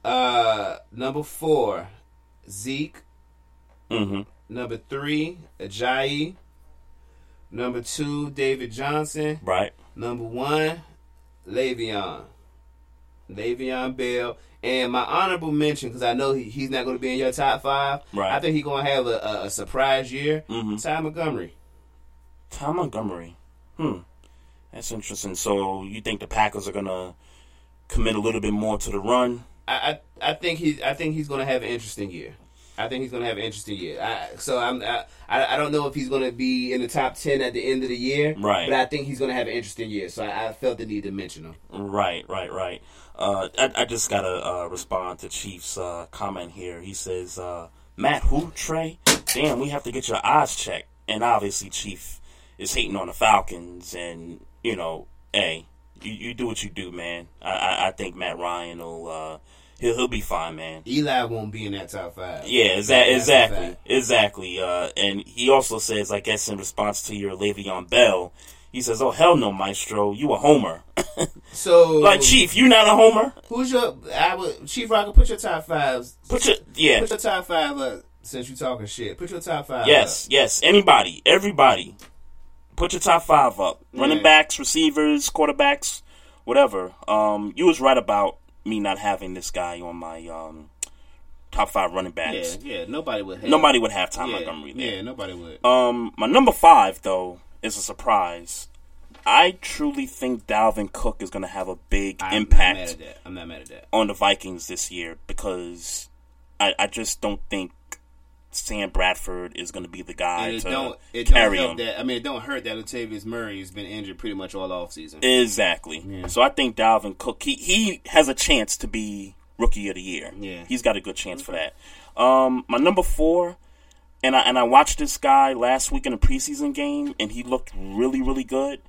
Uh, number four, Zeke. Mm-hmm. Number three, Ajayi. Number two, David Johnson. Right. Number one, Le'Veon. Le'Veon Bell. And my honorable mention, because I know he, he's not going to be in your top five. Right. I think he's going to have a, a, a surprise year. Mm-hmm. Ty Montgomery. Tom Montgomery. Hmm. That's interesting. So you think the Packers are gonna commit a little bit more to the run? I, I, I think he I think he's going to have an interesting year. I think he's going to have an interesting year. I, so I'm I, I I don't know if he's going to be in the top ten at the end of the year. Right. But I think he's going to have an interesting year. So I, I felt the need to mention him. Right, right, right. Uh, I, I just gotta uh, respond to Chief's uh, comment here. He says, uh, "Matt, who Trey? Damn, we have to get your eyes checked." And obviously, Chief is hating on the Falcons, and you know, hey, you, you do what you do, man. I, I, I think Matt Ryan will uh, he'll he'll be fine, man. Eli won't be in that top five. Yeah, exa- exactly, exactly. Uh, and he also says, I guess, in response to your Le'Veon Bell, he says, "Oh hell no, Maestro, you a homer." So like Chief, you not a homer. Who's your? I would Chief Rocker. Put your top fives. Put your yeah. Put your top five up. Since you talking shit, put your top five. Yes, yes. Anybody, everybody, put your top five up. Running backs, receivers, quarterbacks, whatever. Um, you was right about me not having this guy on my um top five running backs. Yeah, yeah. Nobody would. Have, Nobody would have Tom yeah, Montgomery there. Yeah, nobody would. Um, my number five though is a surprise. I truly think Dalvin Cook is going to have a big I'm impact Not mad at that. I'm not mad at that. on the Vikings this year because I, I just don't think Sam Bradford is going to be the guy And it to don't. It don't carry help him. that. I mean, it don't hurt that Latavius Murray has been injured pretty much all off season. Exactly. So I think Dalvin Cook he, he has a chance to be rookie of the year. Yeah. He's got a good chance for that. Um, my number four, and I and I watched this guy last week in a preseason game, and he looked really really good.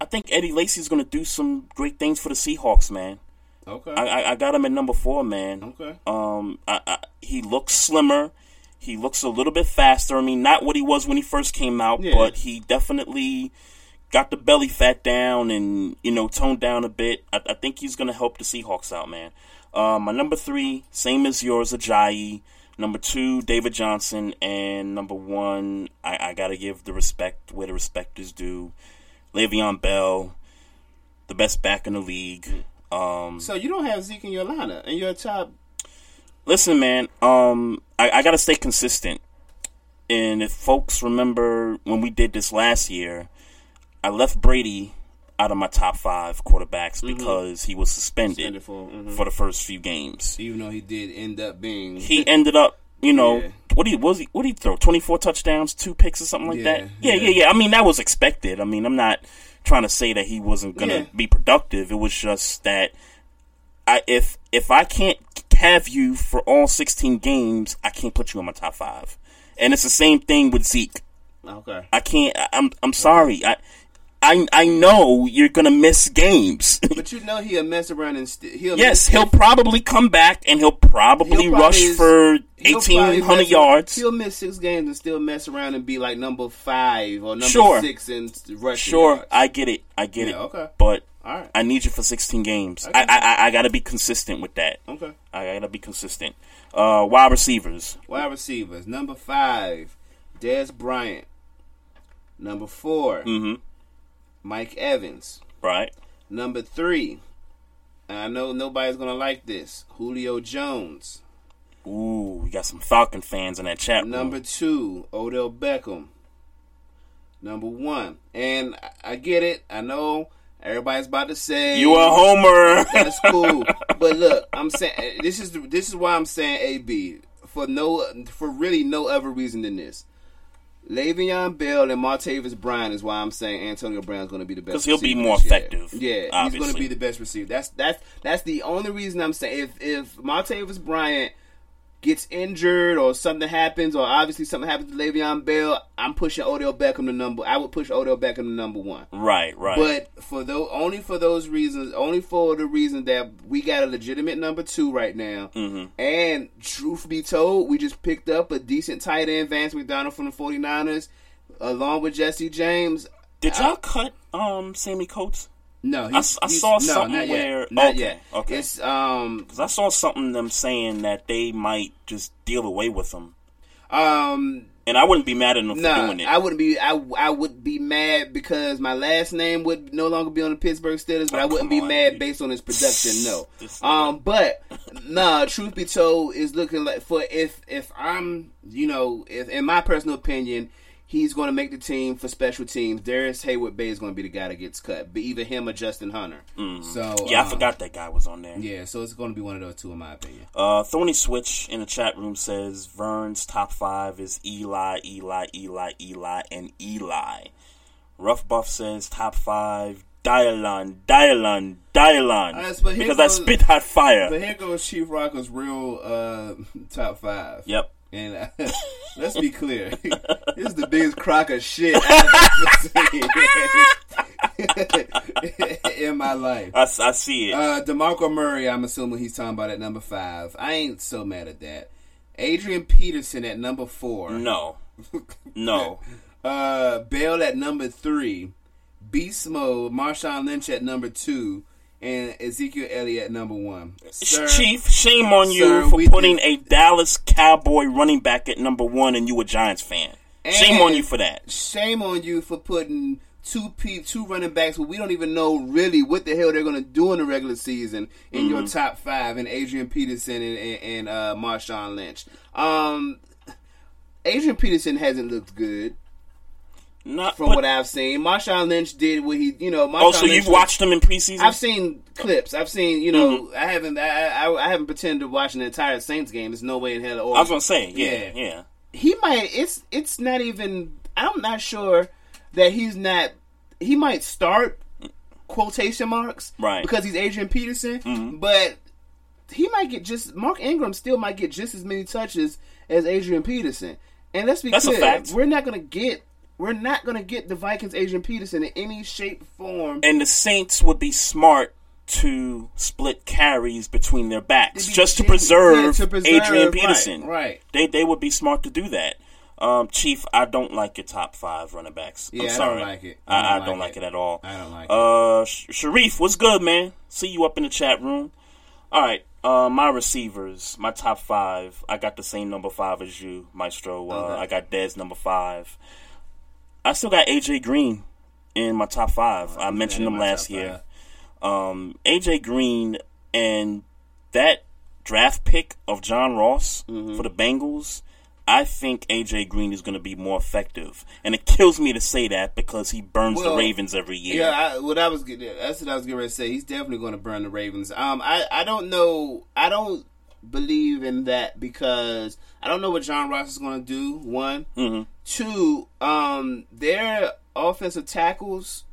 I think Eddie Lacy's going to do some great things for the Seahawks, man. Okay. I, I, got him at number four, man. Okay. Um, I, I, he looks slimmer. He looks a little bit faster. I mean, not what he was when he first came out, Yeah. but he definitely got the belly fat down and you know toned down a bit. I, I think he's going to help the Seahawks out, man. Uh, my number three, same as yours, Ajayi. Number two, David Johnson, and number one, I, I got to give the respect where the respect is due. Le'Veon Bell, the best back in the league. Um, So you don't have Zeke in your lineup and your top. Listen, man, um, I, I gotta stay consistent. And if folks remember when we did this last year, I left Brady out of my top five quarterbacks Mhm. because he was suspended, Suspended for- mhm. for the first few games. Even though he did end up being. He ended up, you know, Yeah. what he was he what he throw? Twenty four touchdowns, two picks or something like Yeah, that. Yeah, yeah. yeah, yeah. I mean that was expected. I mean I'm not trying to say that he wasn't gonna Yeah. be productive. It was just that I if if I can't have you for all sixteen games, I can't put you in my top five. And it's the same thing with Zeke. Okay. I can't. I'm. I'm sorry. I. I. I know you're gonna miss games. But you know he'll mess around and st- he'll. yes, he'll probably come back and he'll probably he'll rush probably- for eighteen probably hundred yards. He'll miss six games and still mess around and be like number five or number Sure. six in rushing. Sure, yards. I get it. I get Yeah, it. okay. But Alright. I need you for sixteen games. Okay. I, I. I- I gotta be consistent with that. Okay. I gotta be consistent. Uh, wide receivers. Wide receivers. Number five, Dez Bryant. Number 4 Mm-hmm. Mike Evans. Right. Number three, and I know nobody's gonna like this. Julio Jones. Ooh, we got some Falcon fans in that chat room. Number two, Odell Beckham. Number one, and I- get it. I know everybody's about to say You a homer. That's cool, but look, I'm saying this is the, this is why I'm saying AB for no for really no other reason than this. Le'Veon Bell and Martavis Bryant is why I'm saying Antonio Brown's going to be the best. 'Cause he'll be more effective, Yeah, he's going to be the best receiver. That's that's that's the only reason I'm saying if if Martavis Bryant gets injured or something happens or obviously something happens to Le'Veon Bell, I'm pushing Odell Beckham to number. I would push Odell Beckham to number one. Right, right. But for those only for those reasons, only for the reason that we got a legitimate number two right now. hmm And truth be told, we just picked up a decent tight end, Vance McDonald from the 49ers, along with Jesse James. Did y'all cut um Sammy Coates? No, I, I saw no, something not Not okay, yet. okay. It's um because I saw something them saying that they might just deal away with him, um and I wouldn't be mad at them for no, doing it. I wouldn't be. I I would be mad because my last name would no longer be on the Pittsburgh Steelers, but Oh, I wouldn't be mad based on his production. No, um, but nah. Truth be told, is looking like for if if I'm you know if in my personal opinion. He's going to make the team for special teams. Darrius Heyward-Bey is going to be the guy that gets cut, but either him or Justin Hunter. Mhm. So yeah, I uh, forgot that guy was on there. Yeah, so it's going to be one of those two, in my opinion. Uh, Thorny Switch in the chat room says Vern's top five is Eli, Eli, Eli, Eli, and Eli. Rough Buff says top five Dialon, Dialon, Dialon. Because I spit hot fire. But here goes Chief Rocker's real uh, top five. Yep. And uh, let's be clear, this is the biggest crock of shit I've ever seen in my life. I, I see it. Uh, Demarco Murray, I'm assuming he's talking about at number five. I ain't so mad at that. Adrian Peterson at number four. No. No. Uh, Bell at number three. Beast Mode, Marshawn Lynch at number two, and Ezekiel Elliott number one. Sir, Chief, shame on you Sir, for putting a Dallas Cowboy running back at number one and you a Giants fan. shame on you for that. Shame on you for putting two pe- two running backs who we don't even know really what the hell they're going to do in the regular season in your Mhm. top five, and Adrian Peterson and, and, and uh, Marshawn Lynch. Um, Adrian Peterson hasn't looked good. Not, from but- what I've seen, Marshawn Lynch did what he, you know. Marshawn Oh, so Lynch you've was- watched him in preseason? I've seen clips. I've seen, you know, Mhm. I haven't, I, I, I haven't pretended to watch an entire Saints game. There's no way in hell. I was gonna say, yeah, yeah. He might. It's, it's not even. I'm not sure that he's not. He might start quotation marks, Right. Because he's Adrian Peterson, Mhm. but he might get just Mark Ingram still might get just as many touches as Adrian Peterson. And let's be That's clear, we're not gonna get. We're not gonna get the Vikings Adrian Peterson in any shape, form. And the Saints would be smart to split carries between their backs just to preserve, yeah, to preserve, Adrian Peterson. right. They they would be smart to do that. Um, Chief, I don't like your top five running backs. Yeah, I'm I don't sorry. like it. I, I I don't don't like like it. it at all. I don't like uh, Sh- Sharif, what's good, man? See you up in the chat room. All right, uh, my receivers, my top five. I got the same number five as you, Maestro. Uh, Okay. I got Dez number five. I still got AJ Green in my top five. I mentioned him last year. Um, AJ Green and that draft pick of John Ross Mm-hmm. for the Bengals. I think AJ Green is going to be more effective, and it kills me to say that because he burns the Ravens every year. Yeah, I, what I was that's what I was getting ready to say. He's definitely going to burn the Ravens. Um, I, I don't know, I don't believe in that because I don't know what John Ross is going to do. One, Mhm. two, um, their offensive tackles.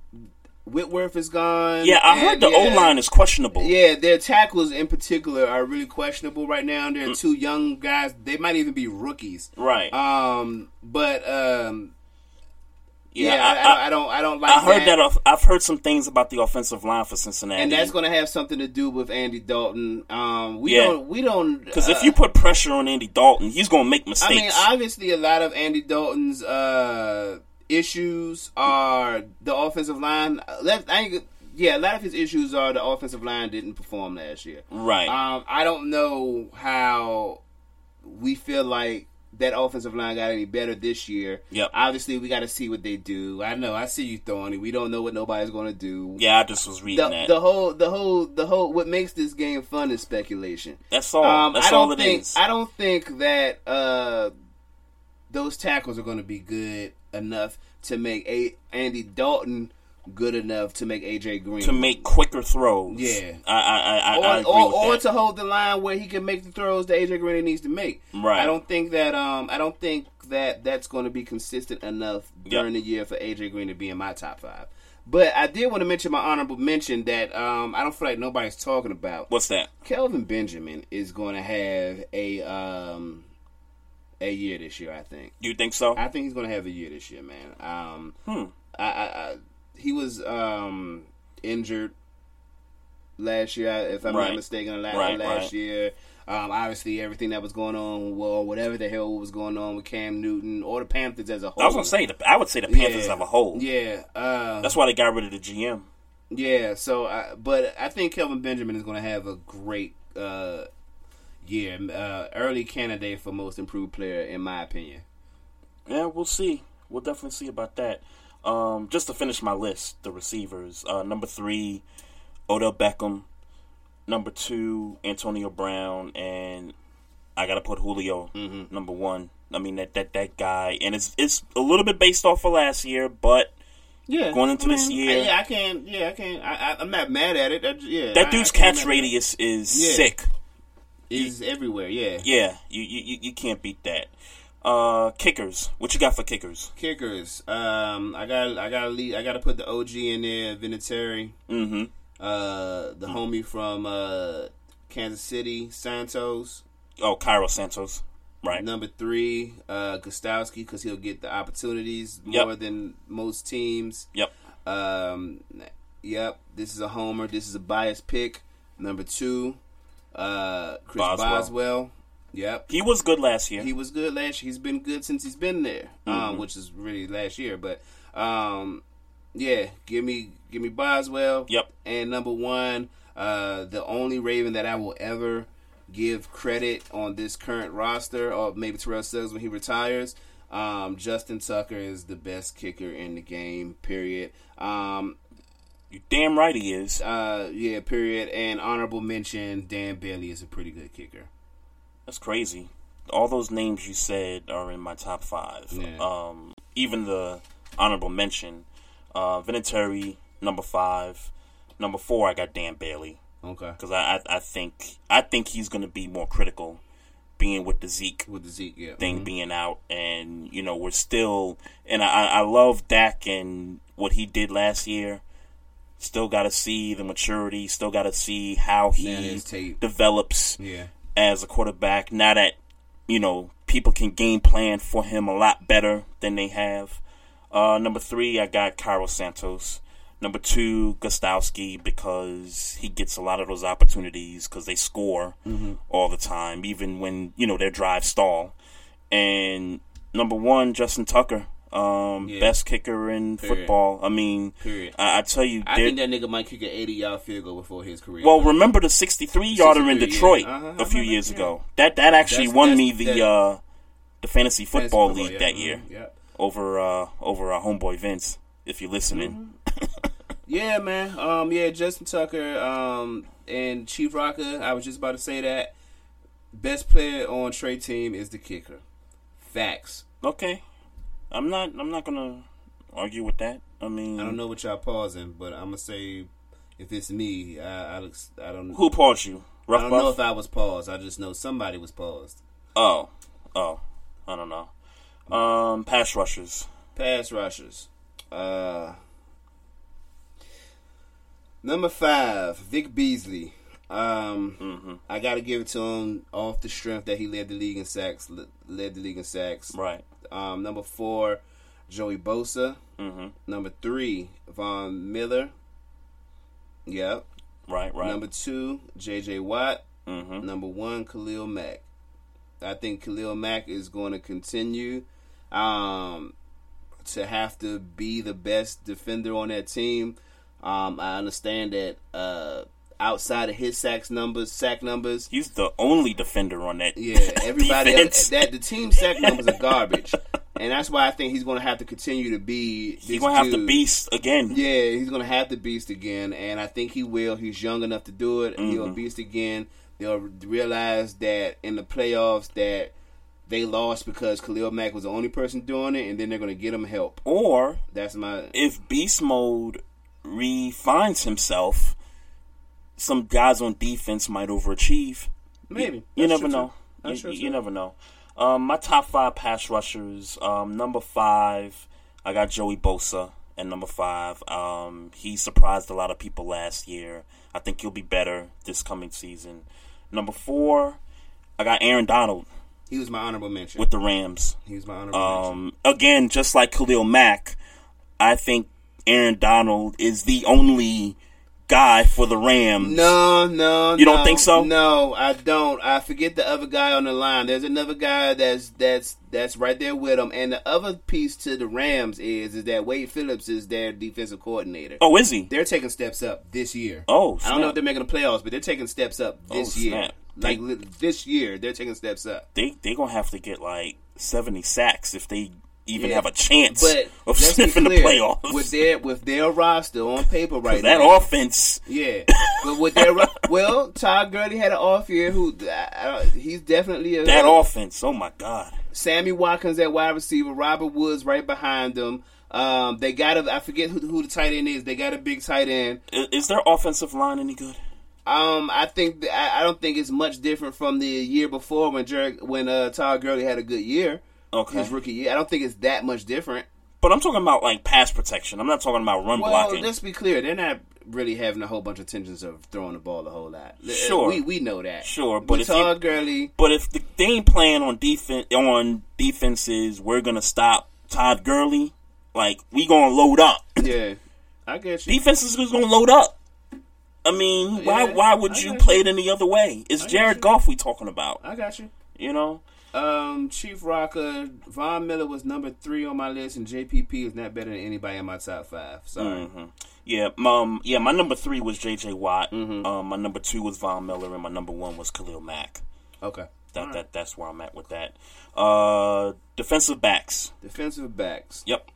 Whitworth is gone. Yeah, I heard the yeah, O-line is questionable. Yeah, their tackles in particular are really questionable right now. They're Mm. two young guys. They might even be rookies. Right. Um, but um, Yeah, yeah, I, I- I, don't, I don't, I don't like. I heard that. off- I've heard some things about the offensive line for Cincinnati, and that's going to have something to do with Andy Dalton. Um, we Yeah. don't, we don't, because uh, if you put pressure on Andy Dalton, he's going to make mistakes. I mean, obviously, a lot of Andy Dalton's uh, issues are the offensive line. Let, I yeah, a lot of his issues are the offensive line didn't perform last year. Right. Um, I don't know how we feel like that offensive line got any better this year. Yep. Obviously, we got to see what they do. I know. I see you throwing it. We don't know what nobody's going to do. yeah, I just was reading The, that. the whole, the whole, the whole. What makes this game fun is speculation. That's all. Um, That's I don't all think. is. I don't think that uh, those tackles are going to be good enough to make a Andy Dalton, good enough to make AJ Green to make quicker throws. Yeah. I I I, I, or, I agree or, or to hold the line where he can make the throws that AJ Green needs to make. Right. I don't think that um I don't think that that's going to be consistent enough during the year for AJ Green to be in my top five. But I did want to mention my honorable mention that um I don't feel like nobody's talking about. What's that? Kelvin Benjamin is going to have a um a year this year. I think. Do you think so? I think he's going to have a year this year, man. Um, Hmm. I, I, I he was um injured last year, if I'm Right. not mistaken. Last, Right, last right. year, um, obviously everything that was going on, well, whatever the hell was going on with Cam Newton or the Panthers as a whole. I was gonna say the, I would say the Panthers Yeah. as a whole. Yeah, uh, That's why they got rid of the GM. yeah. So, I, but I think Kelvin Benjamin is going to have a great uh, year. Uh, early candidate for most improved player, in my opinion. Yeah, we'll see. We'll definitely see about that. Um, just to finish my list, the receivers. Uh, number three, Odell Beckham. Number two, Antonio Brown, and I gotta put Julio Mm-hmm. number one. I mean that that that guy, and it's it's a little bit based off of last year, but Yeah, going into I this mean, year, yeah, I can't. Yeah, I can't. I, I, I'm not mad at it. I, yeah, that dude's I catch mad at it. radius is Yeah. sick. Is everywhere. Yeah, Yeah, you you- you can't beat that. Uh, kickers. What you got for kickers? kickers. Um, I got. I got. I got to put the OG in there. Vinatieri. Mm-hmm. Uh, the homie from uh Kansas City, Santos. Oh, Cairo Santos. Right. Number three, uh, Gostkowski, because he'll get the opportunities Yep. more than most teams. Yep. Um, yep. This is a homer. This is a biased pick. Number two, uh, Chris Boswell. Boswell. Yep. He was good last year. He was good last year. He's been good since he's been there, um, Mhm. which is really last year. But um, yeah, give me give me Boswell. Yep. And number one, uh, the only Raven that I will ever give credit on this current roster, or maybe Terrell Suggs when he retires. Um, Justin Tucker is the best kicker in the game. Period. Um, you damn right he is. Uh, yeah. Period. And honorable mention: Dan Bailey is a pretty good kicker. That's crazy. All those names you said are in my top five. Yeah. Um, even the honorable mention, uh, Vinatieri, number five. Number four, I got Dan Bailey. Okay. Because I, I, I think I think he's going to be more critical, being with the Zeke with the Zeke yeah. thing Mhm. being out, and you know we're still. And I, I love Dak and what he did last year. Still got to see the maturity. Still got to see how he develops Yeah. As a quarterback. Now that you know people can game plan for him a lot better than they have. Uh, number three, I got Cairo Santos. Number two, Gostkowski because he gets a lot of those opportunities because they score Mhm. all the time, even when you know their drive stall. And number one, Justin Tucker, um, Yeah. best kicker in Period. football. I mean, I, I tell you, I think that nigga might kick an 80 yard field goal before his career. well, remember the 63 yarder in 63, yeah. Detroit Uh-huh, a few uh-huh, years ago. That that actually That's- won that's- me the that- uh, the fantasy Fantasy football football, league that mhm, year yeah. over uh, over our homeboy Vince. If you're listening, Yeah, man. Um, yeah, Justin Tucker, um, and Chief Rocker. I was just about to say that. Best player on Trey team is the kicker. Facts. okay, I'm not I'm not gonna argue with that. I mean, I don't know what y'all pausing, but I'm gonna say if it's me, I, I, I don't. Who paused you? Rough I don't Buff? know if I was paused. I just know somebody was paused. Oh, oh, I don't know. Um, pass rushers. Pass rushers. Uh, number five, Vic Beasley. Um, Mm-hmm. I got to give it to him off the strength that he led the league in sacks. Led the league in sacks. Right. Um, number four, Joey Bosa. Mm-hmm. Number three, Von Miller. Yep. Right, right. Number two, J.J. Watt. Mm-hmm. Number one, Khalil Mack. I think Khalil Mack is going to continue um, to have to be the best defender on that team. Um, I understand that uh, outside of his sacks numbers, sack numbers, He's the only defender on that. yeah, everybody defense. that the team sack numbers are garbage, and that's why I think he's going to have to continue to be. He's gonna have to beast again. Yeah, he's gonna have to beast again, and I think he will. He's young enough to do it. He'll Mhm. beast again. They'll realize that in the playoffs that they lost because Khalil Mack was the only person doing it, and then they're gonna get him help. Or That's my if beast mode refines himself, some guys on defense might overachieve. Maybe. You, you never know. You, you never know. Um, my top five pass rushers. Um, number five, I got Joey Bosa at number five. Um, he surprised a lot of people last year. I think he'll be better this coming season. Number four, I got Aaron Donald He was my honorable mention. with the Rams. He was my honorable mention. Um, again, just like Khalil Mack, I think Aaron Donald is the only guy for the Rams. No, no, You don't no, think so? No, I don't. I forget the other guy on the line. There's another guy that's that's that's right there with him. And the other piece to the Rams is is that Wade Phillips is their defensive coordinator. Oh, is he? They're taking steps up this year. Oh, I don't know if they're making the playoffs, but they're taking steps up oh, this Oh, year. snap. Like li- this year, they're taking steps up. They they gonna have to get like seventy sacks if they even Yeah. have a chance But of sniffing the playoffs. with their with their roster on paper right that now. offense, Yeah, but with their well, Todd Gurley had an off year. Who he's definitely a that offense. Oh my god. Sammy Watkins at wide receiver, Robert Woods right behind them. Um, they got a I forget who, who the tight end is. They got a big tight end. Is, is their offensive line any good? Um, I think th- I, I don't think it's much different from the year before when Jer- when uh, Todd Gurley had a good year. Okay. his rookie year. I don't think it's that much different. But I'm talking about like pass protection. I'm not talking about run Well, blocking. let's be clear. They're not really having a whole bunch of intentions of throwing the ball a whole lot. Sure. we we know that. Sure, but you- Todd Gurley, But if the game plan on defense on defenses, we're gonna stop Todd Gurley. Like we gonna load up. yeah, I get you. Defenses is gonna load up. I mean, why Yeah, why would I you play it any other way? It's Jared you. Goff we talking about. I got you. You know, Um, Chief Rocker, Von Miller was number three on my list, and JPP is not better than anybody in my top five. Sorry. Mhm. Yeah, um, yeah. My number three was J.J. Watt. Mm-hmm. Um, my number two was Von Miller, and my number one was Khalil Mack. Okay. That right. that that's where I'm at with that. Uh, defensive backs. Defensive backs. Yep.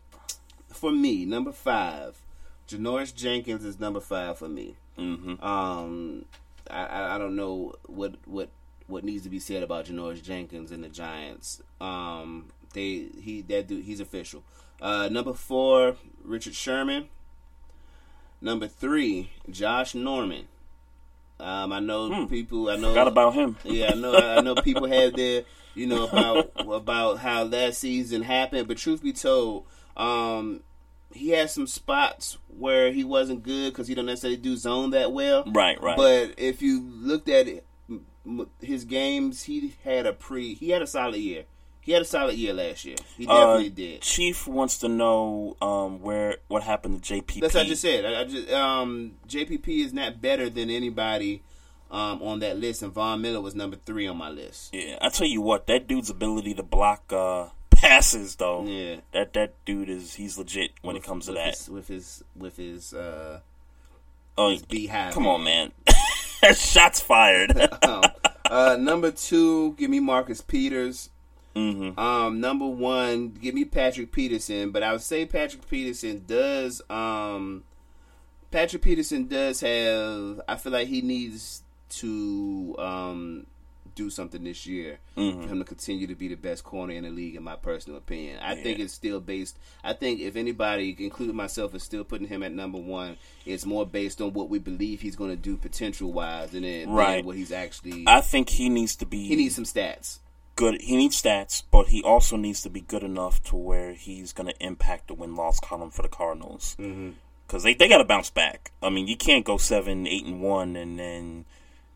For me, number five, Janoris Jenkins is number five for me. Mm-hmm. Um, I, I I don't know what what what needs to be said about Janoris Jenkins and the Giants. Um, they he that dude he's official. Uh, number four, Richard Sherman. Number three, Josh Norman. Um, I know people. I know Hmm. Forgot about him. Yeah, I know. I know people have their, you know, about about how last season happened. But truth be told, um, he had some spots where he wasn't good because he don't necessarily do zone that well. Right, right. But if you looked at it, his games, he had a pre. He had a solid year. He had a solid year last year. He definitely Uh, did. Chief wants to know um, where what happened to JPP. That's what I just said. I, I just um, JPP is not better than anybody um, on that list, and Von Miller was number three on my list. Yeah, I tell you what, that dude's ability to block uh, passes, though. Yeah. That that dude is he's legit when it comes to that. his, with his with his uh, oh, his beehive. come on, man. Shots fired. um, uh, number two, give me Marcus Peters. Mm-hmm. Um, number one, give me Patrick Peterson. But I would say Patrick Peterson does. Um, Patrick Peterson does have. I feel like he needs to um, do something this year Mhm. for him to continue to be the best corner in the league, in my personal opinion. I Yeah. think it's still based. I think if anybody, including myself, is still putting him at number one, it's more based on what we believe he's going to do potential wise, and then, Right. what he's actually. I think he needs to be. he needs some stats. good. He needs stats, but he also needs to be good enough to where he's going to impact the win loss column for the Cardinals. Mhm. Because they, they got to bounce back. I mean, you can't go seven, eight, and one, and then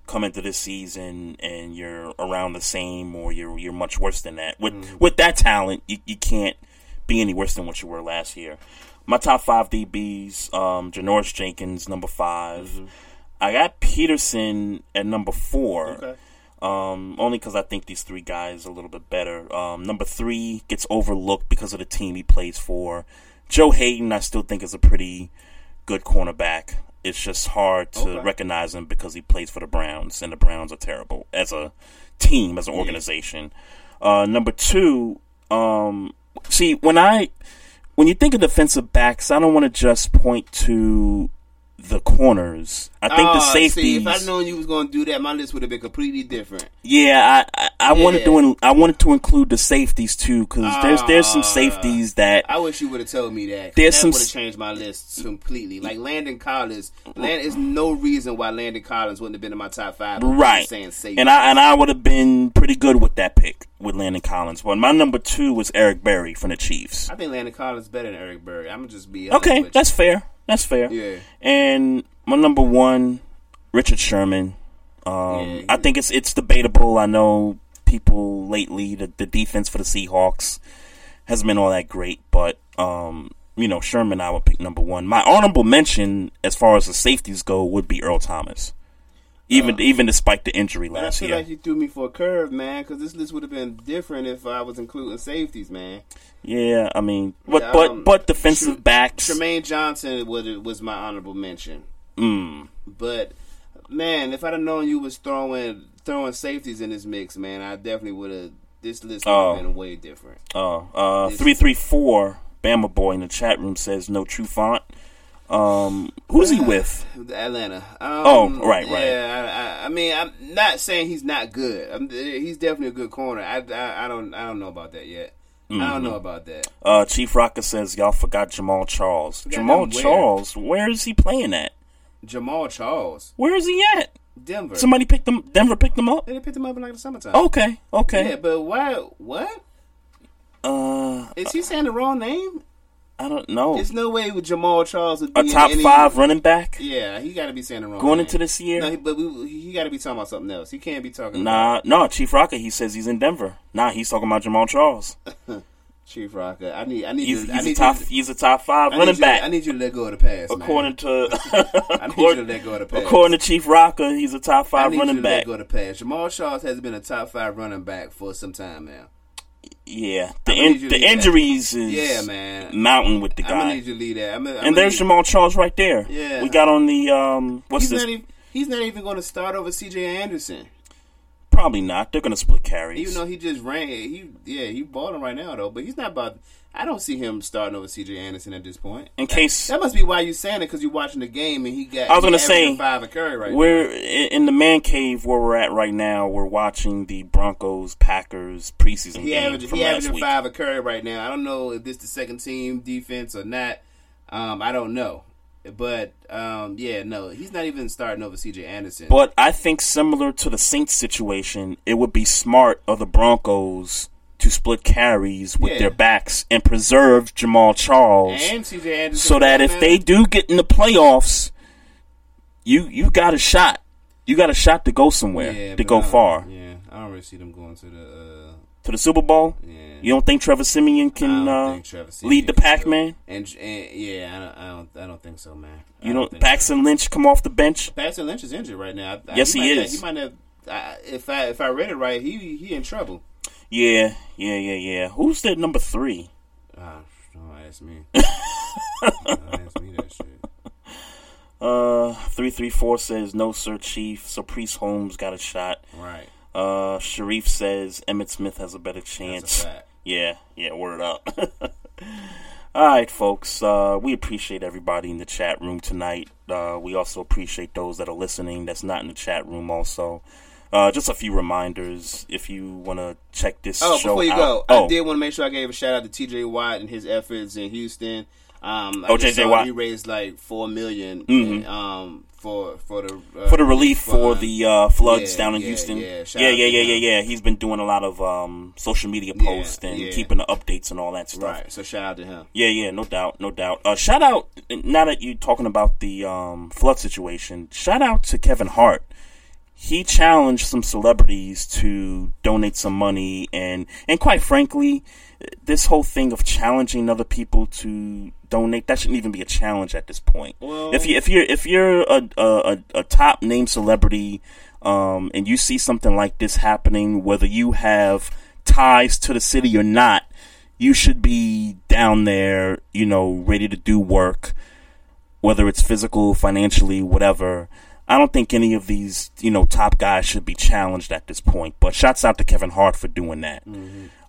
come into this season and you're around the same, or you're you're much worse than that. With with that talent, you, you can't be any worse than what you were last year. My top five DBs: um, Janoris Jenkins, number 5 I got Peterson at number four. Okay. Um, only because I think these three guys are a little bit better. Um, number three gets overlooked because of the team he plays for. Joe Haden, I still think is a pretty good cornerback. It's just hard to Okay. recognize him because he plays for the Browns, and the Browns are terrible as a team, as an organization. Uh, number two, um, see when I when you think of defensive backs, I don't want to just point to the corners. I think the Oh, safeties. See, if I'd known you was going to do that, my list would have been completely different. Yeah, I I, I wanted Yeah. to in, I wanted to include the safeties too because there's there's some Ah. safeties that I wish you would have told me that. There's that some would have changed my list completely. Like Landon Collins, Land is no reason why Landon Collins wouldn't have been in my top five. Right. saying safety. And I and I would have been pretty good with that pick with Landon Collins. But my number two was Eric Berry from the Chiefs. I think Landon Collins is better than Eric Berry. I'm gonna just be Okay, that's fair. That's fair. Yeah. And my number one, Richard Sherman. Um, I think it's it's debatable. I know people lately the, the defense for the Seahawks hasn't been all that great, but um, you know Sherman I would pick number one. My honorable mention as far as the safeties go would be Earl Thomas, even even despite the injury But I last feel year. like you threw me for a curve, man, because this list would have been different if I was including safeties, man. yeah, I mean, but Um, but but defensive Tr- backs. Trumaine Johnson was was my honorable mention. Mm, But man, if I'd have known you was throwing throwing safeties in this mix, man, I definitely would have. This list would have Oh. been way different. Oh, uh, three three four. Bama boy in the chat room says no Trufant. Um, who's he with? Atlanta. Um, Oh, right, right. Yeah, I, I, I mean, I'm not saying he's not good. I'm, he's definitely a good corner. I, I, I don't, I don't know about that yet. I don't Mhm. know about that. Uh, Chief Rocker says y'all forgot Jamaal Charles. Forgot Jamal him where? Charles, where is he playing at? Jamaal Charles, Where is he at? Denver. Somebody picked him. Denver picked him up. They picked him up in like the summertime. Okay, okay. Yeah, but why? What Uh, is he saying the wrong name? I don't know. There's no way with Jamaal Charles would be A top any- five running back. Yeah, he got to be saying the wrong. Going name. into this year? no, but we, he got to be talking about something else. He can't be talking. Nah, no. Chief Rocker, he says he's in Denver. Nah, he's talking about Jamaal Charles. Chief Rocker. I need. I need. He's, you, I need a top. You, He's a top five I running you- back. I need you to let go of the past. according man. to I need you to let go of the past. according to Chief Rocker, he's a top I five need running you to let go of the past. Jamaal Charles has been a top five running back for some time now. Yeah, the I'm gonna need in, the injuries is Yeah, man. mountain with the I'm gonna guy. need you to leave that. I'm, I'm and there's Jamaal Charles right there. Yeah. we got on the um. What's he's this? not even. He's not even going to start over C.J. Anderson. Probably not. They're gonna split carries. Even though he just ran, he yeah, he bought him right now though. But he's not about. I don't see him starting over C.J. Anderson at this point. In case That must be why you're saying it because you're watching the game and he got. I was gonna say five a carry right now. we're in in the man cave where we're at right now. We're watching the Broncos Packers preseason He game averaging, from he averaging week. five a carry right now. I don't know if this the second team defense or not. Um, I don't know, but um, yeah, no, he's not even starting over C.J. Anderson. But I think similar to the Saints situation, it would be smart of the Broncos to split carries with Yeah. their backs and preserve Jamaal Charles. and C.J. Anderson, so that if they do get in the playoffs, you you got a shot. You got a shot to go somewhere, Yeah, to go far. Yeah, I don't really see them going to the. Uh, To the Super Bowl? You don't think Trevor Siemian can uh, Trevor Siemian lead the can pack, do it. man? And, and yeah, I don't, I don't, I don't think so, man. I You think Paxton Lynch come off the bench? Paxton Lynch is injured right now. Yes, he might is. Have, he might have. I, if I if I read it right, he he in trouble. Yeah, yeah, yeah, yeah. Who's that number three? Ah, don't ask me. don't ask me that shit. Uh, three three four says no, sir, chief. So Priest Holmes got a shot. Right. Uh, Sharif says Emmitt Smith has a better chance. fact. Yeah, yeah. Word up. All right, folks. Uh, we appreciate everybody in the chat room tonight. Uh, we also appreciate those that are listening. That's not in the chat room. Also, uh, just a few reminders if you want to check this out. Oh, before you out. go, oh, I did want to make sure I gave a shout out to T.J. Watt and his efforts in Houston. Um, Oh, J.J. Watt. he raised like four million, Mhm. um, for for the uh, for the relief for the uh, floods Yeah, down in yeah, Houston. Yeah, Yeah, yeah, yeah, yeah, yeah, He's been doing a lot of um, social media posts and keeping the updates and all that stuff. Right. So shout out to him. Yeah, yeah, no doubt, no doubt. Uh, shout out now that you're talking about the um, flood situation. Shout out to Kevin Hart. He challenged some celebrities to donate some money, and and quite frankly, this whole thing of challenging other people to donate that shouldn't even be a challenge at this point. Well- if you if you're if you're a a, a, top name celebrity, um, and you see something like this happening, whether you have ties to the city or not, you should be down there, you know, ready to do work, whether it's physical, financially, whatever. I don't think any of these, you know, top guys should be challenged at this point. But shouts out to Kevin Hart for doing that.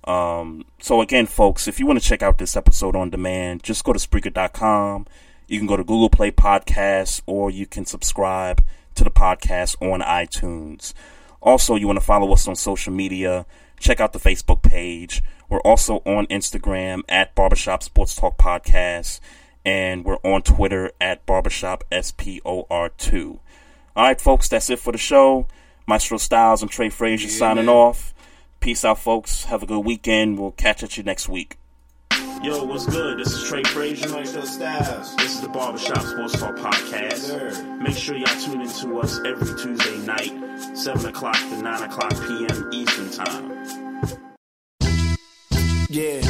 Um, so again, folks, if you want to check out this episode on demand, just go to Spreaker.com. You can go to Google Play Podcasts or you can subscribe to the podcast on iTunes. Also, you want to follow us on social media, check out the Facebook page. We're also on Instagram at Barbershop Sports Talk Podcast, and we're on Twitter at Barbershop SPOR2. All right, folks, that's it for the show. Maestro Styles and Trey Frazier Yeah, signing man. off. Peace out, folks. Have a good weekend. We'll catch at you next week. Yo, what's good? This is Trey Frazier. Maestro Styles. This is the Barbershop Sports Talk Podcast. Make sure y'all tune in to us every Tuesday night, 7 o'clock to 9 o'clock p.m. Eastern Time. Yeah.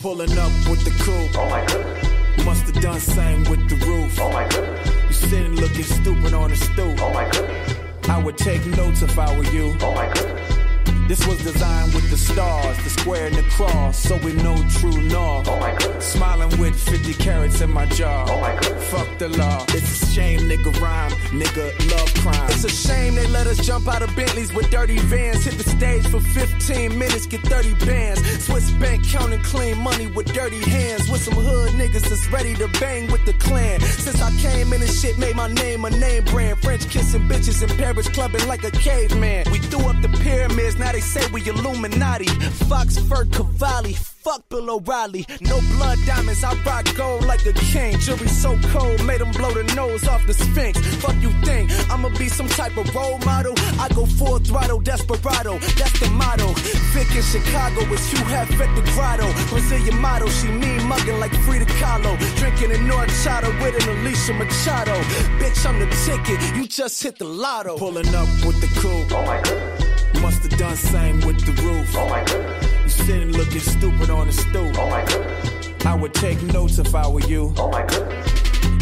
Pulling up with the coupe. Oh my goodness. Must have done same with the roof. Oh my goodness. Sitting looking stupid on the stoop. Oh my goodness. I would take notes if I were you. Oh my goodness. This was designed with the stars, the square and the cross, so we know true north. Oh my goodness. Smiling with 50 carats in my jaw. Oh my goodness. Fuck the law. It's a shame, nigga rhyme, nigga love crime. It's a shame they let us jump out of Bentleys with dirty vans. Hit the stage for 15 minutes, get 30 bands. Swiss bank counting clean money with dirty hands. With some hood niggas that's ready to bang with the clan. Since I came in this shit, made my name a name brand. French kissing bitches in Paris, clubbing like a caveman. We threw up the pyramids, now they say we Illuminati. Fox Fur Cavalli. Fuck Bill O'Reilly. No blood diamonds, I rock gold like a king. Jury so cold, made them blow the nose off the Sphinx. Fuck you think, I'ma be some type of role model? I go full throttle, desperado, that's the motto. Vic in Chicago is Hugh Hef at the grotto. Brazilian model, she mean mugging like Frida Kahlo. Drinking in North Chata with an Alicia Machado. Bitch, I'm the ticket, you just hit the lotto. Pulling up with the coupe. Oh my goodness. Must have done same with the roof. Oh my goodness. You sitting looking stupid on the stoop. Oh my goodness. I would take notes if I were you. Oh my goodness.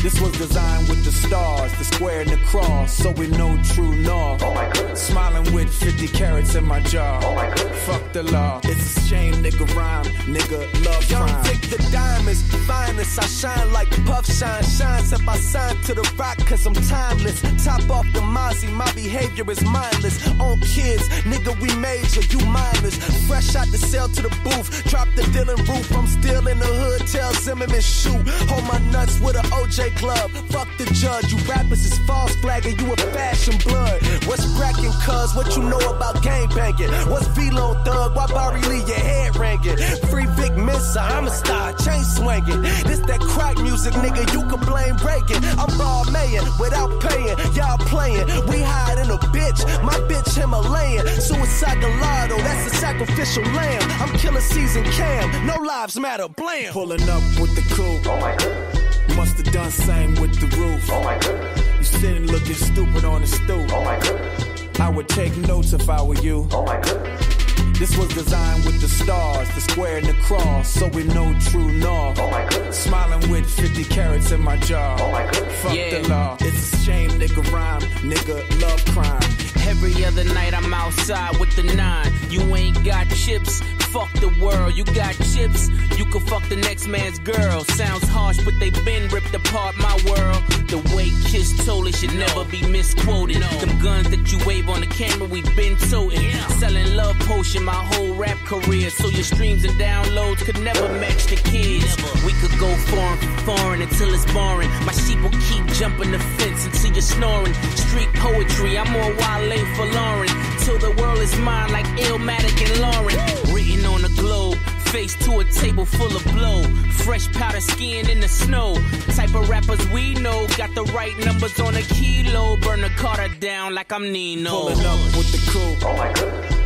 This was designed with the stars, the square and the cross, so we know true north. Oh my goodness. Smiling with 50 carats in my jaw. Oh my goodness. Fuck the law. It's a shame, nigga rhyme, nigga love Young crime. Vic the diamonds, finest. I shine like puff shine, shines up. I sign to the rock cause I'm timeless. Top off the Mozzie, my behavior is mindless. On kids, nigga, we major, you mindless. Fresh out the cell to the booth, drop the Dylan roof. I'm still in the hood, tell Zimmerman shoot. Hold my nuts with an OJ glove. Fuck the judge, you rappers is false flagging, you a fashion blood. What's cracking, cuz? What you know about gang banging? What's Velo thug? Why Barry Lee your head ringing? Free Vic Mensa, I'm a star, chain swinging. This that crack music, nigga, you can blame Reagan. I'm raw mayin' without paying, y'all playing. We hide in a bitch, my bitch Himalayan. Suicide gelato, that's a sacrificial lamb. I'm killer season cam, no lives matter, blam. Pulling up with the coupe. Oh my goodness. Must have done same with the roof. Oh my goodness. You sitting looking stupid on the stoop. Oh my goodness. I would take notes if I were you. Oh my goodness. This was designed with the stars, the square and the cross, so we know true north. Oh my goodness. Smiling with 50 carats in my jaw. Oh my goodness. Fuck Yeah. the law. It's a shame, nigga rhyme, nigga love crime. Every other night I'm outside with the nine. You ain't got chips. Fuck the world, you got chips. You can fuck the next man's girl. Sounds harsh, but they've been ripped apart my world. The way Kiss told it should never be misquoted. Them guns that you wave on the camera, we've been toting. Selling love potion my whole rap career. So your streams and downloads could never match the kids. We could go foreign for foreign until it's boring. My sheep will keep jumping the fence until you're snoring. Street poetry, I'm more Wale for Lauren. Till the world is mine like Illmatic and Lauren. Written on the globe. Face to a table full of blow. Fresh powder skin in the snow. Type of rappers we know. Got the right numbers on a kilo. Burn the Carter down like I'm Nino. Pulling up with the coupe. Oh my goodness.